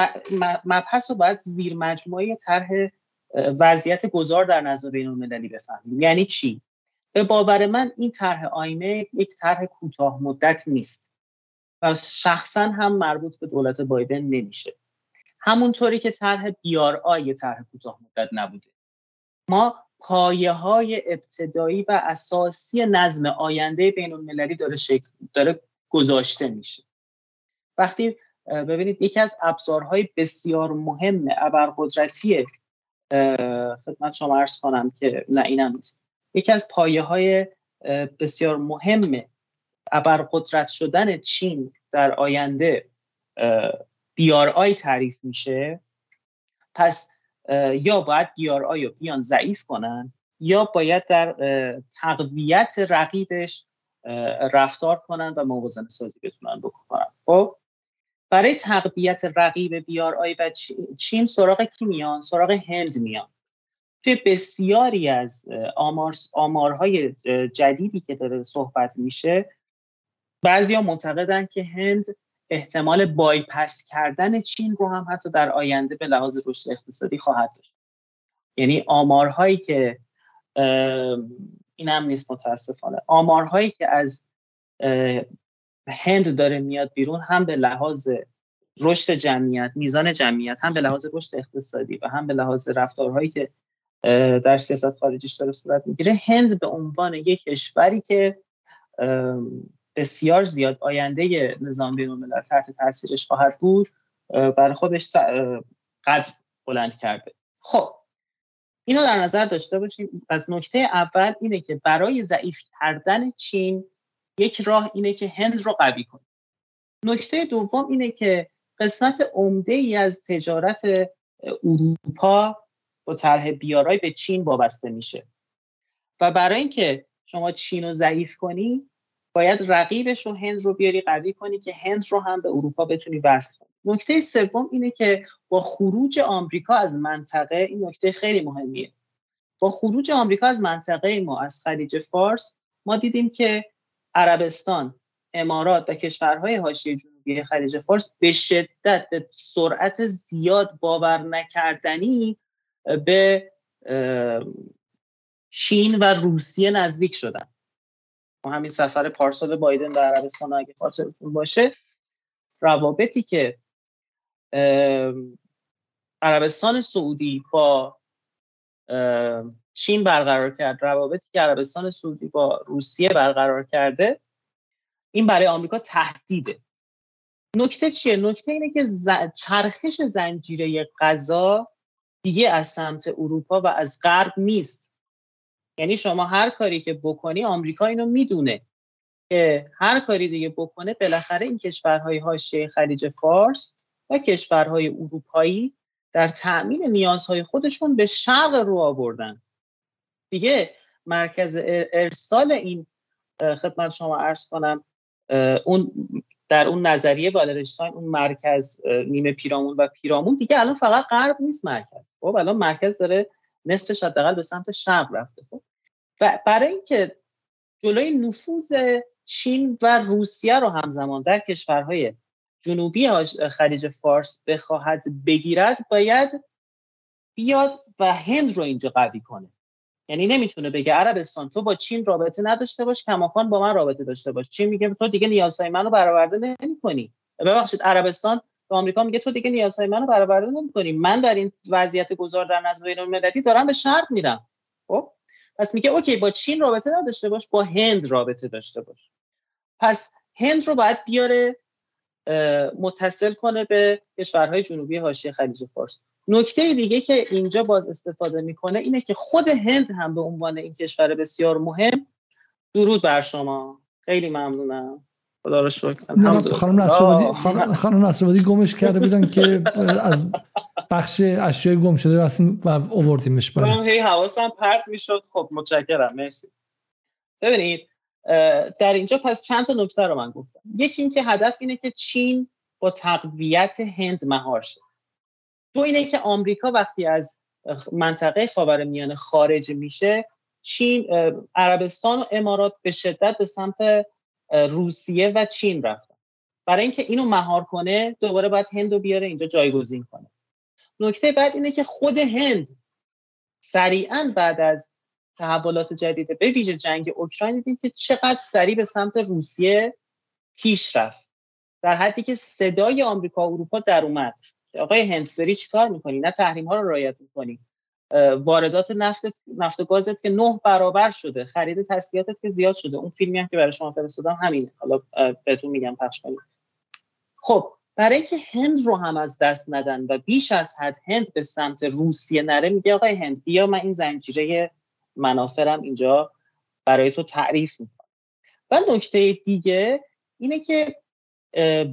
مبحث رو باید زیر مجموعه طرح وضعیت گذار در نظم بین المللی بفهمیم. یعنی چی؟ به باور من این طرح آینه یک طرح کوتاه مدت نیست و شخصا هم مربوط به دولت بایدن نمیشه. همونطوری که طرح بیار آی طرح کوتاه مدت نبوده. ما پایه های ابتدایی و اساسی نظم آینده بین المللی داره, شکل داره گذاشته میشه. وقتی ببینید یکی از ابزارهای بسیار مهم ابرقدرتی خدمت شما ارز کنم که نه اینم نیست. یکی از پایه های بسیار مهم ابرقدرت شدن چین در آینده بیار آی تعریف میشه. پس یا باید بیار آی رو بیان ضعیف کنن یا باید در تقویت رقیبش رفتار کنن و موازنه سازی بتونن بکنن. خب برای تقویت رقیب بیار آی و چین سراغ کی میان؟ سراغ هند میان. توی بسیاری از آمار، آمارهای جدیدی که داره صحبت میشه بعضیا معتقدن که هند احتمال بایپس کردن چین رو هم حتی در آینده به لحاظ رشد اقتصادی خواهد داشت. یعنی آمارهایی که این هم نیست متاسفانه. آمارهایی که از هند داره میاد بیرون هم به لحاظ رشد جمعیت میزان جمعیت هم به لحاظ رشد اقتصادی و هم به لحاظ رفتارهایی که در سیاست خارجیش داره صورت می‌گیره هند به عنوان یک کشوری که بسیار زیاد آینده نظام بین تحت تاثیرش خواهد بود برای خودش قدر بلند کرده. خب اینو در نظر داشته باشیم. از نکته اول اینه که برای ضعیف کردن چین یک راه اینه که هند رو قوی کنه. نکته دوم اینه که قسمت عمده ای از تجارت اروپا با طرح بیارای به چین وابسته میشه. و برای اینکه شما چین رو ضعیف کنی باید رقیبش رو هند رو بیاری قوی کنی که هند رو هم به اروپا بتونی وصل کنی. نکته سوم اینه که با خروج آمریکا از منطقه این نکته خیلی مهمیه. با خروج آمریکا از منطقه ما از خلیج فارس ما دیدیم که عربستان امارات و کشورهای حاشیه جنوبی خلیج فارس به شدت به سرعت زیاد باور نکردنی به چین و روسیه نزدیک شدن. همین سفر پارسال بایدن در عربستان اگه خاطرتون باشه روابطی که عربستان سعودی با چین برقرار کرد. روابطی که عربستان سعودی با روسیه برقرار کرده این برای آمریکا تهدیده. نکته چیه؟ نکته اینه که چرخش زنجیره غذا دیگه از سمت اروپا و از غرب نیست. یعنی شما هر کاری که بکنی آمریکا اینو می‌دونه که هر کاری دیگه بکنه بالاخره این کشورهای حاشیه خلیج فارس و کشورهای اروپایی در تأمین نیازهای خودشون به شرق رو آوردن. دیگه مرکز ارسال این خدمت شما عرض کنم اون در اون نظریه والرشتاین اون مرکز نیمه پیرامون و پیرامون دیگه الان فقط غرب نیست مرکز. خب الان مرکز داره نصفش حداقل به سمت شرق رفته. خب و برای اینکه جلوی نفوذ چین و روسیه رو همزمان در کشورهای جنوبی خلیج فارس بخواهد بگیرد باید بیاد و هند رو اینجا قوی کنه. یعنی نمی‌تونه بگه عربستان تو با چین رابطه نداشته باش کماکان با من رابطه داشته باش. چین میگه تو دیگه نیازهای منو برآورده نمی‌کنی. ببخشید عربستان به آمریکا میگه تو دیگه نیازهای منو برآورده نمی‌کنی. من در این وضعیت گذار در نظم بین دارم به شرط میرم. خب؟ پس میگه اوکی با چین رابطه نداشته باش با هند رابطه داشته باش. پس هند رو باید بیاره متصل کنه به کشورهای جنوبی حاشیه خلیج فارس. نکته دیگه که اینجا باز استفاده می‌کنه اینه که خود هند هم به عنوان این کشور بسیار مهم. درود بر شما. خیلی ممنونم. خدا رو شکر. خانم نصرآبادی گمش کرده بودن که از بخش اشیاء گم شده و آوردیمش من هی حواسم پرت می‌شد. خب متشکرم. مرسی. ببینید در اینجا پس چند تا نکته رو من گفتم. یکی اینکه هدف اینه که چین با تقویت هند مهار شه. دو اینه که آمریکا وقتی از منطقه خاورمیانه خارج میشه چین عربستان و امارات به شدت به سمت روسیه و چین رفتن. برای اینکه اینو مهار کنه دوباره باید هند رو بیاره اینجا جایگزین کنه. نکته بعد اینه که خود هند سریعا بعد از تحولات جدید به ویژه جنگ اوکراین دیدیم که چقدر سریع به سمت روسیه پیش رفت. در حدی که صدای آمریکا و اروپا در اومد. آقای هند داری چیکار می‌کنی؟ نه تحریم ها رو رعایت می‌کنی. واردات نفت نفت و گازت که نه برابر شده. خرید تسلیحاتت که زیاد شده. اون فیلمی هم که برای شما فرستادم همینه. حالا بهتون میگم پخش کنید خب برای اینکه هند رو هم از دست ندن و بیش از حد هند به سمت روسیه نره میگه آقای هند بیا من این زنجیره منافرم اینجا برای تو تعریف می‌کنم. و نکته دیگه اینه که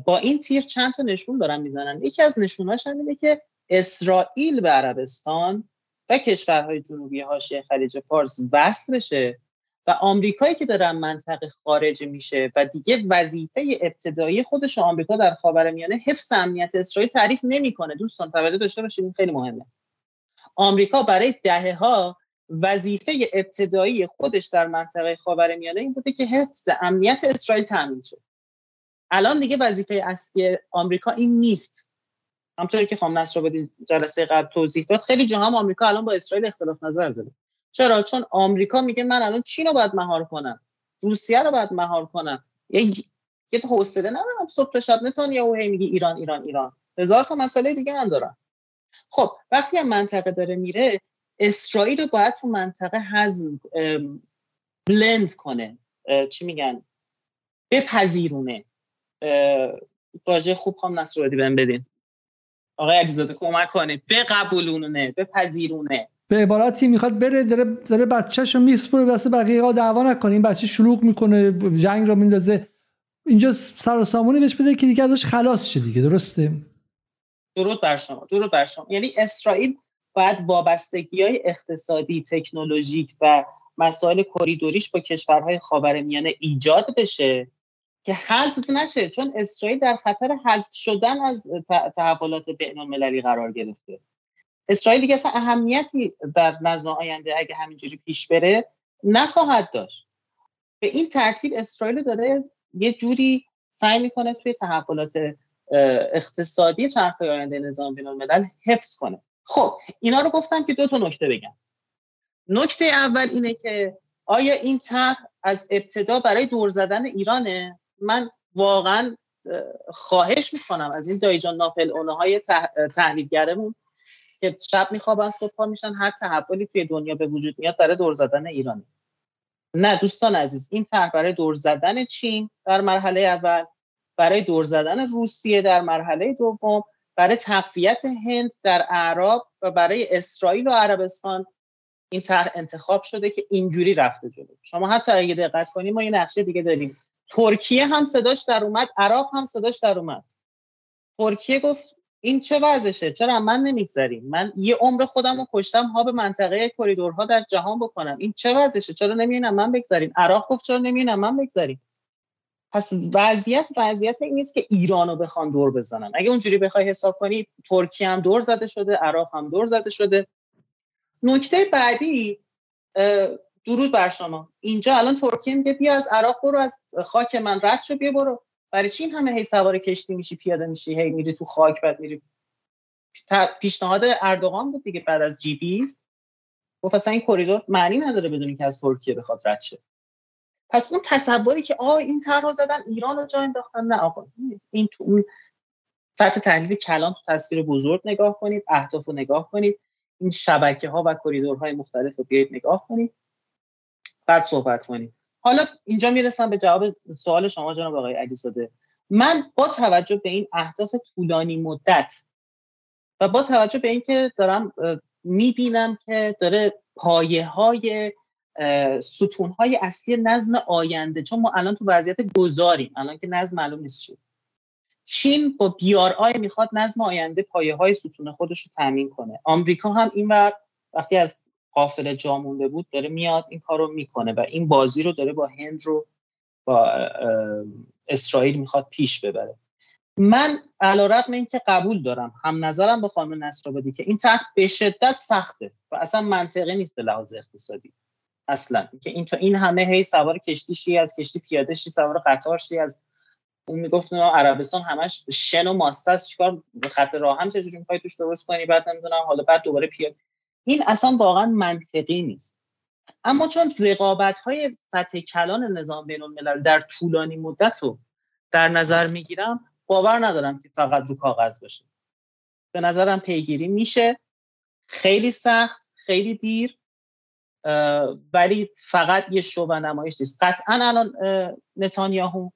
با این تیر چند تا نشون دارن می‌زنن. یکی از نشوناش اینه که اسرائیل به عربستان و کشورهای جنوبی حاشیه خلیج فارس وصل بشه و آمریکایی که دارن منطقه خارج میشه و دیگه وظیفه ابتدایی خودش آمریکا در خاورمیانه حفظ امنیت اسرائیل تعریف نمی‌کنه. دوستان توجه داشته باشید این خیلی مهمه. آمریکا برای دهه ها وظیفه ابتدایی خودش در منطقه خاورمیانه این بوده که حفظ امنیت اسرائیل تامین شه الان دیگه وظیفه اصلی آمریکا این نیست. همطوری که خانم بدید جلسه قبل توضیح داد خیلی جاها هم آمریکا الان با اسرائیل اختلاف نظر داره. چرا؟ چون آمریکا میگه من الان چین رو باید مهار کنم روسیه رو باید مهار کنم. یه حوصله ندارم. صبح تا شب نتانیاهو هی میگه ایران ایران ایران. هزار تا مسئله دیگه من دارم. خب وقتی هم منطقه داره میره اسرائیل رو باید تو منطقه هضم بلند کنه. چی میگن؟ بپذیرونه. واژه خوب خواهم نصر بهم بدین. آقای علیزاده کمک کنه. بقبولونه بپذیرونه. به عبارتی می‌خواد بره داره, داره بچهش رو میسپره واسه بقیه دعوا نکنه. این بچه شلوغ می‌کنه جنگ رو میندازه. اینجا سر سامونی بهش بده که دیگه ازش خلاص شه دیگه. درسته؟ درود بر شما درود بر شما. یعنی اسرائیل باید وابستگی های اقتصادی تکنولوژیک و مسائل کریدوریش با کشورهای خاورمیانه ایجاد بشه که حذف نشه. چون اسرائیل در خطر حذف شدن از تحولات بین المللی قرار گرفته. اسرائیل دیگه اصلا اهمیتی در نظر آینده اگه همینجوری پیش بره نخواهد داشت. به این ترتیب اسرائیل داره یه جوری سعی می‌کنه توی تحولات اقتصادی چرخه آینده نظام بین الملل حفظ کنه. خب اینا رو گفتم که دو تا نکته بگم. نکته اول اینه که آیا این طرح از ابتدا برای دور زدن ایرانه؟ من واقعا خواهش می‌کنم از این دایجان ناپل اونه های تحلیلگرمون که شب میخوابن صبح میشن هر تحولی توی دنیا به وجود میاد برای دور زدن ایرانه. نه دوستان عزیز این طرح برای دور زدن چین در مرحله اول برای دور زدن روسیه در مرحله دوم برای تقویت هند در اعراب و برای اسرائیل و عربستان این طرح انتخاب شده که اینجوری رفته جلو. شما حتی اگه دقت کنیم ما یه نقشه دیگه داریم. ترکیه هم صداش در اومد عراق هم صداش در اومد. ترکیه گفت این چه وضعشه؟ چرا من نمی‌گذاریم من یه عمر خودم رو کشتم ها به منطقه کریدورها در جهان بکنم. این چه وضعشه؟ چرا نمیینم من بگذاریم عراق گفت چرا نمیینم من بگذاریم پس وضعیت وضعیت این نیست که ایرانو بخوان دور بزنن. اگه اونجوری بخوای حساب کنی ترکیه هم دور زده شده عراق هم دور زده شده. نکته بعدی درود بر شما. اینجا الان ترکیه میگه بیا از عراق برو از خاک من رد شو بیا برو. برای چی این همه هی سوار کشتی میشی پیاده میشی هی میری تو خاک بعد میری؟ پیشنهاد اردوغان بود دیگه بعد از جی بیز گفت اصلا این کریدور معنی نداره بدونی که از ترکیه بخواد رد شه. پس اون تصوری که آ این طرح زدن ایران رو جا انداختن نه آقا. این تو اون سطح تحلیل کلان تو تصویر بزرگ نگاه کنید اهداف رو نگاه کنید این شبکه ها و کریدورهای مختلف رو بیاید نگاه کنید. بعد صحبت کنید. حالا اینجا می‌رسم به جواب سوال شما جناب آقای علیزاده. من با توجه به این اهداف طولانی مدت و با توجه به اینکه دارم می‌بینم که داره پایه های ستون های اصلی نظم آینده چون ما الان تو وضعیت گذاریم الان که نظم معلوم نیست شد چین با بی آر آی می‌خواد نظم آینده پایه های ستون خودش رو تامین کنه. آمریکا هم این وقتی از قافل جا مونده بود داره میاد این کار رو می‌کنه و این بازی رو داره با هند رو با اسرائیل می‌خواد پیش ببره. من علا رقم این که قبول دارم هم نظرم به خانم بدی که این تحت به شدت سخته و اصلا منطقی نیست به لحاظ اقتصادی. اصلا. که این تو این همه هی سوار کشتی شی از کشتی پیاده شی سوار قطار شی از اون می‌گفت عربستان همش شن و ماسته است. چیکار خط راه هم چجوری می‌خوای توش درست کنی؟ بعد نمی‌دونم حالا بعد دوباره پیاده این اصلا واقعا منطقی نیست. اما چون رقابت های سطح کلان نظام بین الملل در طولانی مدت رو در نظر می‌گیرم باور ندارم که فقط رو کاغذ باشه. به نظرم پیگیری میشه. خیلی سخت خیلی دیر. ولی فقط یه و نمایش نیست. قطعا الان نتانیاهو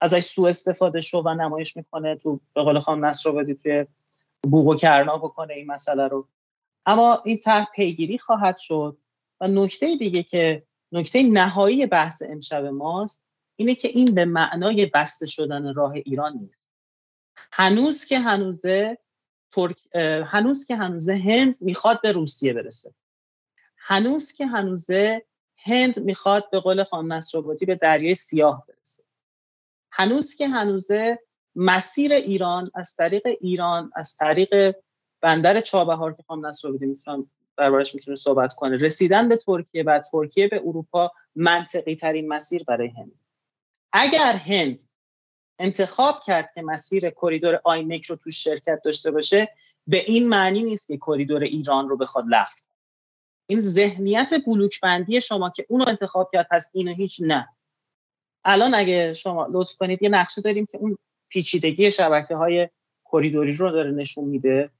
ازش سوء استفاده شو و نمایش می‌کنه تو به قول خانم نصر توی بوق و کرنا بکنه این مسئله رو. اما این طرح پیگیری خواهد شد و نکته دیگه که نکته نهایی بحث امشب ماست اینه که این به معنای بسته شدن راه ایران نیست. هنوز که هنوزه ترک، هنوز که هنوزه هند می‌خواد به روسیه برسه. هنوز که هنوزه هند می‌خواد به قول خانم به دریای سیاه برسه. هنوز که هنوزه مسیر ایران از طریق ایران از طریق بندر چابهار که خانم نصرآبادی می‌تونم دربارش می‌تونه صحبت کنه رسیدن به ترکیه و ترکیه به اروپا منطقی ترین مسیر برای هند. اگر هند انتخاب کرد که مسیر کریدور آیمک رو تو شرکت داشته باشه به این معنی نیست که کریدور ایران رو بخواد لغو این ذهنیت بلوک بندی شما که اونو انتخاب کرد پس اینو هیچ نه. الان اگه شما لطف کنید یه نقشه داریم که اون پیچیدگی شبکه های کریدوری رو داره نشون میده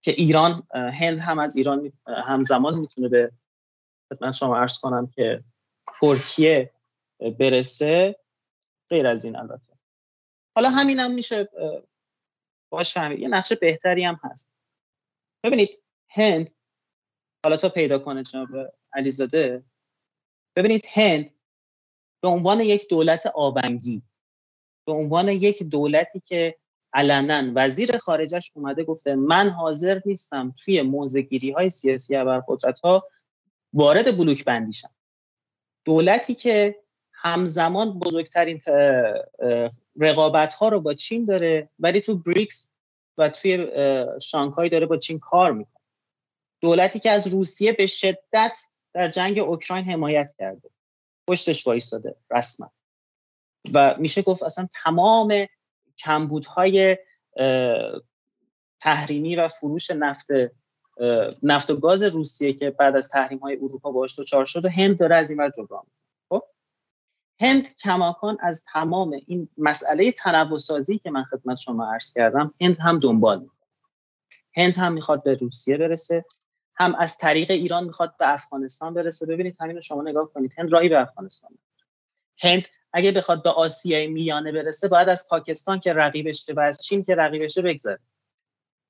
که ایران هند هم از ایران همزمان می‌تونه به من شما عرض کنم که ترکیه برسه غیر از این البته. حالا همین هم میشه باش فهمید. یه نقشه بهتری هم هست. ببینید هند حالا تا پیدا کنه جناب علیزاده. ببینید هند به عنوان یک دولت آونگی به عنوان یک دولتی که علنا وزیر خارجش اومده گفته من حاضر نیستم توی موزگیری های سیاسی و قدرت ها وارد بلوک بندیشم دولتی که همزمان بزرگترین رقابت ها رو با چین داره ولی تو بریکس و توی شانگهای داره با چین کار می‌کنه. دولتی که از روسیه به شدت در جنگ اوکراین حمایت کرده. پشتش وایستاده رسما. و میشه گفت اصلا تمام کمبودهای تحریمی و فروش نفت نفت و گاز روسیه که بعد از تحریم های اروپا باش دچار شد و هند داره از این ور جبران خب؟ هند کماکان از تمام این مسئله تنوع سازی که من خدمت شما عرض کردم هند هم دنبال می‌کنه. هند هم می‌خواد به روسیه برسه. هم از طریق ایران می‌خواد به افغانستان برسه. ببینید همین شما نگاه کنید. هند راهی به افغانستان هند اگه بخواد به آسیای میانه برسه باید از پاکستان که رقیبشه و از چین که رقیبشه بگذره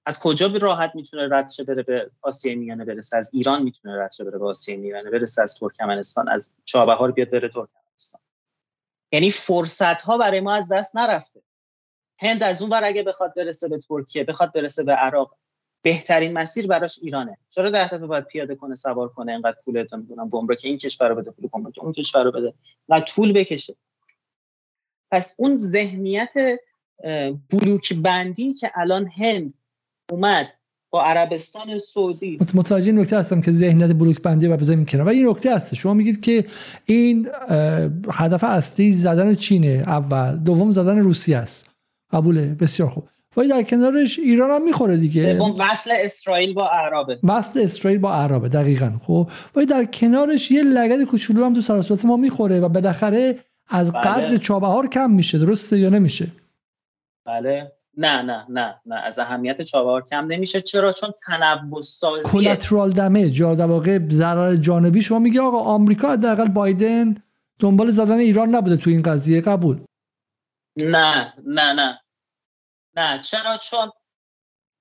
از کجا به راحت می‌تونه رد شه بره به آسیای میانه برسه؟ از ایران می‌تونه رد شه بره به آسیای میانه برسه؟ از ترکمنستان از چابهار بیاد بره ترکمنستان. یعنی فرصت ها برای ما از دست نرفته. هند از اون ور اگه بخواد برسه به ترکیه بخواد برسه به عراق بهترین مسیر براش ایرانه. چرا ده دفعه باید پیاده کنه سوار کنه اینقدر پول نمی‌دونم بمره که این کشور رو بده پول بمره که اون کشور رو بده؟ و طول بکشه. پس اون ذهنیت بلوک بندی که الان هند اومد با عربستان سعودی. متوجه نکته هستم که ذهنیت بلوک بندی و بزنیم کنار. و این نکته هست. شما میگید که این هدف اصلی زدن چینه اول. دوم زدن روسیه است. قبوله. بسیار خوب. ولی در کنارش ایران هم می‌خوره دیگه. وصل اسرائیل با عربه وصل اسرائیل با عربه دقیقا خب. ولی در کنارش یه لگد کوچولو هم تو سراسوت ما می‌خوره و بالاخره از بله. قدر چابهار کم میشه درسته یا نمیشه؟ بله. نه نه نه نه. از اهمیت چابهار کم نمیشه. چرا؟ چون تنوع سازی کلاترال دمیج یا در واقع ضرر جانبی. شما میگه آقا آمریکا حداقل بایدن دنبال زدن ایران نبوده تو این قضیه قبول؟ نه نه نه. نه چرا؟ چون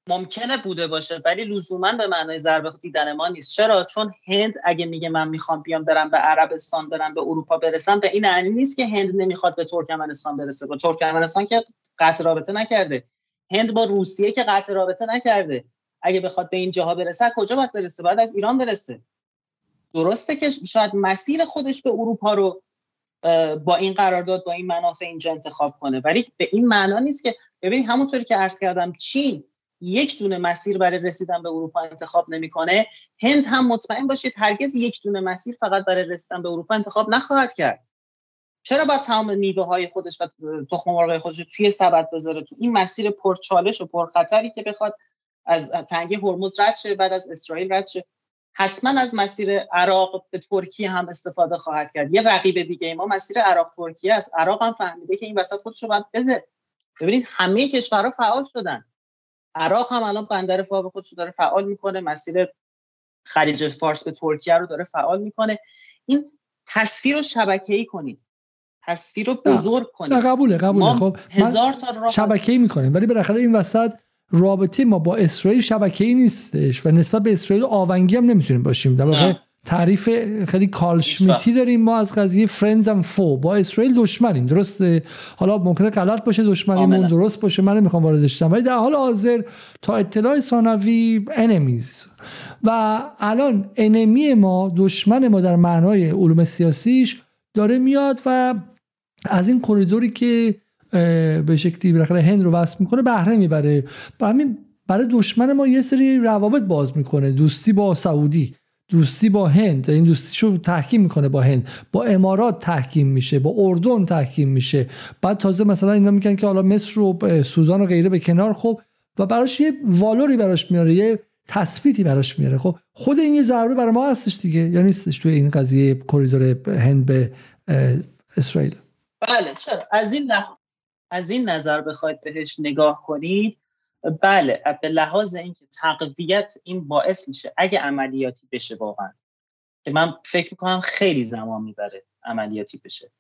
ممکنه بوده باشه ولی لزوما به معنای ضربه دیدن ما نیست. چرا؟ چون هند اگه میگه من می‌خوام بیام برم به عربستان برم به اروپا برسم به این معنی نیست که هند نمی‌خواد به ترکمنستان برسه. با ترکمنستان که قطع رابطه نکرده. هند با روسیه که قطع رابطه نکرده. اگه بخواد به این جاها برسه کجا باید برسه؟ بعد از ایران برسه. درسته که شاید مسیر خودش به اروپا رو با این قرارداد با این منافع اینجا انتخاب کنه ولی به این معنا نیست که ببین همونطوری که عرض کردم چین یک دونه مسیر برای رسیدن به اروپا انتخاب نمی‌کنه. هند هم مطمئن باشید هرگز یک دونه مسیر فقط برای رسیدن به اروپا انتخاب نخواهد کرد. چرا باید تمام میوه های خودش و تخم مرغ خودش توی سبد بذاره؟ تو این مسیر پرچالش و پرخطری که بخواد از تنگه هرمز رد شه بعد از اسرائیل رد شه. حتما از مسیر عراق به ترکیه هم استفاده خواهد کرد. یه رقیب دیگه ما مسیر عراق ترکیه است. عراق هم فهمیده که این وسط خودش رو باید بده. ببینید همه کشورها فعال شدن. عراق هم الان بندر فاو خودش داره فعال می‌کنه مسیر خلیج فارس به ترکیه رو داره فعال می‌کنه. این تصویر رو شبکه‌ای کنید. تصویر رو بزرگ کنید. قبوله قبوله. خب هزار تا شبکه‌ای می‌کنیم ولی بالاخره این وسط رابطه ما با اسرائیل شبکه‌ای نیستش و نسبت به اسرائیل آونگی هم نمی‌تونیم باشیم. در واقع تعریف خیلی کارل اشمیتی داریم ما از قضیه friends and foe با اسرائیل دشمنیم. درسته؟ حالا ممکنه غلط باشه دشمنیمون درست باشه من نمی‌خوام واردش شم ولی در حال حاضر تا اطلاع ثانوی enemies و الان enemy ما دشمن ما در معنای علوم سیاسیش داره میاد و از این کریدوری که به شکلی بالاخره هند رو وصل می‌کنه بهره می‌بره. همین برای دشمن ما یه سری روابط باز می‌کنه. دوستی با سعودی. دوستی با هند این دوستیشو تحکیم می‌کنه با هند. با امارات تحکیم میشه با اردن تحکیم میشه. بعد تازه مثلا اینا میگن که حالا مصر و سودان و غیره به کنار خب. و براش یه والوری براش میاره یه تثبیتی براش میاره. خب خود این یه ضربه برای ما هستش دیگه یا نیستش توی این قضیه کریدور هند به اسرائیل؟ بله چرا؟ از این از این نظر بخواید بهش نگاه کنید. بله به لحاظ اینکه تقویت این باعث میشه اگه عملیاتی بشه واقعا که من فکر می‌کنم خیلی زمان می‌بره عملیاتی بشه.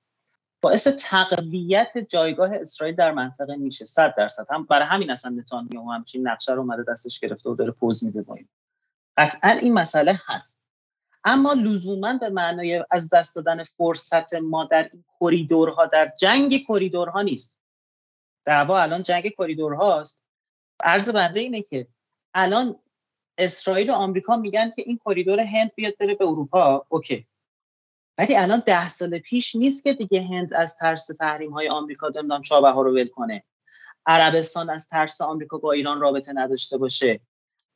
باعث تقویت جایگاه اسرائیل در منطقه میشه صد درصد. هم برای همین اصلا نتانیاهو همچین نقشه رو اومده دستش گرفته و داره پوز میده با این. قطعا این مسئله هست. اما لزوما به معنای از دست دادن فرصت ما در این کریدورها در جنگ کریدورها نیست. دعوا الان جنگ کریدورهاست عرض بنده اینه که الان اسرائیل و آمریکا میگن که این کریدور هند بیاد بره به اروپا. okay. ولی الان ده سال پیش نیست که دیگه هند از ترس تحریم های آمریکا دندان چابهار رو ول کنه. عربستان از ترس آمریکا با ایران رابطه نداشته باشه.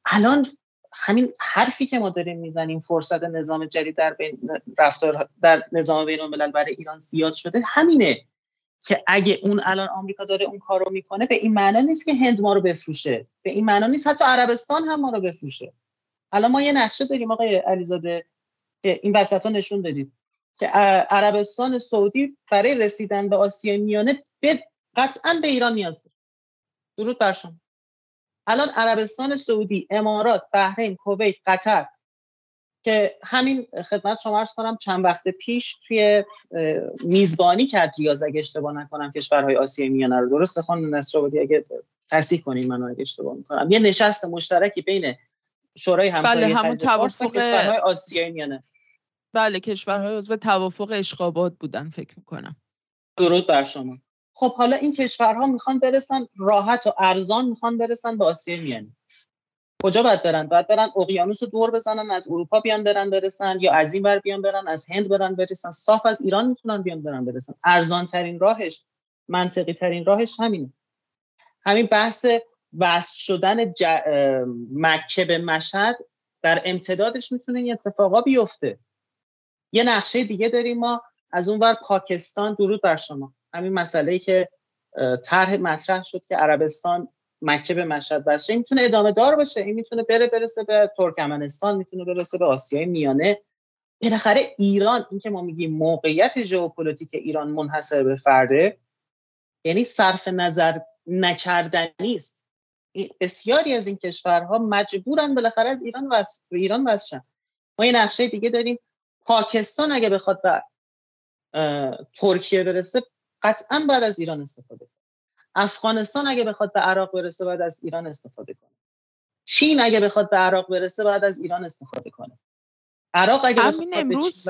الان همین حرفی که ما داریم می‌زنیم فرصت نظام جدید در رفتار در نظام بین الملل برای ایران زیاد شده همینه. که اگه اون الان آمریکا داره اون کار رو می‌کنه به این معنا نیست که هند ما رو بفروشه. به این معنا نیست حتی عربستان هم ما رو بفروشه. الان ما یه نقشه داریم آقای علیزاده که این وسط ها نشون دادید که عربستان سعودی برای رسیدن به آسیای میانه به قطعا به ایران نیاز داره. درود بر شما. الان عربستان سعودی امارات بحرین کویت قطر که همین خدمت شما ارز کنم چند وقت پیش توی میزبانی کرد ریاض اگه اشتباه نکنم کشورهای آسیای میانه رو. درست خانم نصرآبادی اگه تصحیح کنین منو اگه اشتباه می‌کنم. یه نشست مشترکی بین شورای همکاری بله همون توافق کشورهای آسیای میانه. بله کشورهای عضو توافق اشقابات بودن فکر می‌کنم. درود بر شما. خب حالا این کشورها می‌خوان برسن راحت و ارزان می‌خوان برسن به آسیای میانه. کجا باید برن؟ باید برن اقیانوس دور بزنن از اروپا بیان برن برسن یا از این بر بیان برن از هند برن برسن؟ صاف از ایران می‌تونن بیان برن برسن. ارزان ترین راهش منطقی ترین راهش همینه. همین بحث وصل شدن ج... مکه به مشهد در امتدادش می‌تونه این اتفاقا بیفته. یه نقشه دیگه داریم ما از اون بر پاکستان درود بر شما. همین مسئله ای که طرح مطرح شد که عربستان مکه به مشهد بسته این می‌تونه ادامه دار باشه. این می‌تونه بره برسه به ترکمنستان می‌تونه برسه به آسیای میانه. بالاخره ایران این که ما میگیم موقعیت ژئوپلیتیک ایران منحصر به فرده یعنی صرف نظر نکردنی است. بسیاری از این کشورها مجبورن بالاخره از ایران و ایران واسه ما یه نقشه دیگه داریم. پاکستان اگه بخواد به ترکیه برسه قطعا بعد از ایران استفاده کنه. افغانستان اگه بخواد به عراق برسه باید از ایران استفاده کنه. چین اگه بخواد به عراق برسه باید از ایران استفاده کنه. عراق اگه همین امروز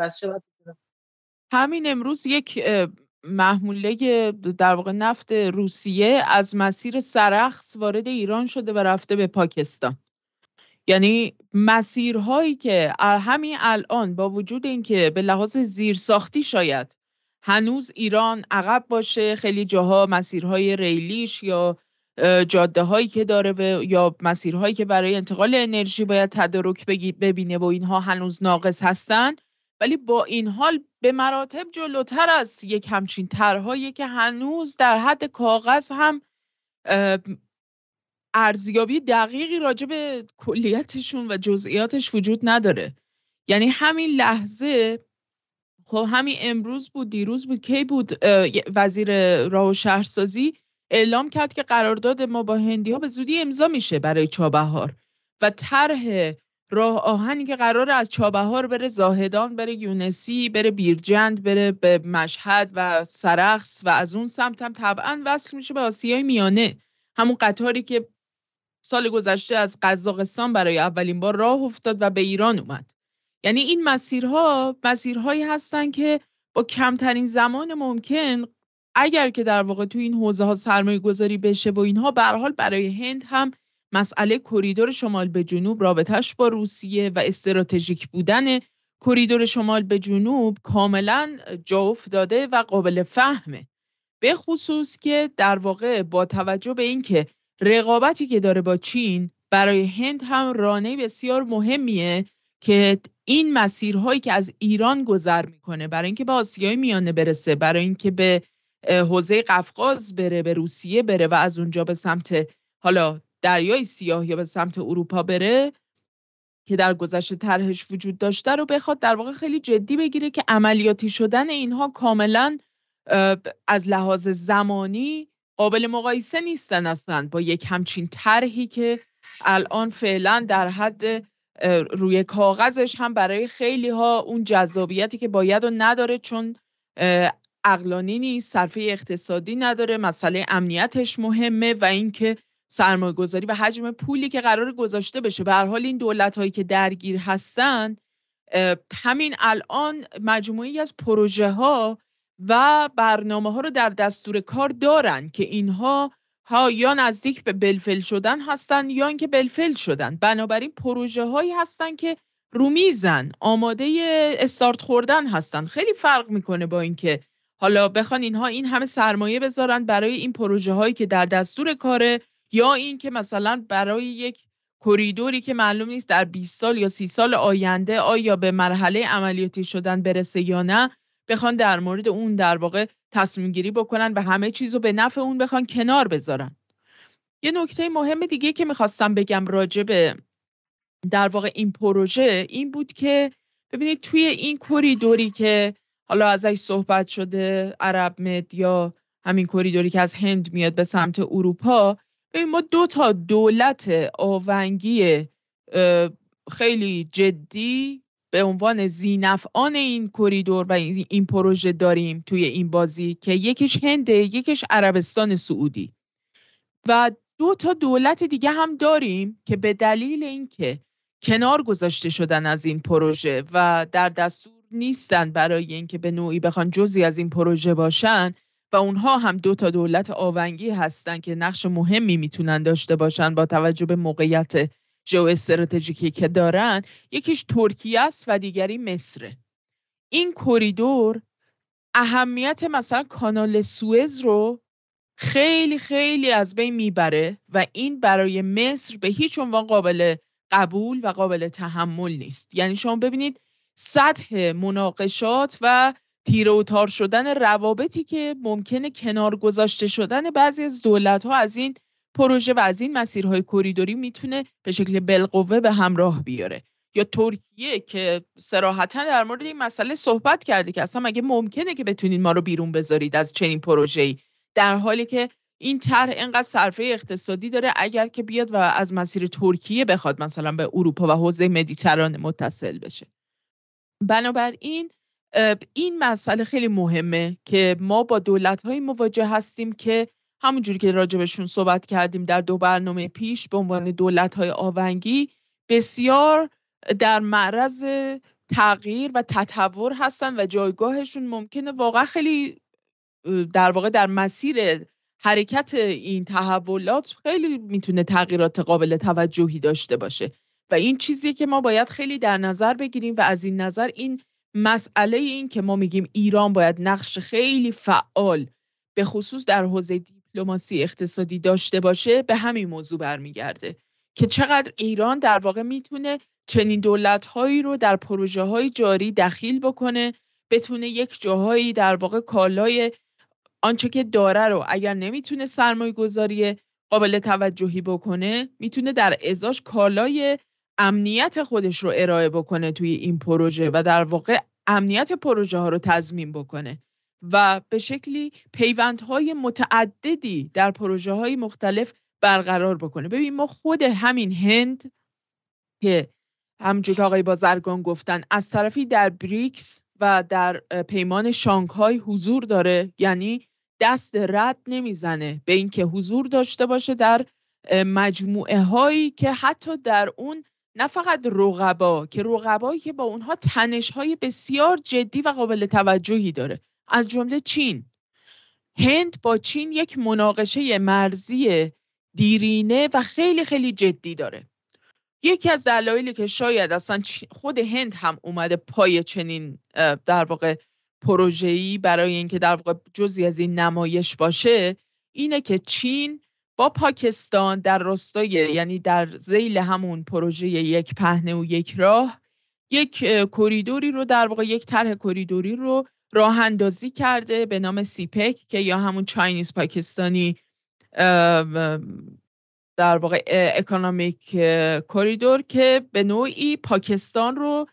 همین امروز یک محموله در واقع نفت روسیه از مسیر سرخس وارد ایران شده و رفته به پاکستان. یعنی مسیرهایی که همین الان با وجود اینکه به لحاظ زیرساختی شاید هنوز ایران عقب باشه خیلی جاها مسیرهای ریلیش یا جاده هایی که داره و یا مسیرهایی که برای انتقال انرژی باید تدارک ببینه و اینها هنوز ناقص هستن. ولی با این حال به مراتب جلوتر از یک همچین طرحهایی که هنوز در حد کاغذ هم ارزیابی دقیقی راجع به کلیتشون و جزئیاتش وجود نداره. یعنی همین لحظه خب همین امروز بود دیروز بود کی بود وزیر راه و شهرسازی اعلام کرد که قرارداد ما با هندی ها به زودی امضا میشه برای چابهار و طرح راه آهنی که قرار از چابهار بره زاهدان بره یونسی بره بیرجند بره به مشهد و سرخس و از اون سمت هم طبعا وصل میشه به آسیای میانه. همون قطاری که سال گذشته از قزاقستان برای اولین بار راه افتاد و به ایران اومد. یعنی این مسیرها مسیرهایی هستن که با کمترین زمان ممکن اگر که در واقع تو این حوزه ها سرمایه گذاری بشه و اینها به حال برای هند هم مسئله کریدور شمال به جنوب رابطش با روسیه و استراتژیک بودن کریدور شمال به جنوب کاملا جا افتاده و قابل فهمه. به خصوص که در واقع با توجه به اینکه رقابتی که داره با چین برای هند هم رانه بسیار مهمیه که این مسیرهایی که از ایران گذر می‌کنه برای اینکه به آسیای میانه برسه برای اینکه به حوزه قفقاز بره به روسیه بره و از اونجا به سمت حالا دریای سیاه یا به سمت اروپا بره که در گذشته طرحش وجود داشته رو بخواد در واقع خیلی جدی بگیره که عملیاتی شدن اینها کاملا از لحاظ زمانی قابل مقایسه نیستن اصلا با یک همچین طرحی که الان فعلا در حد روی کاغذش هم برای خیلی ها اون جذابیتی که باید و نداره چون اقلانی نیست صرفه اقتصادی نداره مسئله امنیتش مهمه و اینکه سرمایه گذاری و حجم پولی که قرار گذاشته بشه. به هر حال این دولت هایی که درگیر هستن همین الان مجموعی از پروژه ها و برنامه ها رو در دستور کار دارن که اینها ها یا نزدیک به بلفل شدن هستن یا اینکه بلفل شدن. بنابراین پروژه هایی هستن که رومیزن آماده استارت خوردن هستن. خیلی فرق می‌کنه با اینکه حالا بخوان اینها این همه سرمایه بذارن برای این پروژه هایی که در دستور کاره یا اینکه مثلا برای یک کریدوری که معلوم نیست در 20 سال یا 30 سال آینده آیا به مرحله عملیاتی شدن برسه یا نه. بخوان در مورد اون در واقع تصمیم گیری بکنن و همه چیز رو به نفع اون بخوان کنار بذارن. یه نکته مهم دیگه که می‌خواستم بگم راجع به در واقع این پروژه این بود که ببینید توی این کریدوری که حالا ازش صحبت شده عرب مد یا همین کریدوری که از هند میاد به سمت اروپا ببین ما دو تا دولت آونگی خیلی جدی به عنوان زینفعان این کریدور و این پروژه داریم توی این بازی که یکیش هنده یکیش عربستان سعودی. و دو تا دولت دیگه هم داریم که به دلیل اینکه کنار گذاشته شدن از این پروژه و در دستور نیستن برای اینکه به نوعی بخوان جزی از این پروژه باشن و اونها هم دو تا دولت آونگی هستن که نقش مهمی می‌تونن داشته باشن با توجه به موقعیت جو استراتژیکی که دارن یکیش ترکیه است و دیگری مصره این کریدور اهمیت مثلا کانال سوئز رو خیلی خیلی از بین می‌بره و این برای مصر به هیچ عنوان قابل قبول و قابل تحمل نیست. یعنی شما ببینید سطح مناقشات و تیره و تار شدن روابطی که ممکنه کنار گذاشته شدن بعضی از دولت ها از این پروژه و از این مسیرهای کریدوری می‌تونه به شکل بالقوه به همراه بیاره. یا ترکیه که سراحتا در مورد این مسئله صحبت کرده که اصلا مگه ممکنه که بتونید ما رو بیرون بذارید از چنین پروژه‌ای؟ در حالی که این طرح انقدر صرفه اقتصادی داره اگر که بیاد و از مسیر ترکیه بخواد مثلا به اروپا و حوزه مدیترانه متصل بشه. بنابراین این مسئله خیلی مهمه که ما با دولت های مواجه هستیم که همونجوری که راجبشون صحبت کردیم در دو برنامه پیش به عنوان دولت های آونگی بسیار در معرض تغییر و تطور هستن و جایگاهشون ممکنه واقعا خیلی در واقع در مسیر حرکت این تحولات خیلی می‌تونه تغییرات قابل توجهی داشته باشه. و این چیزی که ما باید خیلی در نظر بگیریم و از این نظر این مسئله این که ما میگیم ایران باید نقش خیلی فعال به خصوص در حوزه دیپلماسی اقتصادی داشته باشه به همین موضوع برمیگرده که چقدر ایران در واقع می‌تونه چنین دولت هایی رو در پروژه های جاری دخیل بکنه بتونه یک جاهایی در واقع کالای آنچه که داره رو اگر نمی‌تونه سرمایه گذاری قابل توجهی بکنه می‌تونه در ازاش کالای امنیت خودش رو ارائه بکنه توی این پروژه و در واقع امنیت پروژه ها رو تضمین بکنه. و به شکلی پیوندهای متعددی در پروژه های مختلف برقرار بکنه. ببین ما خود همین هند که همونجور که آقای بازرگان گفتن از طرفی در بریکس و در پیمان شانگهای حضور داره یعنی دست رد نمی‌زنه به اینکه حضور داشته باشه در مجموعه هایی که حتی در اون نه فقط رقبا که رقبایی که با اونها تنش های بسیار جدی و قابل توجهی داره. از جمله چین. هند با چین یک مناقشه مرزی دیرینه و خیلی خیلی جدی داره. یکی از دلایلی که شاید اصلا خود هند هم اومده پای چنین در واقع پروژه‌ای برای اینکه در واقع جزئی از این نمایش باشه اینه که چین با پاکستان در راستای یعنی در ذیل همون پروژه یک پهنه و یک راه یک کریدوری رو در واقع یک طرح کریدوری رو راه اندازی کرده به نام CPEC که یا همون Chinese پاکستانی در واقع economic corridor که به نوعی پاکستان رو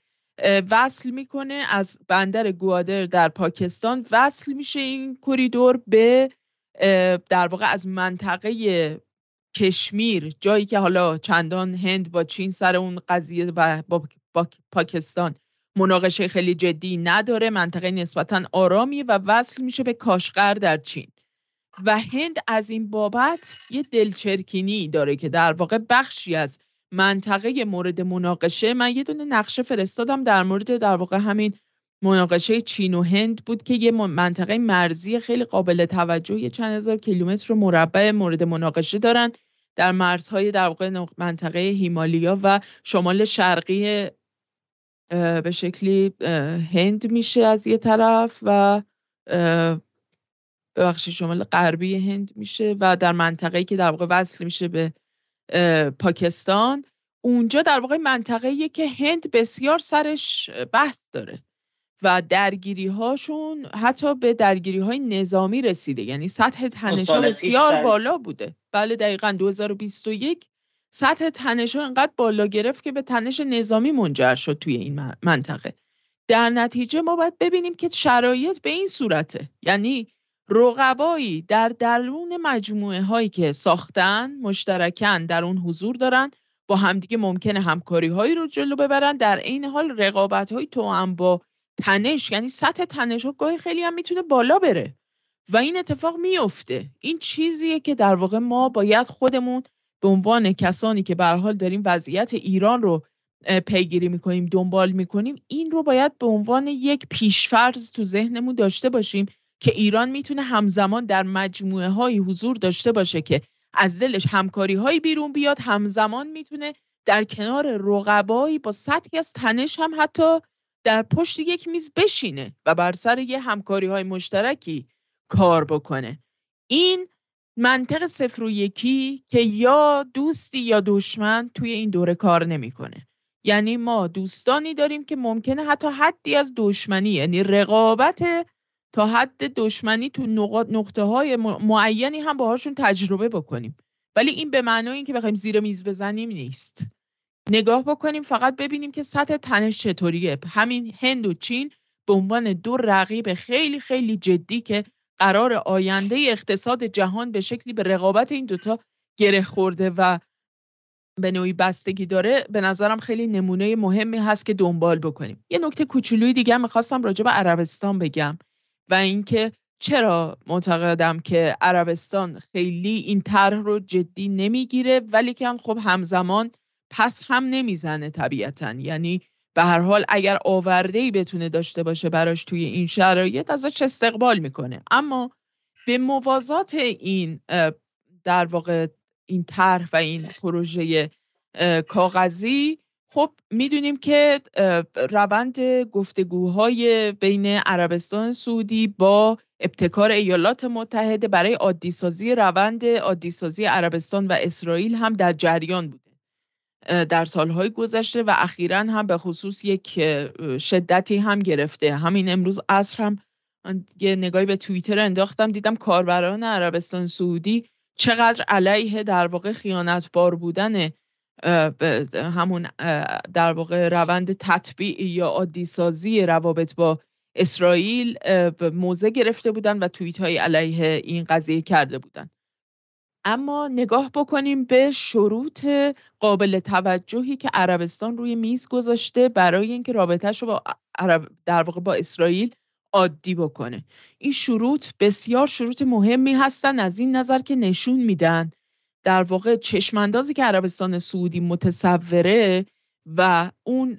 وصل می‌کنه از بندر گوادر در پاکستان. وصل میشه این کریدور به در واقع از منطقه کشمیر جایی که حالا چندان هند با چین سر اون قضیه و با پاکستان. مناقشه خیلی جدی نداره منطقه نسبتا آرامی و وصل میشه به کاشغر در چین. و هند از این بابت یه دلچرکینی داره که در واقع بخشی از منطقه مورد مناقشه. من یه دونه نقشه فرستادم در مورد در واقع همین مناقشه چین و هند بود که یه منطقه مرزی خیلی قابل توجه یه چند هزار کیلومتر مربع مورد مناقشه دارن. در مرزهای در واقع منطقه هیمالیا و شمال شرقی به شکلی هند میشه از یه طرف و ببخشید شمال غربی هند میشه و در منطقه‌ای که در واقع وصل میشه به پاکستان. اونجا در واقع منطقه‌ایه که هند بسیار سرش بحث داره و درگیری هاشون حتی به درگیری های نظامی رسیده. یعنی سطح تنش بسیار بالا بوده. بله دقیقا 2021 سطح تنش ها انقدر بالا گرفت که به تنش نظامی منجر شد توی این منطقه. در نتیجه ما باید ببینیم که شرایط به این صورته. یعنی رقبایی در درون مجموعه هایی که ساختن مشترکن در اون حضور دارن با همدیگه ممکنه همکاری هایی رو جلو ببرن. در این حال رقابت های تو هم با تنش یعنی سطح تنش ها گاهی خیلی هم می‌تونه بالا بره. و این اتفاق میفته این چیزیه که در واقع ما باید خودمون به عنوان کسانی که به حال داریم وضعیت ایران رو پیگیری می‌کنیم دنبال می‌کنیم این رو باید به عنوان یک پیشفرض تو ذهنمون داشته باشیم که ایران می‌تونه همزمان در مجموعه های حضور داشته باشه که از دلش همکاری های بیرون بیاد همزمان می‌تونه در کنار رقبایی با سطحی از تنش هم حتی در پشت یک میز بشینه و بر سر یه همکاری های مشترکی کار بکنه. این منطق صفر و یکی که یا دوستی یا دشمن توی این دوره کار نمی‌کنه. یعنی ما دوستانی داریم که ممکنه حتی حدی از دشمنی یعنی رقابت تا حد دشمنی تو نقطه های معینی هم باهاشون تجربه بکنیم. ولی این به معنای اینکه بخوایم زیر میز بزنیم نیست. نگاه بکنیم فقط ببینیم که سطح تنش چطوریه. همین هند و چین به عنوان دو رقیب خیلی خیلی جدی که قرار آینده اقتصاد جهان به شکلی به رقابت این دوتا گره خورده و به نوعی بستگی داره به نظرم خیلی نمونه مهمی هست که دنبال بکنیم. یه نکته کوچولوی دیگه می‌خواستم راجع به عربستان بگم و اینکه چرا معتقدم که عربستان خیلی این طرح رو جدی نمی‌گیره ولی که خب همزمان پس هم نمی‌زنه طبیعتا. یعنی به هر حال اگر آورده ای بتونه داشته باشه براش توی این شرایط ازش استقبال می‌کنه. اما به موازات این در واقع این طرح و این پروژه کاغذی خب می‌دونیم که روند گفتگوهای بین عربستان سعودی با ابتکار ایالات متحده برای عادیسازی روند عادیسازی عربستان و اسرائیل هم در جریان بوده. در سالهای گذشته و اخیرا هم به خصوص یک شدتی هم گرفته. همین امروز عصر هم یه نگاهی به توییتر انداختم دیدم کاربران عربستان سعودی چقدر علیه در واقع خیانتبار بودن همون در واقع روند تطبیع یا عادی سازی روابط با اسرائیل موضع گرفته بودن و توییت های علیه این قضیه کرده بودن. اما نگاه بکنیم به شروط قابل توجهی که عربستان روی میز گذاشته برای اینکه رابطهش رو با عرب در واقع با اسرائیل عادی بکنه. این شروط بسیار شروط مهمی هستن از این نظر که نشون میدن در واقع چشماندازی که عربستان سعودی متصوره و اون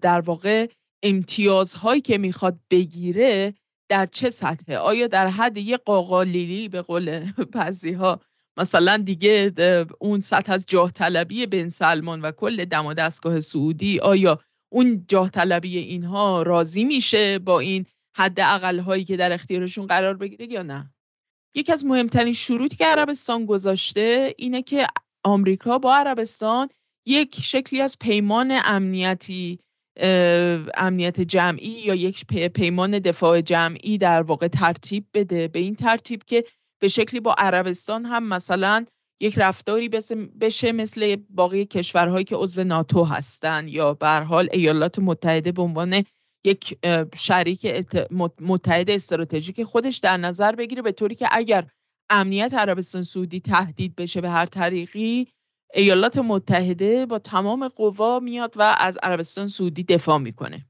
در واقع امتیازهایی که می‌خواد بگیره در چه سطحه؟ آیا در حد یه قاقالیلی به قول بعضی مثلا دیگه اون سطح از جاه طلبی بن سلمان و کل دم و دستگاه سعودی آیا اون جاه طلبی اینها راضی میشه با این حد اقل هایی که در اختیارشون قرار بگیره یا نه؟ یکی از مهمترین شروطی که عربستان گذاشته اینه که آمریکا با عربستان یک شکلی از پیمان امنیتی امنیت جمعی یا یک پیمان دفاع جمعی در واقع ترتیب بده. به این ترتیب که به شکلی با عربستان هم مثلا یک رفتاری بشه مثل باقی کشورهایی که عضو ناتو هستند یا به حال ایالات متحده به عنوان یک شریک متحد استراتژیک خودش در نظر بگیره به طوری که اگر امنیت عربستان سعودی تهدید بشه به هر طریقی ایالات متحده با تمام قوا میاد و از عربستان سعودی دفاع می‌کنه.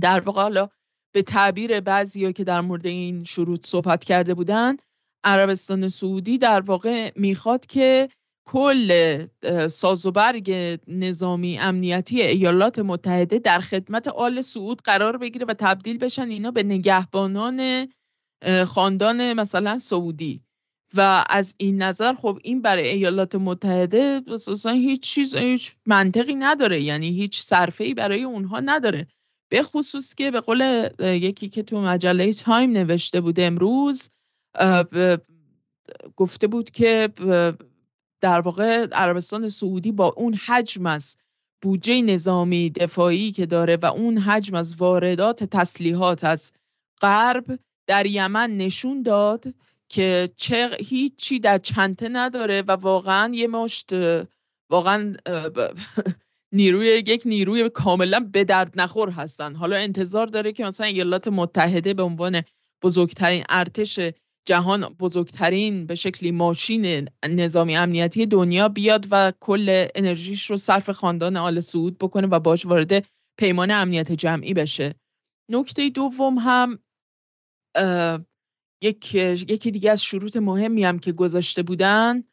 در واقع حالا به تعبیر بعضی که در مورد این شروط صحبت کرده بودن عربستان سعودی در واقع می‌خواد که کل سازوبرگ نظامی امنیتی ایالات متحده در خدمت آل سعود قرار بگیره و تبدیل بشن اینا به نگهبانان خاندان مثلا سعودی. و از این نظر خب این برای ایالات متحده اساسا هیچ چیز هیچ منطقی نداره. یعنی هیچ صرفه ای برای اونها نداره. به خصوص که به قول یکی که تو مجله تایم نوشته بود امروز گفته بود که در واقع عربستان سعودی با اون حجم از بودجه نظامی دفاعی که داره و اون حجم از واردات تسلیحات از غرب در یمن نشون داد که چه هیچی در چنته نداره و واقعا یه مشت واقعا نیروی یک نیروی کاملا به درد نخور هستن. حالا انتظار داره که مثلا ایالات متحده به عنوان بزرگترین ارتش جهان بزرگترین به شکلی ماشین نظامی امنیتی دنیا بیاد و کل انرژیش رو صرف خاندان آل سعود بکنه و باش وارد پیمان امنیت جمعی بشه. نکته دوم هم یک یکی دیگه از شروط مهمی هم که گذاشته بودن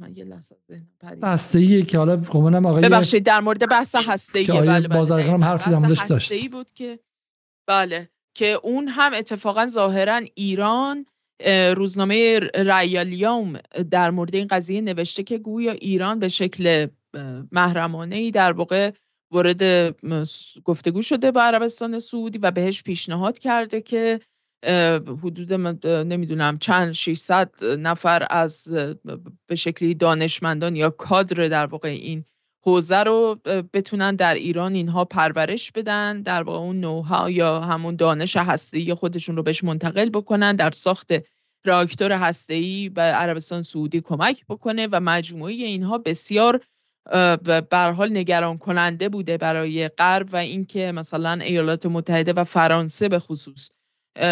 من یه لحظه که حالا گمانم آقای ببخشید در مورد بحث هسته بله بله حرفی هم داشت. بود که بله. که اون هم اتفاقا ظاهرا ایران روزنامه ریالیوم در مورد این قضیه نوشته که گویا ایران به شکل محرمانه ای در واقع وارد گفتگو شده با عربستان سعودی و بهش پیشنهاد کرده که حدود نمی‌دونم چند 600 نفر از به شکلی دانشمندان یا کادر در واقع این حوزه رو بتونن در ایران اینها پرورش بدن در واقع اون نوها یا همون دانش هسته‌ای خودشون رو بهش منتقل بکنن در ساخت راکتور هسته‌ای به عربستان سعودی کمک بکنه و مجموعه اینها بسیار به حال نگران کننده بوده برای غرب و اینکه مثلا ایالات متحده و فرانسه به خصوص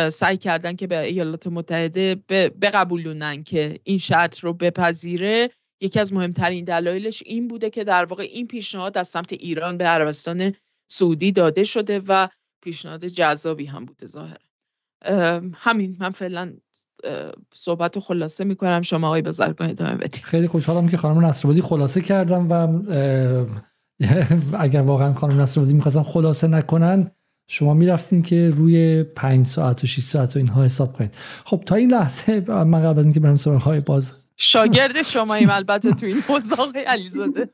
سعی کردن که به ایالات متحده بقبولونن که این شرط رو بپذیره. یکی از مهمترین دلایلش این بوده که در واقع این پیشنهاد از سمت ایران به عربستان سعودی داده شده و پیشنهاد جذابی هم بوده ظاهر همین من فعلا صحبت رو خلاصه می‌کنم. شما آقای بزرگان ادامه بدید. خیلی خوشحالم که خانم نصرآبادی خلاصه کردم و اگر واقعا خانم نصرآبادی می‌خواستن خلاصه نکنن شما می‌رفتین که روی پنج ساعت و 6 ساعت و اینها حساب کنید. خب تا این لحظه من قبل از اینکه برم سراغ های باز شاگرد شماییم البته تو این حوزه علیزاده.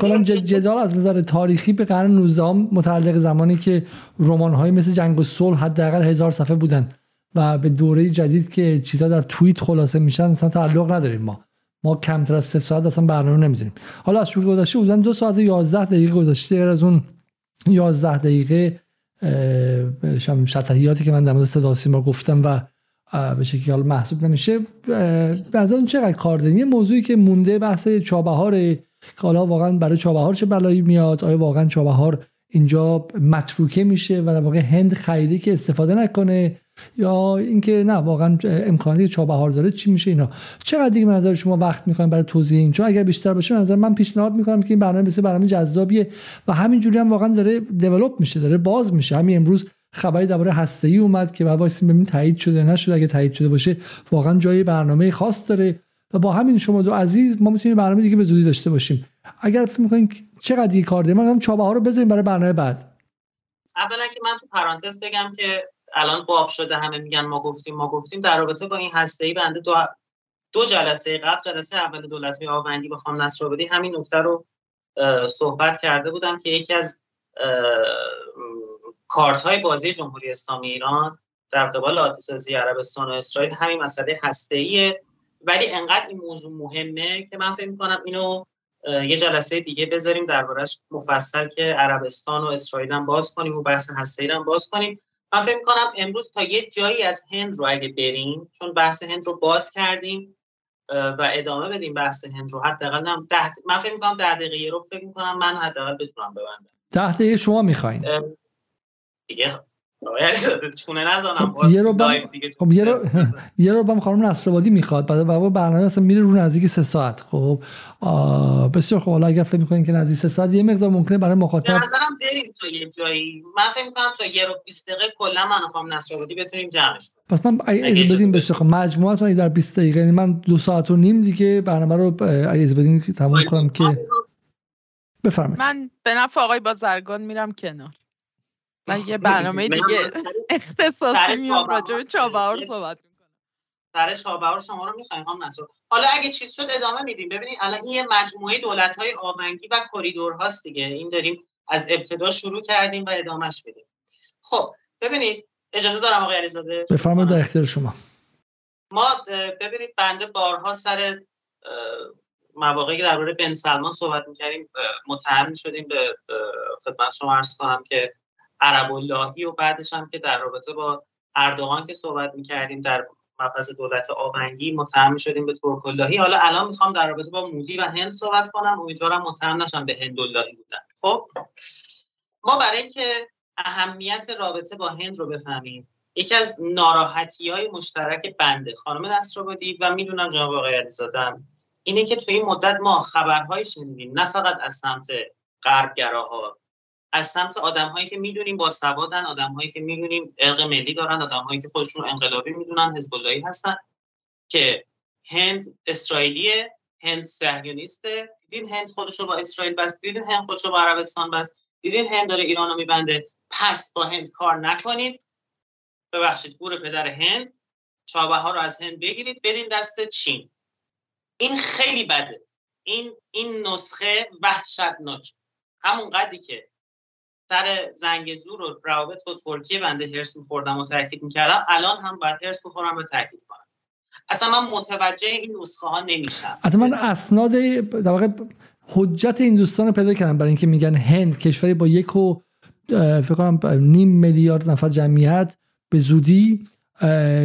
کلا جدال از نظر تاریخی به قرن 19 متعلق زمانی که رمان های مثل جنگ و صلح حداقل هزار صفحه بودن و به دوره جدید که چیزا در توییت خلاصه میشن اصلا تعلق نداریم ما. ما کمتر از سه ساعت اصلا برنامه نمی‌دونیم. حالا از شروع گذشته بودن دو ساعت و 11 دقیقه گذشته. از اون 11 دقیقه شطحیاتی که من در مورد صدا سیما گفتم و به شکلی حال محسوب نمیشه. اون چقدر کار داریم؟ یه موضوعی که مونده بحث چابهار که حالا واقعا برای چابهار چه بلایی میاد؟ آیا واقعا چابهار اینجا متروکه میشه و در واقع هند خیلی که استفاده نکنه؟ یا اینکه نه واقعا امکاناتی چابهار داره چی میشه اینا؟ چقدر دیگه نظر شما وقت می‌خوایم برای توضیح این؟ چون اگر بیشتر باشه نظر من پیشنهاد می‌کنم که این برنامه بسیار برنامه جذابیه و همینجوری هم واقعا داره دیولپ میشه داره باز میشه. همین امروز خبری درباره هسته ای اومد که بعد ببین تایید شده نشده. اگه تایید شده باشه واقعا جای برنامه خاص داره و با همین شما دو عزیز ما می‌تونیم برنامه دیگه به زودی داشته باشیم. اگر فکر می‌کنین چقدر دیگه کار داریم من چابه ها رو بذاریم برای برنامه بعد. اولا که من تو پرانتز بگم که الان باب شده همه میگن ما گفتیم ما گفتیم. در رابطه با این هسته ای بنده دو دو جلسه قبل جلسه اول دولت های آوندی بخوام نصر همین نکته رو صحبت کرده بودم که یکی از کارت های بازی جمهوری اسلامی ایران در قبال آتیسازی عربستان و اسرائیل همین مسئله هسته ایه ولی انقدر این موضوع مهمه که من فکر می‌کنم اینو یه جلسه دیگه بذاریم دربارش مفصل که عربستان و اسرائیل هم باز کنیم و بحث هسته هم باز کنیم. من فکر می‌کنم امروز تا یه جایی از هند رو اگه بریم چون بحث هند رو باز کردیم و ادامه بدیم بحث هند رو حداقل هم ده من فکر می‌کنم ده دقیقه رو فکر می‌کنم من حداقل بتونم ببندم. ده دقیقه شما می‌خواین. دیگه. چونه نزنم. خب یه رو بم خب یه رو یه رو بم خانم نصرآبادی می‌خواد. بعد بعد برنامه اصلا میره رو نزدیک سه ساعت. خب بسیار خب حالا اگر فکر می‌کنین که نزدیک سه ساعت یه مقدار ممکنه برای مخاطب به نظرم بریم تا یه جایی. من فکر می‌کنم تا یه رو 20 دقیقه کلا من خانم نصرآبادی بتونیم جمعش پس من اگه بدین بسیار خب مجموعتون در 20 دقیقه یعنی من دو ساعت و نیم دیگه برنامه رو اگه بدین تموم کنم که بفرمایید. من به نفع آقای بازرگان میرم کنار. من یه برنامه دیگه اختصاصی میام راجع به چابهار صحبت سر چابهار شما رو می‌خوایم هم نصر. حالا اگه چیز شد ادامه میدیم. ببینید الان این یه مجموعه دولت های آونگی و کریدور هاست دیگه. این داریم از ابتدا شروع کردیم و ادامهش میدیم. خب ببینید اجازه دارم آقای علیزاده؟ بفرمایید در اختیار شما. ما ببینید بنده بارها سر مواقعی که درباره بن سلمان صحبت می‌کردیم متهم شدیم به خدمت شما عرض کنم که عرب اللهی و بعدش هم که در رابطه با اردوغان که صحبت می‌کردیم در مبحث دولت آونگی متهم شدیم به ترک اللهی حالا الان می‌خوام در رابطه با مودی و هند صحبت کنم. امیدوارم متهم نشم به هند اللهی بودن. خب ما برای اینکه اهمیت رابطه با هند رو بفهمیم یکی از ناراحتی های مشترک بنده خانم نصرآبادی و می‌دونم جناب آقای علیزاده اینه که توی این مدت ما خبرهایی شنیدیم نه فقط از سمت غربگراها. از سمت آدم هایی که می‌دونیم با سوادن آدم هایی که می‌دونیم ارق ملی دارن آدم هایی که خودشون انقلابی می‌دونن حزب هستن که هند اسرائیلیه هند صهیونیسته. دیدین هند خودشو با اسرائیل بست دیدین هند خودشو با عربستان بست دیدین هند داره ایرانو میبنده. پس با هند کار نکنید. ببخشید گور پدر هند. چابه ها رو از هند بگیرید. بدین دست چین. این خیلی بده. این این نسخه وحشتناک. همون قدری که سر زنگ زور و روابط با ترکیه بنده هرس میخوردم و تاکید می‌کردم. الان هم باید هرس بخورم و تاکید کنم. اصلا من متوجه این نسخه ها نمیشم. اصلا من اسناد در واقع حجت این دوستان رو پیدا کردم. برای اینکه میگن هند کشوری با یک و فکر کنم نیم میلیارد نفر جمعیت. به زودی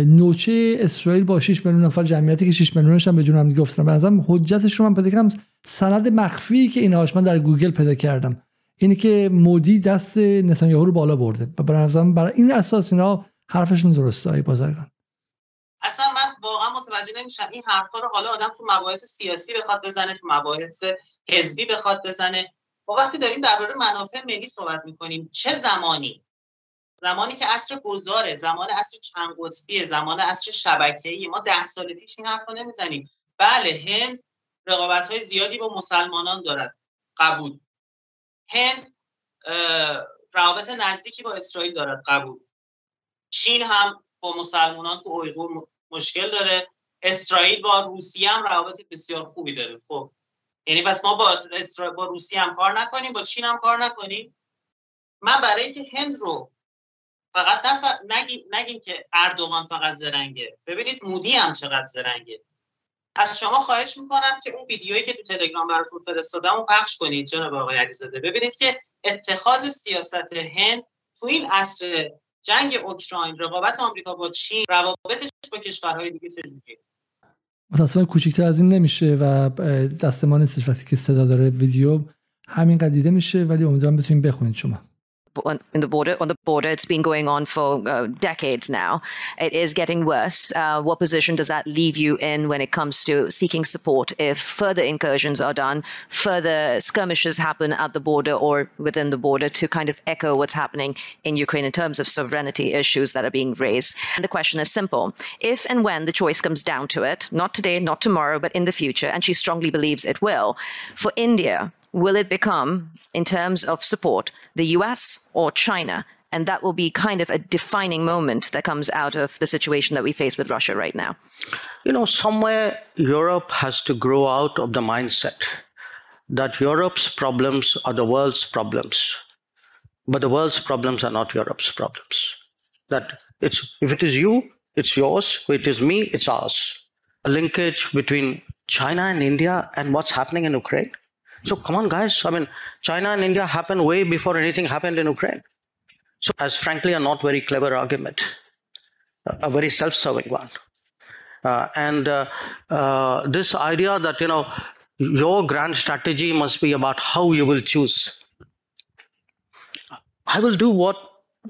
نوچه اسرائیل با 6 میلیون نفر جمعیتی که 6 میلیونش هم به جون هم افتادن. به نظرم حجتش رو من پیدا کردم. سند مخفی که اینهاش من در گوگل پیدا کردم. اینه که مودی دست نتانیاهو رو بالا برده. و برای برای این اساس اینا حرفشون درسته ای بازرگان. اصلا من واقعا متوجه نمیشم. این حرفا رو حالا آدم تو مباحث سیاسی بخواد بزنه تو مباحث حزبی بخواد بزنه. وقتی داریم درباره منافع ملی صحبت می‌کنیم چه زمانی؟ زمانی که عصر گذاره زمان عصر چند قطبیه زمان عصر شبکه‌ای. ما ده سال پیش این حرفا نمی‌زنیم. بله هند رقابت های زیادی با مسلمانان دارد. قبول. هند روابط نزدیکی با اسرائیل دارد قبول. چین هم با مسلمانان تو اویغور مشکل داره. اسرائیل با روسیه هم روابط بسیار خوبی داره. خب یعنی بس ما با با روسیه هم کار نکنیم با چین هم کار نکنیم. من برای اینکه هند رو فقط نف... نگین... که اردوغان فقط زرنگه. ببینید مودی هم چقدر زرنگه. از شما خواهش می‌کنم که اون ویدیویی که تو تلگرام براتون فرستادم رو پخش کنید جناب آقای علیزاده. ببینید که اتخاذ سیاست هند تو این عصر جنگ اوکراین رقابت آمریکا با چین روابطش با کشورهای دیگه چجوریه؟ متاسفانه کوچکتر از این نمیشه و دست ما نیستش وقتی که صدا داره ویدیو همین دیده میشه ولی امیدوارم بتونیم بخونید شما. On, in the border on the border. It's been going on for uh, decades now. It is getting worse. Uh, what position does that leave you in when it comes to seeking support if further incursions are done, further skirmishes happen at the border or within the border to kind of echo what's happening in Ukraine in terms of sovereignty issues that are being raised? And the question is simple: If and when the choice comes down to it, not today, not tomorrow, but in the future, and she strongly believes it will, for India will it become, in terms of support, the US or China? And that will be kind of a defining moment that comes out of the situation that we face with Russia right now. You know, somewhere Europe has to grow out of the mindset that Europe's problems are the world's problems, but the world's problems are not Europe's problems. That it's if it is you, it's yours. If it is me, it's ours. A linkage between China and India and what's happening in Ukraine so come on, guys. I mean, China and India happened way before anything happened in Ukraine. So, as frankly, a not very clever argument, a very self-serving one. Uh, and uh, uh, this idea that you know your grand strategy must be about how you will choose. I will do what,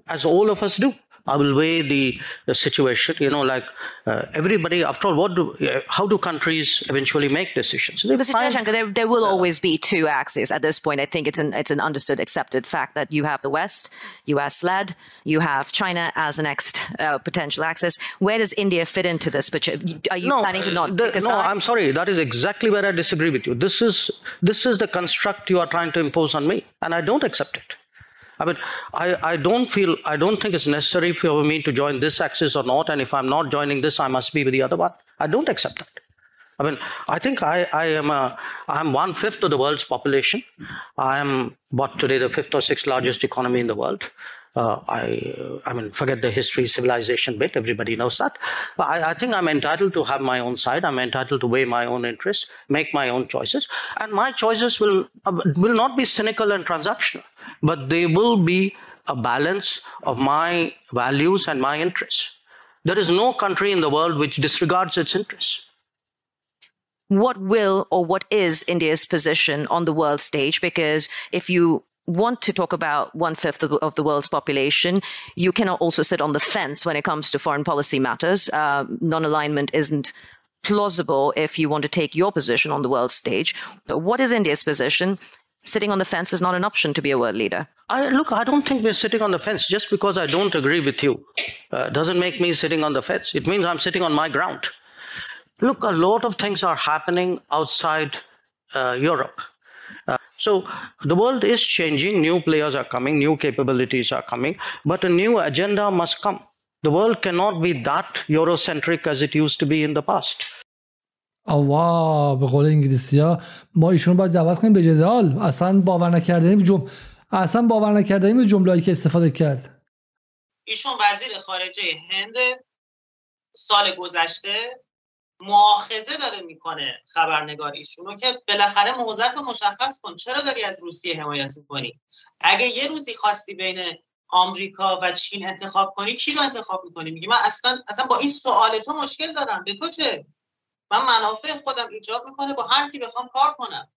as all of us do. I will weigh the, the situation. You know, like uh, everybody. After all, what do uh, how do countries eventually make decisions? They Mr. Jaishankar, there, there will uh, always be two axes at this point. I think it's an it's an understood, accepted fact that you have the West, U.S. led, you have China as the next uh, potential axis. Where does India fit into this? But are you no, planning to not? The, no, I'm sorry. That is exactly where I disagree with you. This is this is the construct you are trying to impose on me, and I don't accept it. I mean, I, I don't feel, I don't think it's necessary for me to join this axis or not. And if I'm not joining this, I must be with the other one. I don't accept that. I mean, I think I, I am a, I'm one fifth of the world's population. I am what today the fifth or sixth largest economy in the world. Uh, I, I mean, forget the history, civilization bit. Everybody knows that. But I, I, think I'm entitled to have my own side. I'm entitled to weigh my own interests, make my own choices, and my choices will uh, will not be cynical and transactional, but they will be a balance of my values and my interests. There is no country in the world which disregards its interests what will or what is India's position on the world stage? Because if you want to talk about one fifth of, the world's population, you cannot also sit on the fence when it comes to foreign policy matters. Uh, non alignment isn't plausible if you want to take your position on the world stage. But what is India's position? Sitting on the fence is not an option to be a world leader. I, look, I don't think we're sitting on the fence just because I don't agree with you. Uh, doesn't make me sitting on the fence. It means I'm sitting on my ground. Look, a lot of things are happening outside uh, Europe. Uh, so the world is changing, new players are coming, new capabilities are coming, but a new agenda must come. The world cannot be that Eurocentric as it used to be in the past. آوا به قول انگلیسی ها ما ایشون باید دعوت کنیم به جدال. اصلا باور نکردنیم جم... اصلا باور نکردنیم جمله‌ای که استفاده کرد. ایشون وزیر خارجه هند سال گذشته مؤاخذه داره می‌کنه خبرنگار ایشونو که بالاخره موضعت مشخص کن چرا داری از روسیه حمایت می‌کنی؟ اگه یه روزی خواستی بین آمریکا و چین انتخاب کنی کی رو انتخاب می‌کنی؟ میگی من اصلا اصلا با این سوال تو مشکل دارم. به تو چه؟ من منافع خودم ایجاب می‌کنه با هر کی بخوام کار کنم.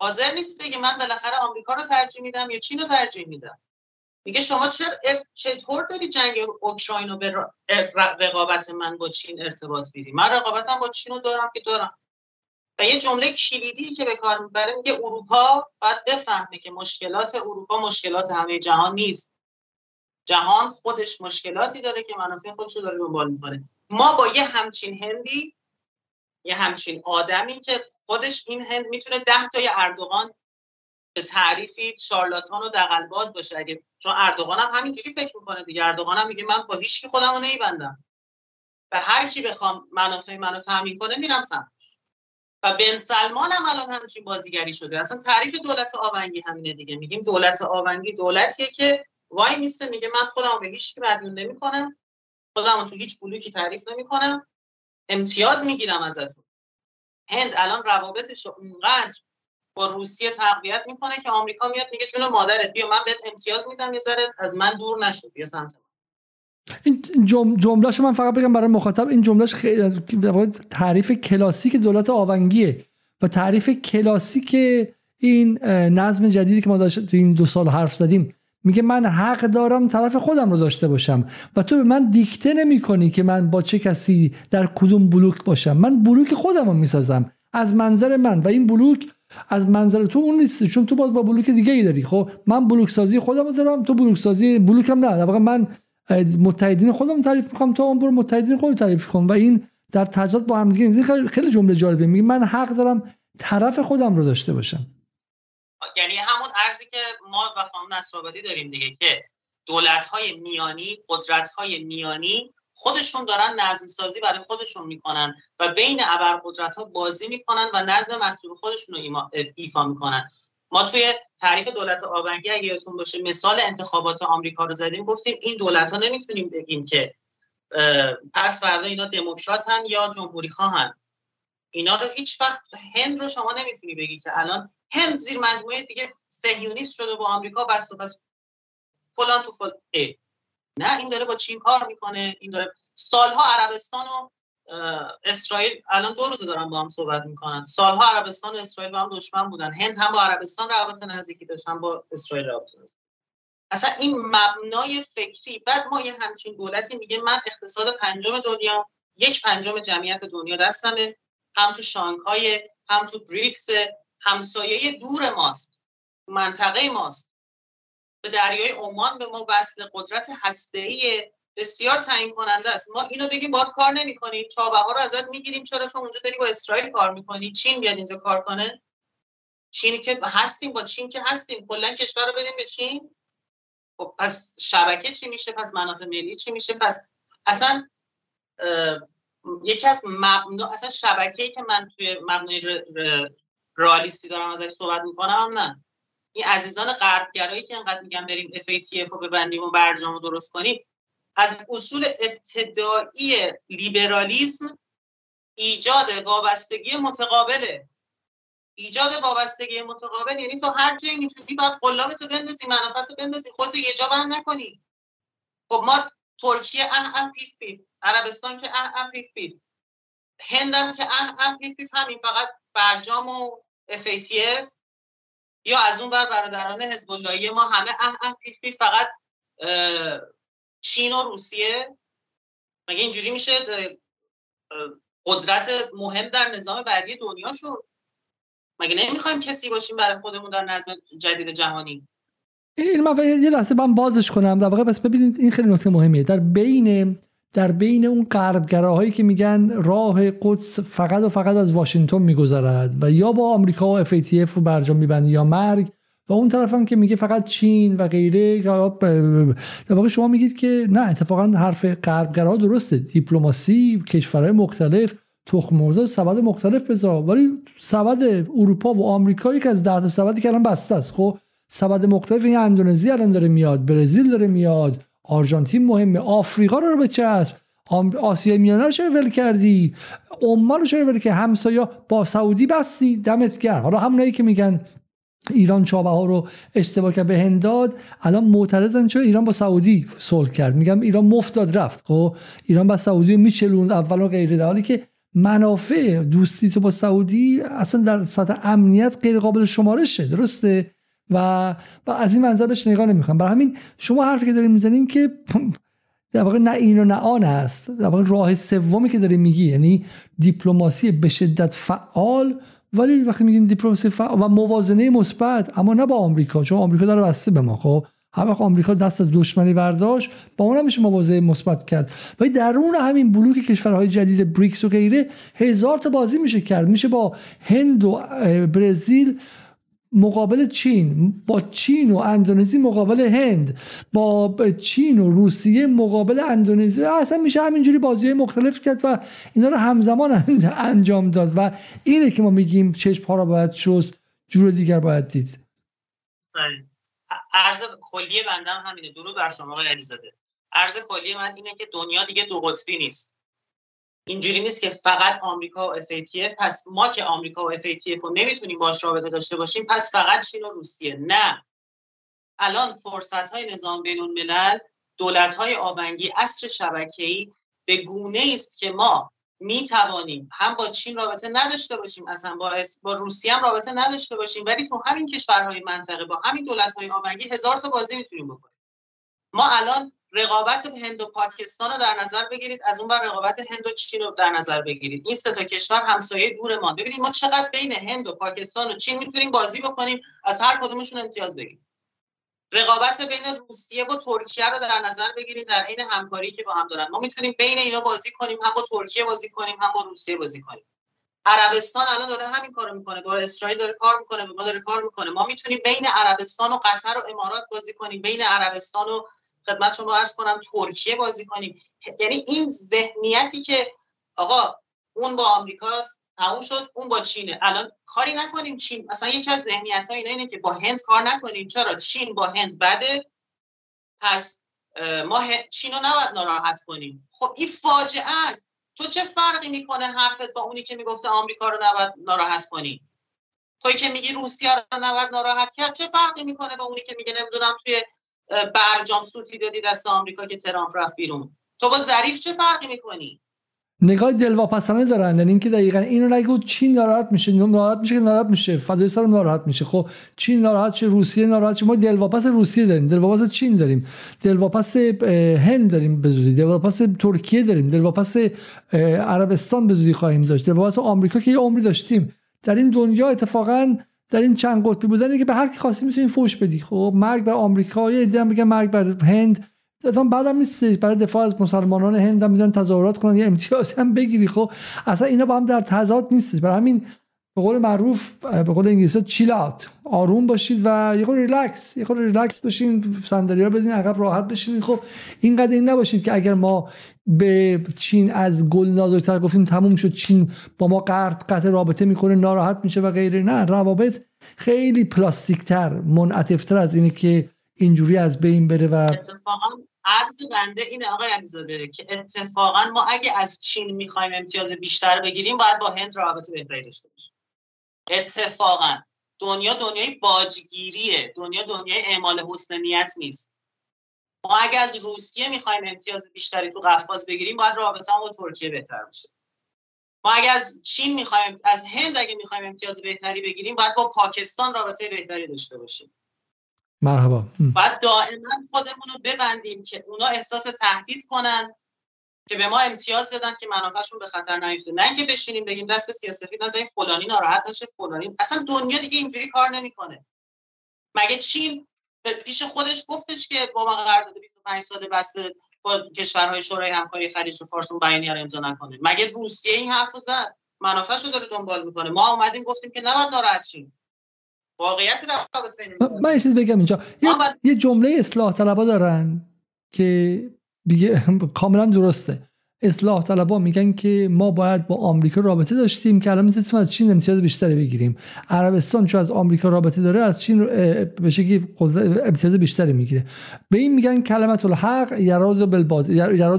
حاضر نیست بگی من بالاخره آمریکا رو ترجیح میدم یا چین رو ترجیح میدم. میگه شما چطور داری جنگ اوکراین رو به رقابت من با چین ارتباط میدی؟ من رقابتم با چین رو دارم که دارم. و یه جمله کلیدی که به کار می‌بره میگه اروپا باید بفهمه که مشکلات اروپا مشکلات همه جهان نیست. جهان خودش مشکلاتی داره که منافع خودش رو داره دنبال می‌کنه. ما با یه همچین هندی یه همچین آدمی که خودش این هند می‌تونه ده تا اردوغان به تعریفی شارلاتان و دقلباز باشه. اگه چون اردوغان هم همینجوری فکر می‌کنه دیگه. اردوغان هم میگه من با هیچ کی خودمو نمیبندم و هر کی بخوام منافع منو تامین کنه میرم سمتش. و بن سلمان هم الان همچین بازیگری شده. اصلا تعریف دولت آونگی همینه دیگه. میگیم دولت آونگی دولتیه که وای میسته میگه من خودمو به هیچ کی مدیون نمی‌کنم. خودمو تو هیچ بلوکی تعریف نمی‌کنم. امتیاز می‌گیرم ازتون. هند الان روابطش اونقدر با روسیه تقویت می‌کنه که آمریکا میاد میگه جون مادرت بیا من بهت امتیاز میدم یه از من دور نشو بیا سمت این جم... جملهش من فقط بگم برای مخاطب این جملهش خیلی تعریف کلاسیک دولت آونگیه و تعریف کلاسیک این نظم جدیدی که ما داشت تو این دو سال حرف زدیم. میگه من حق دارم طرف خودم رو داشته باشم و تو به من دیکته نمی کنی که من با چه کسی در کدوم بلوک باشم. من بلوک خودم رو می‌سازم. از منظر من. و این بلوک از منظر تو اون نیست چون تو باز با بلوک دیگه ای داری. خب من بلوک سازی خودم رو دارم تو بلوک سازی بلوکم نه. در من متحدین خودم تعریف می‌کنم تو اون برو متحدین خودم تعریف کن. و این در تضاد با هم دیگه خیلی جمله جالبه میگه من حق دارم طرف خودم رو داشته باشم. ارزی که ما و خانم نصرآبادی داریم دیگه که دولت های میانی قدرت های میانی خودشون دارن نظم سازی برای خودشون می‌کنن و بین ابرقدرت ها بازی می‌کنن و نظم مطلوب خودشون رو ایفا می‌کنن. ما توی تعریف دولت آبنگی اگه یادتون باشه مثال انتخابات آمریکا رو زدیم گفتیم این دولت ها نمی‌تونیم بگیم که پس فردا اینا دموکراتن یا جمهوری خواهن اینا رو هیچ وقت هند رو شما نمی‌تونی بگی که الان هند زیر مجموعه دیگه سهیونیست شده با آمریکا بس و بس. فلان تو فلان. نه این داره با چین کار می‌کنه این داره. سالها عربستان و اسرائیل الان دو روزه دارن با هم صحبت می‌کنن. سالها عربستان و اسرائیل با هم دشمن بودن. هند هم با عربستان رابطه نزدیکی داشتن با اسرائیل رابطه نزدیکی. اصلا این مبنای فکری بعد ما یه همچین دولتی میگه من اقتصاد پنجم دنیا یک پنجم جمعیت دنیا دستمه. هم تو شانگهای هم تو بریکس همسایه دور ماست منطقه ماست. به دریای عمان به ما وصل قدرت هسته‌ای بسیار تعیین کننده است. ما اینو بگیم باید کار نمی‌کنیم چابه ها رو ازت می‌گیریم چرا؟ شما اونجا داری با اسرائیل کار می‌کنی. چین بیاد اینجا کار کنه. چین که هستیم با چین که هستیم. کلا کشور رو بدیم به چین. خب پس شبکه چی میشه؟ پس منافع ملی چی میشه؟ پس اصلا یکی از مبنا اصلا شبکه‌ای که من توی مبنای رئالیستی دارم ازش صحبت می‌کنم نه. این عزیزان غربگرایی که انقدر میگن بریم FATF رو ببندیم و برجام رو درست کنیم از اصول ابتدایی لیبرالیسم ایجاد وابستگی متقابله. ایجاد وابستگی متقابل یعنی تو هر جایی می‌تونی باید قلابتو بندازی منافعتو بندازی خودتو یه جا بند نکنی. خب ما ترکیه اه اه پیف پیف عربستان که اه اه پیف پیف هندم که اه اه پیف پیف همین فقط برجام و FATF یا از اون بر برادران حزب ما همه اه اه پیف پیف فقط چین و روسیه. مگه اینجوری میشه؟ قدرت مهم در نظام بعدی دنیا شد. مگه نمی‌خوایم کسی باشیم برای خودمون در نظم جدید جهانی؟ این من یه لحظه من بازش کنم. در واقع بس ببینید این خیلی نکته مهمیه. در بین در بین اون غربگراهایی که میگن راه قدس فقط و فقط از واشنگتن میگذرد و یا با آمریکا و FATF رو برجام میبند یا مرگ و اون طرف هم که میگه فقط چین و غیره در واقع شما میگید که نه اتفاقا حرف غربگراها درسته. دیپلماسی کشورهای مختلف تخم مرده سبد مختلف بذار. ولی سبد اروپا و آمریکا یک از ده تا سبدی که الان بسته است. خب سبد مختلف این اندونزی الان داره میاد برزیل داره میاد. آرژانتین مهمه آفریقا رو به چسب. آسیای میانه رو چرا ول کردی؟ عمان رو چرا ول کردی؟ همسایا با سعودی بستی دمت گرم. حالا همونایی که میگن ایران چابه ها رو اشتباه کرد به هنداد الان معترضن چرا ایران با سعودی صلح کرد؟ میگم ایران مفتاد رفت. خب ایران با سعودی میچلوند اول و غیره. در حالی که منافع دوستی تو با سعودی اصلا در سطح امنیت غیر قابل شمارشه درسته؟ و, و از این منظر بهش نگاه نمی‌خوام برای همین شما حرفی که دارین می‌زنین که در واقع نه این و نه آن است. در واقع راه سومی که داری میگی یعنی دیپلماسی به شدت فعال ولی وقتی میگین دیپلماسی فعال و موازنه مثبت اما نه با آمریکا چون آمریکا داره بسته به ما خب؟ هر وقت آمریکا دست از دشمنی برداشت با اون میشه موازه مثبت کرد. ولی درون همین بلوک کشورهای جدید بریکس و غیره هزار تا بازی میشه کرد. میشه با هند و برزیل مقابل چین با چین و اندونزی مقابل هند با چین و روسیه مقابل اندونزی. اصلا میشه همینجوری بازی های مختلف کرد و اینا رو همزمان انجام داد و اینه که ما میگیم چشم ها رو باید شست جور دیگر باید دید. عرض کلی بندم همینه. درود بر شما آقای علیزاده. عرض کلی من اینه که دنیا دیگه دو قطبی نیست. اینجوری نیست که فقط آمریکا و FATF پس ما که آمریکا و FATF رو نمی‌تونیم باش رابطه داشته باشیم پس فقط چین و روسیه. نه. الان فرصت های نظام بین الملل دولت های آونگی اصر شبکه‌ای به گونه است که ما می توانیم هم با چین رابطه نداشته باشیم اصلا با, با روسیه هم رابطه نداشته باشیم ولی تو همین کشورهای منطقه با همین دولت‌های آمگی هزار تا بازی می‌تونیم بکنیم. ما الان رقابت هند و پاکستان رو در نظر بگیرید. از اون بر رقابت هند و چین رو در نظر بگیرید. این سه تا کشور همسایه دور ما ببینید ما چقدر بین هند و پاکستان و چین می‌تونیم بازی بکنیم از هر کدومشون امتیاز بگیریم. رقابت بین روسیه و ترکیه رو در نظر بگیریم در عین همکاری که با هم دارن. ما می‌تونیم بین اینا بازی کنیم هم با ترکیه بازی کنیم هم با روسیه بازی کنیم. عربستان الان داره همین کارو می‌کنه با اسرائیل داره کار می‌کنه با ما داره کار می‌کنه. ما می‌تونیم بین عربستان و قطر و امارات بازی کنیم بین عربستان و خدمت شما عرض کنم ترکیه بازی کنیم. یعنی این ذهنیتی که آقا اون با آمریکاست تموم شد اون با چینه. الان کاری نکنیم چین. مثلا یکی از ذهنیت ها اینه, اینه که با هند کار نکنیم. چرا؟ چین با هند بده پس ما چین رو نباید ناراحت کنیم. خب این فاجعه است. تو چه فرقی می‌کنه حرفت با اونی که می‌گفته آمریکا رو نباید ناراحت کنی؟ توی که میگی روسیه رو نباید ناراحت کرد چه فرقی می‌کنه با اونی که میگه نمی‌دونم توی برجام سوتی دادی دست آمریکا که ترامپ رفت بیرون. تو با ظریف چه فرقی می‌کنی؟ نگاه دلواپسانه دارن. یعنی اینکه دقیقا اینو نگو چین ناراحت میشه ناراحت میشه که ناراحت میشه. فدای سر ناراحت میشه. خب چین ناراحت شه روسیه ناراحت شه. ما دلواپس روسیه داریم. دلواپس چین داریم. دلواپس هند داریم به زودی. دلواپس ترکیه داریم. دلواپس عربستان به زودی خواهیم داشت. دلواپس آمریکا که یه عمری داشتیم. در این دنیا اتفاقا در این چند قطبی بودن که به هر کی خواستی می‌تونی فوش بدی. خب مرگ بر آمریکا یه دیگه میگن مرگ بر هند. اصلا بعدم نیست برای دفاع از مسلمانان هند هم می‌ذارن تظاهرات کنن یه امتیاز هم بگیری. خب اصلا اینا با هم در تضاد نیست برای همین به قول معروف به قول انگلیسی chill out آروم باشید و یه خورده ریلکس یه خورده ریلکس باشین صندلی ها بزنین عقب راحت بشین خب اینقدر این نباشید که اگر ما به چین از گل نازکتر گفتیم تموم شد چین با ما قطع رابطه می‌کنه ناراحت میشه و غیره. نه روابط خیلی پلاستیکتر منعطفتر از اینه که اینجوری از بین بره و اتفاقا عرض بنده اینه آقای علیزاده که اتفاقا ما اگه از چین می‌خوایم امتیاز بیشتر بگیریم باید با هند رابطه بهتری داشته باشیم. اتفاقا. دنیا دنیای باجگیریه. دنیا دنیای اعمال حسن نیت نیست. ما اگه از روسیه می‌خوایم امتیاز بیشتری تو قفقاز بگیریم باید رابطه با ترکیه بهتر بشه. ما اگه از چین می‌خوایم از هند اگه می‌خوایم امتیاز بهتری بگیریم باید با پاکستان رابطه بهتری داشته باشیم. مرحبا. باید دائما خودمون رو ببندیم که اونا احساس تهدید کنن. که به ما امتیاز بدن که منافعشون به خطر نیفته. نه اینکه بشینیم بگیم دست به سیاسفید نزنیم فلانی ناراحت نشه فلانی. اصلا دنیا دیگه اینجوری کار نمی‌کنه. مگه چین به پیش خودش گفتش که با ما قرارداد 25 ساله بسته با کشورهای شورای همکاری خلیج و فارس اون بیانیه رو امضا نکنه؟ مگه روسیه این حرفو زد؟ منافعشو داره دنبال می‌کنه. ما اومدیم گفتیم که نباید ناراحت شیم. واقعیت روابط من چیز بگم اینجا. یه, یه جمله اصلاح طلبا دارن که کاملا درسته. اصلاح طلبا میگن که ما باید با آمریکا رابطه داشتیم که الان می‌تونستیم از چین امتیاز بیشتری بگیریم. عربستان چون از آمریکا رابطه داره از چین به شکلی امتیاز بیشتری می‌گیره. به این میگن کلمت الحق یراد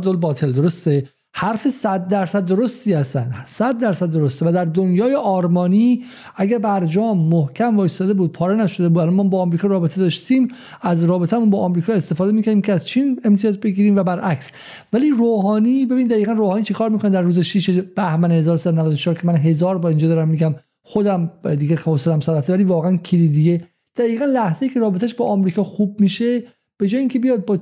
بالباطل درسته؟ حرف صد درصد درستی هستن. صد درصد درسته و در دنیای آرمانی اگر برجام محکم وایستاده بود پاره نشده بود ما با آمریکا رابطه داشتیم از رابطهمون با آمریکا استفاده می‌کنیم که از چین امتیاز بگیریم و برعکس. ولی روحانی ببین دقیقا روحانی چیکار می‌کنه در روز 6 بهمن 1394 که من هزار با اینجا دارم میگم خودم دیگه خواستم سرطه ولی واقعا کلیدیه. دقیقا لحظه که رابطش با آمریکا خوب میشه به جای اینکه بیاد با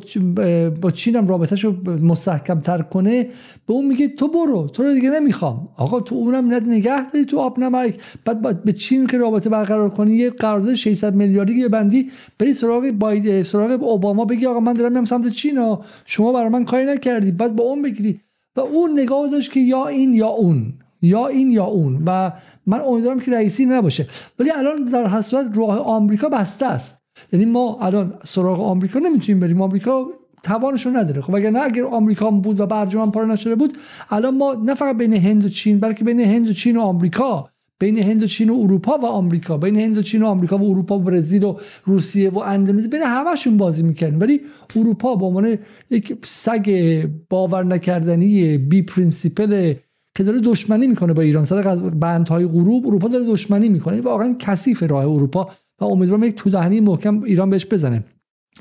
با چین هم رابطهش رو مستحکم تر کنه به اون میگه تو برو تو رو دیگه نمی‌خوام. آقا تو اونم نگه داری تو آب نمک. بعد به چین که رابطه برقرار کنی یه قرارداد 600 میلیاردی بندی بری سراغ باید سراغ اوباما بگی آقا من دارم میام سمت چین ها. شما برای من کاری نکردی. بعد با اون بگیری. و اون نگاه داشت که یا این یا اون. یا این یا اون. و من امیدوارم که رئیسی نباشه. ولی الان در حسرت راه آمریکا بسته است. یعنی ما الان سراغ آمریکا نمی‌تونیم بریم. آمریکا توانشو نداره. خب اگر نه اگر آمریکا بود و برجام پاره نشده بود الان ما نه فقط بین هند و چین بلکه بین هند و چین و آمریکا بین هند و چین و اروپا و آمریکا بین هند و چین و آمریکا و اروپا و برزیل و روسیه و اندونزی بین همشون بازی می‌کنن ولی اروپا به عنوان یک سگ باور نکردنی بی principle که داره دشمنی می‌کنه با ایران. سر بندهای غروب اروپا داره دشمنی می‌کنه. واقعا کثیف راه اروپا. و امیدوارم یک تو دهنی محکم ایران بهش بزنه.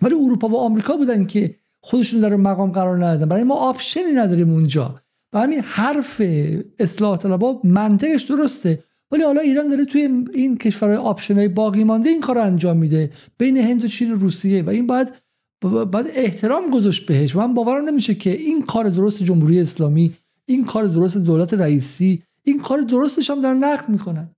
ولی اروپا و آمریکا بودن که خودشون در مقام قرار ندادن. برای ما option ی نداریم اونجا. و همین حرف اصلاح طلبها منطقش درسته. ولی حالا ایران داره توی این کشورهای option های باقی مانده این کار رو انجام میده. بین هند و چین و روسیه. و این باید باید احترام گذاشت بهش. من باورم نمیشه که این کار درست جمهوری اسلامی این کار درست دولت رئیسی این کار درستش هم در نقد می‌کنن.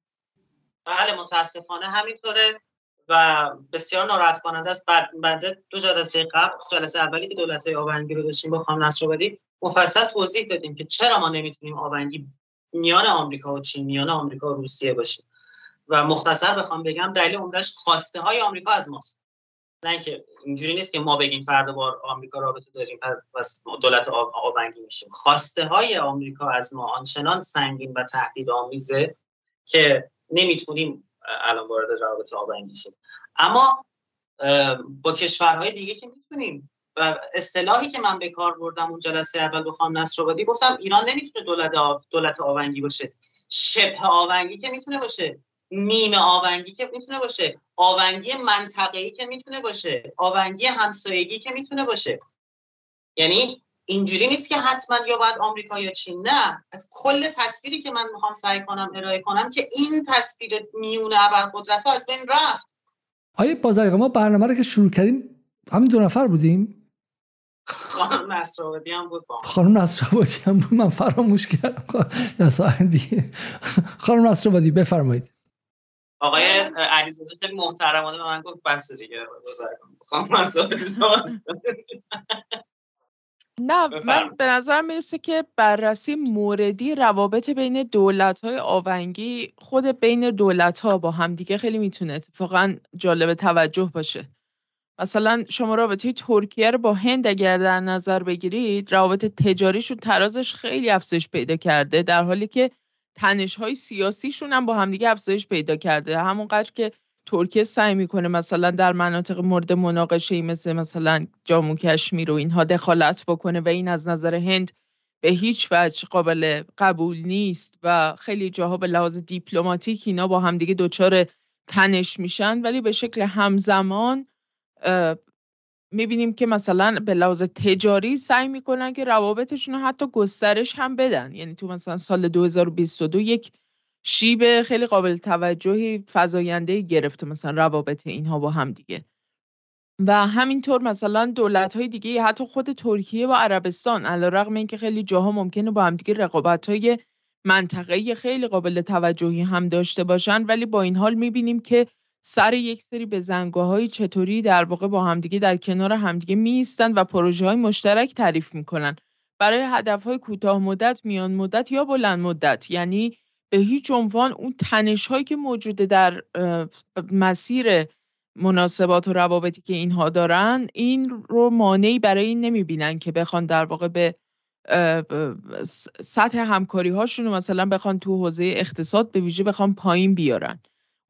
بله متاسفانه همینطوره. و بسیار ناراحت کننده است. بعد بعد دو جلسه قبل جلسه اولی که دولت های آونگی رو داشتیم با خانم نصرآبادی مفصل توضیح دادیم که چرا ما نمی‌تونیم آونگی میان آمریکا و چین میان آمریکا و روسیه باشیم. و مختصر بخوام بگم دلیل عمدهش خواسته های آمریکا از ماست. نه اینکه اینجوری نیست که ما بگیم فردا با آمریکا رابطه داریم پس دولت آونگی میشیم. خواسته های آمریکا از ما آنچنان سنگین و تهدید آمیزه که نمی‌تونیم الان وارد رابطه آونگی شیم اما با کشورهای دیگه که می‌تونیم و اصطلاحی که من به کار بردم اون جلسه اول بخوام نصر گفتم ایران نمی‌تونه دولت دولت آونگی باشه. شبه آونگی که می‌تونه باشه. نیمه آونگی که می‌تونه باشه. آونگی منطقه‌ای که می‌تونه باشه. آونگی همسایگی که می‌تونه باشه. یعنی اینجوری نیست که حتما یا باید آمریکا یا چین نه. کل تصویری که من می‌خوام سعی کنم ارائه کنم که این تصویر میونه ابرقدرت ها از بین رفت. آیا بازرگان ما برنامه رو که شروع کردیم همین دو نفر بودیم؟ خانم نصرآبادی هم بود با خانم نصرآبادی هم بود. من فراموش کردم. خانم نصرآبادی بفرمایید. آقای علیزاده خیلی محترمانه به من گفت بس دیگه خانم نصرآبادی نه من به نظر می‌رسه که بررسی موردی روابط بین دولت های آونگی خود بین دولت ها با همدیگه خیلی می‌تونه اتفاقا جالب توجه باشه. مثلا شما رابطه ترکیه رو با هند اگر در نظر بگیرید روابط تجاریشون ترازش خیلی افزایش پیدا کرده در حالی که تنش های سیاسیشون هم با همدیگه افزایش پیدا کرده. همونقدر که ترکیه سعی می‌کنه مثلا در مناطق مورد مناقشه مثل مثلا جامو کشمیر و اینها دخالت بکنه و این از نظر هند به هیچ وجه قابل قبول نیست و خیلی جاها به لحاظ دیپلماتیک اینا با همدیگه دچار تنش میشن. ولی به شکل همزمان می‌بینیم که مثلا به لحاظ تجاری سعی می‌کنن که روابطشون رو حتی گسترش هم بدن. یعنی تو مثلا سال 2022 یک شیب خیلی قابل توجهی فضاینده گرفته مثلا روابط اینها با هم دیگه. و همینطور مثلا دولت های دیگه حتی خود ترکیه و عربستان علا رقم اینکه خیلی جاها ممکنه با همدیگه رقابت های منطقه‌ای خیلی قابل توجهی هم داشته باشن ولی با این حال می‌بینیم که سر یک سری به های چطوری در واقع با همدیگه در کنار همدیگه میستن و پروژه های مشترک تعریف می‌کنن. برای هدف های کوتاه مدت میان مدت یا بلند مدت یعنی به هیچ عنوان اون تنش هایی که موجوده در مسیر مناسبات و روابطی که اینها دارن این رو مانعی برای این نمی‌بینن که بخوان در واقع به سطح همکاری هاشون مثلا بخوان تو حوزه اقتصاد به ویژه بخوان پایین بیارن.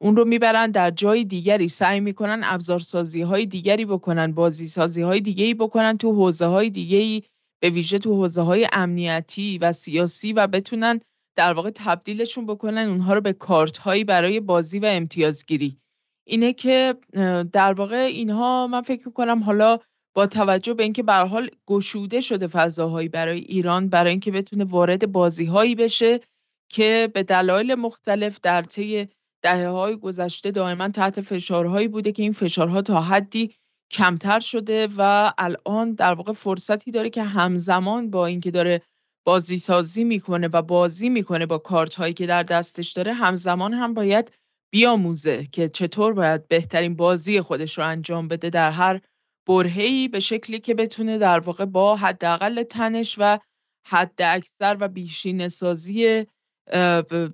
اون رو می‌برن در جای دیگری سعی می‌کنن ابزارسازی های دیگری بکنن بازی سازی های دیگری بکنن تو حوزه های دیگری به ویژه تو حوزه های امنیتی و سیاسی و بتونن در واقع تبدیلشون بکنن اونها رو به کارت هایی برای بازی و امتیازگیری. اینه که در واقع اینها من فکر کنم حالا با توجه به اینکه به حال گشوده شده فضاهایی برای ایران برای اینکه بتونه وارد بازی هایی بشه که به دلایل مختلف در طی دهه های گذشته دائما تحت فشارهایی بوده که این فشارها تا حدی کمتر شده و الان در واقع فرصتی داره که همزمان با اینکه داره بازی سازی می‌کنه و بازی می‌کنه با کارت هایی که در دستش داره همزمان هم باید بیاموزه که چطور باید بهترین بازی خودش رو انجام بده در هر برهه‌ای به شکلی که بتونه در واقع با حداقل تنش و حد اکثر و بیشین سازی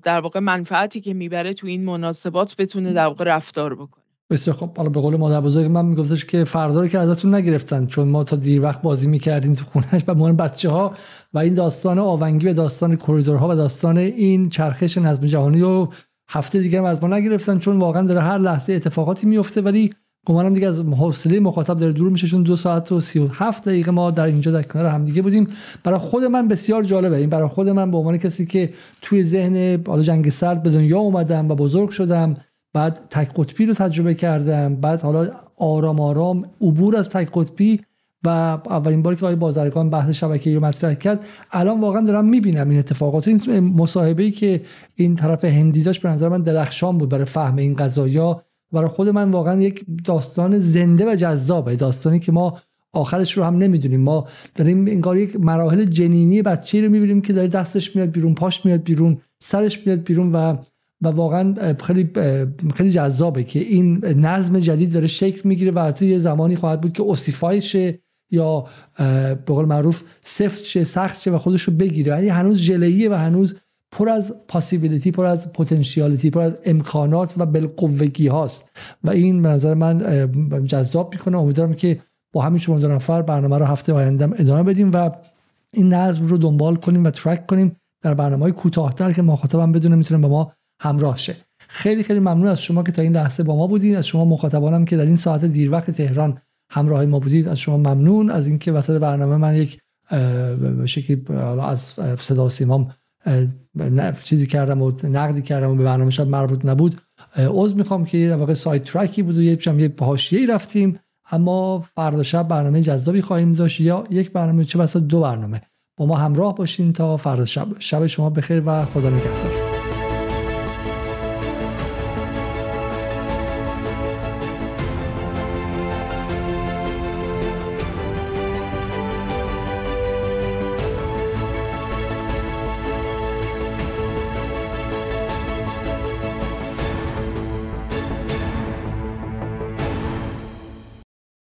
در واقع منفعتی که می‌بره تو این مناسبات بتونه در واقع رفتار بکنه. بسیار خب حالا به قول مادر بزرگ من میگفتش که فردا رو که ازتون نگرفتن چون ما تا دیر وقت بازی می‌کردیم تو خونش و مهم بچه ها و این داستان آونگی و داستان کریدورها و داستان این چرخش نظم جهانی رو هفته دیگه هم از ما نگرفتن چون واقعا داره هر لحظه اتفاقاتی میفته ولی گمانم دیگه از حوصله مخاطب داره دور میشه چون دو ساعت و سی و هفت دقیقه. ما در اینجا در کنار همدیگه بودیم. برای خود من بسیار جالبه. این برای خود من به عنوان کسی که توی ذهن حالا جنگ سرد به دنیا اومدم و بزرگ شدم. بعد تک قطبی رو تجربه کردم. بعد حالا آرام آرام عبور از تک قطبی و اولین باری که آقای بازرگان بحث شبکه رو مطرح کرد الان واقعا دارم می‌بینم این اتفاقات. این مصاحبه ای که این طرف هندی داشت به نظر من درخشان بود برای فهم این قضايا برای خود من واقعا یک داستان زنده و جذابه. داستانی که ما آخرش رو هم نمی‌دونیم. ما داریم انگار یک مراحل جنینی بچه رو می‌بینیم که داره دستش میاد بیرون پاش میاد بیرون سرش میاد بیرون و و واقعا خیلی خیلی جذابه که این نظم جدید داره شکل می‌گیره و یه زمانی خواهد بود که اوسیفای شه یا به قول معروف سفت شه سخت شه و خودش رو بگیره. یعنی هنوز ژله‌ایه و هنوز پر از پاسیبیلیتی پر از پتانسیالیتی پر از امکانات و بالقوگی هاست. و این به نظر من جذاب می‌کنه. امیدوارم که با همین شما دو نفر برنامه رو هفته آینده ادامه بدیم و این نظم رو دنبال کنیم و ترک کنیم در برنامه های کوتاهتر که مخاطبم بدونه می‌تونه با ما همراه شه. خیلی خیلی ممنون از شما که تا این لحظه با ما بودید از شما مخاطبانم که در این ساعت دیر وقت تهران همراه ما بودید. از شما ممنون. از اینکه وسط برنامه من یک شکلی از صدا سیمام چیزی کردم و نقدی کردم و به برنامه شاید مربوط نبود. عذر می‌خوام که در واقع سایت ترکی بود و یه یه حاشیه‌ای رفتیم. اما فردا شب برنامه جذابی خواهیم داشت. یا یک برنامه چه بسا دو برنامه. با ما همراه باشین تا فردا شب. شب شما بخیر و خدا نگهدار.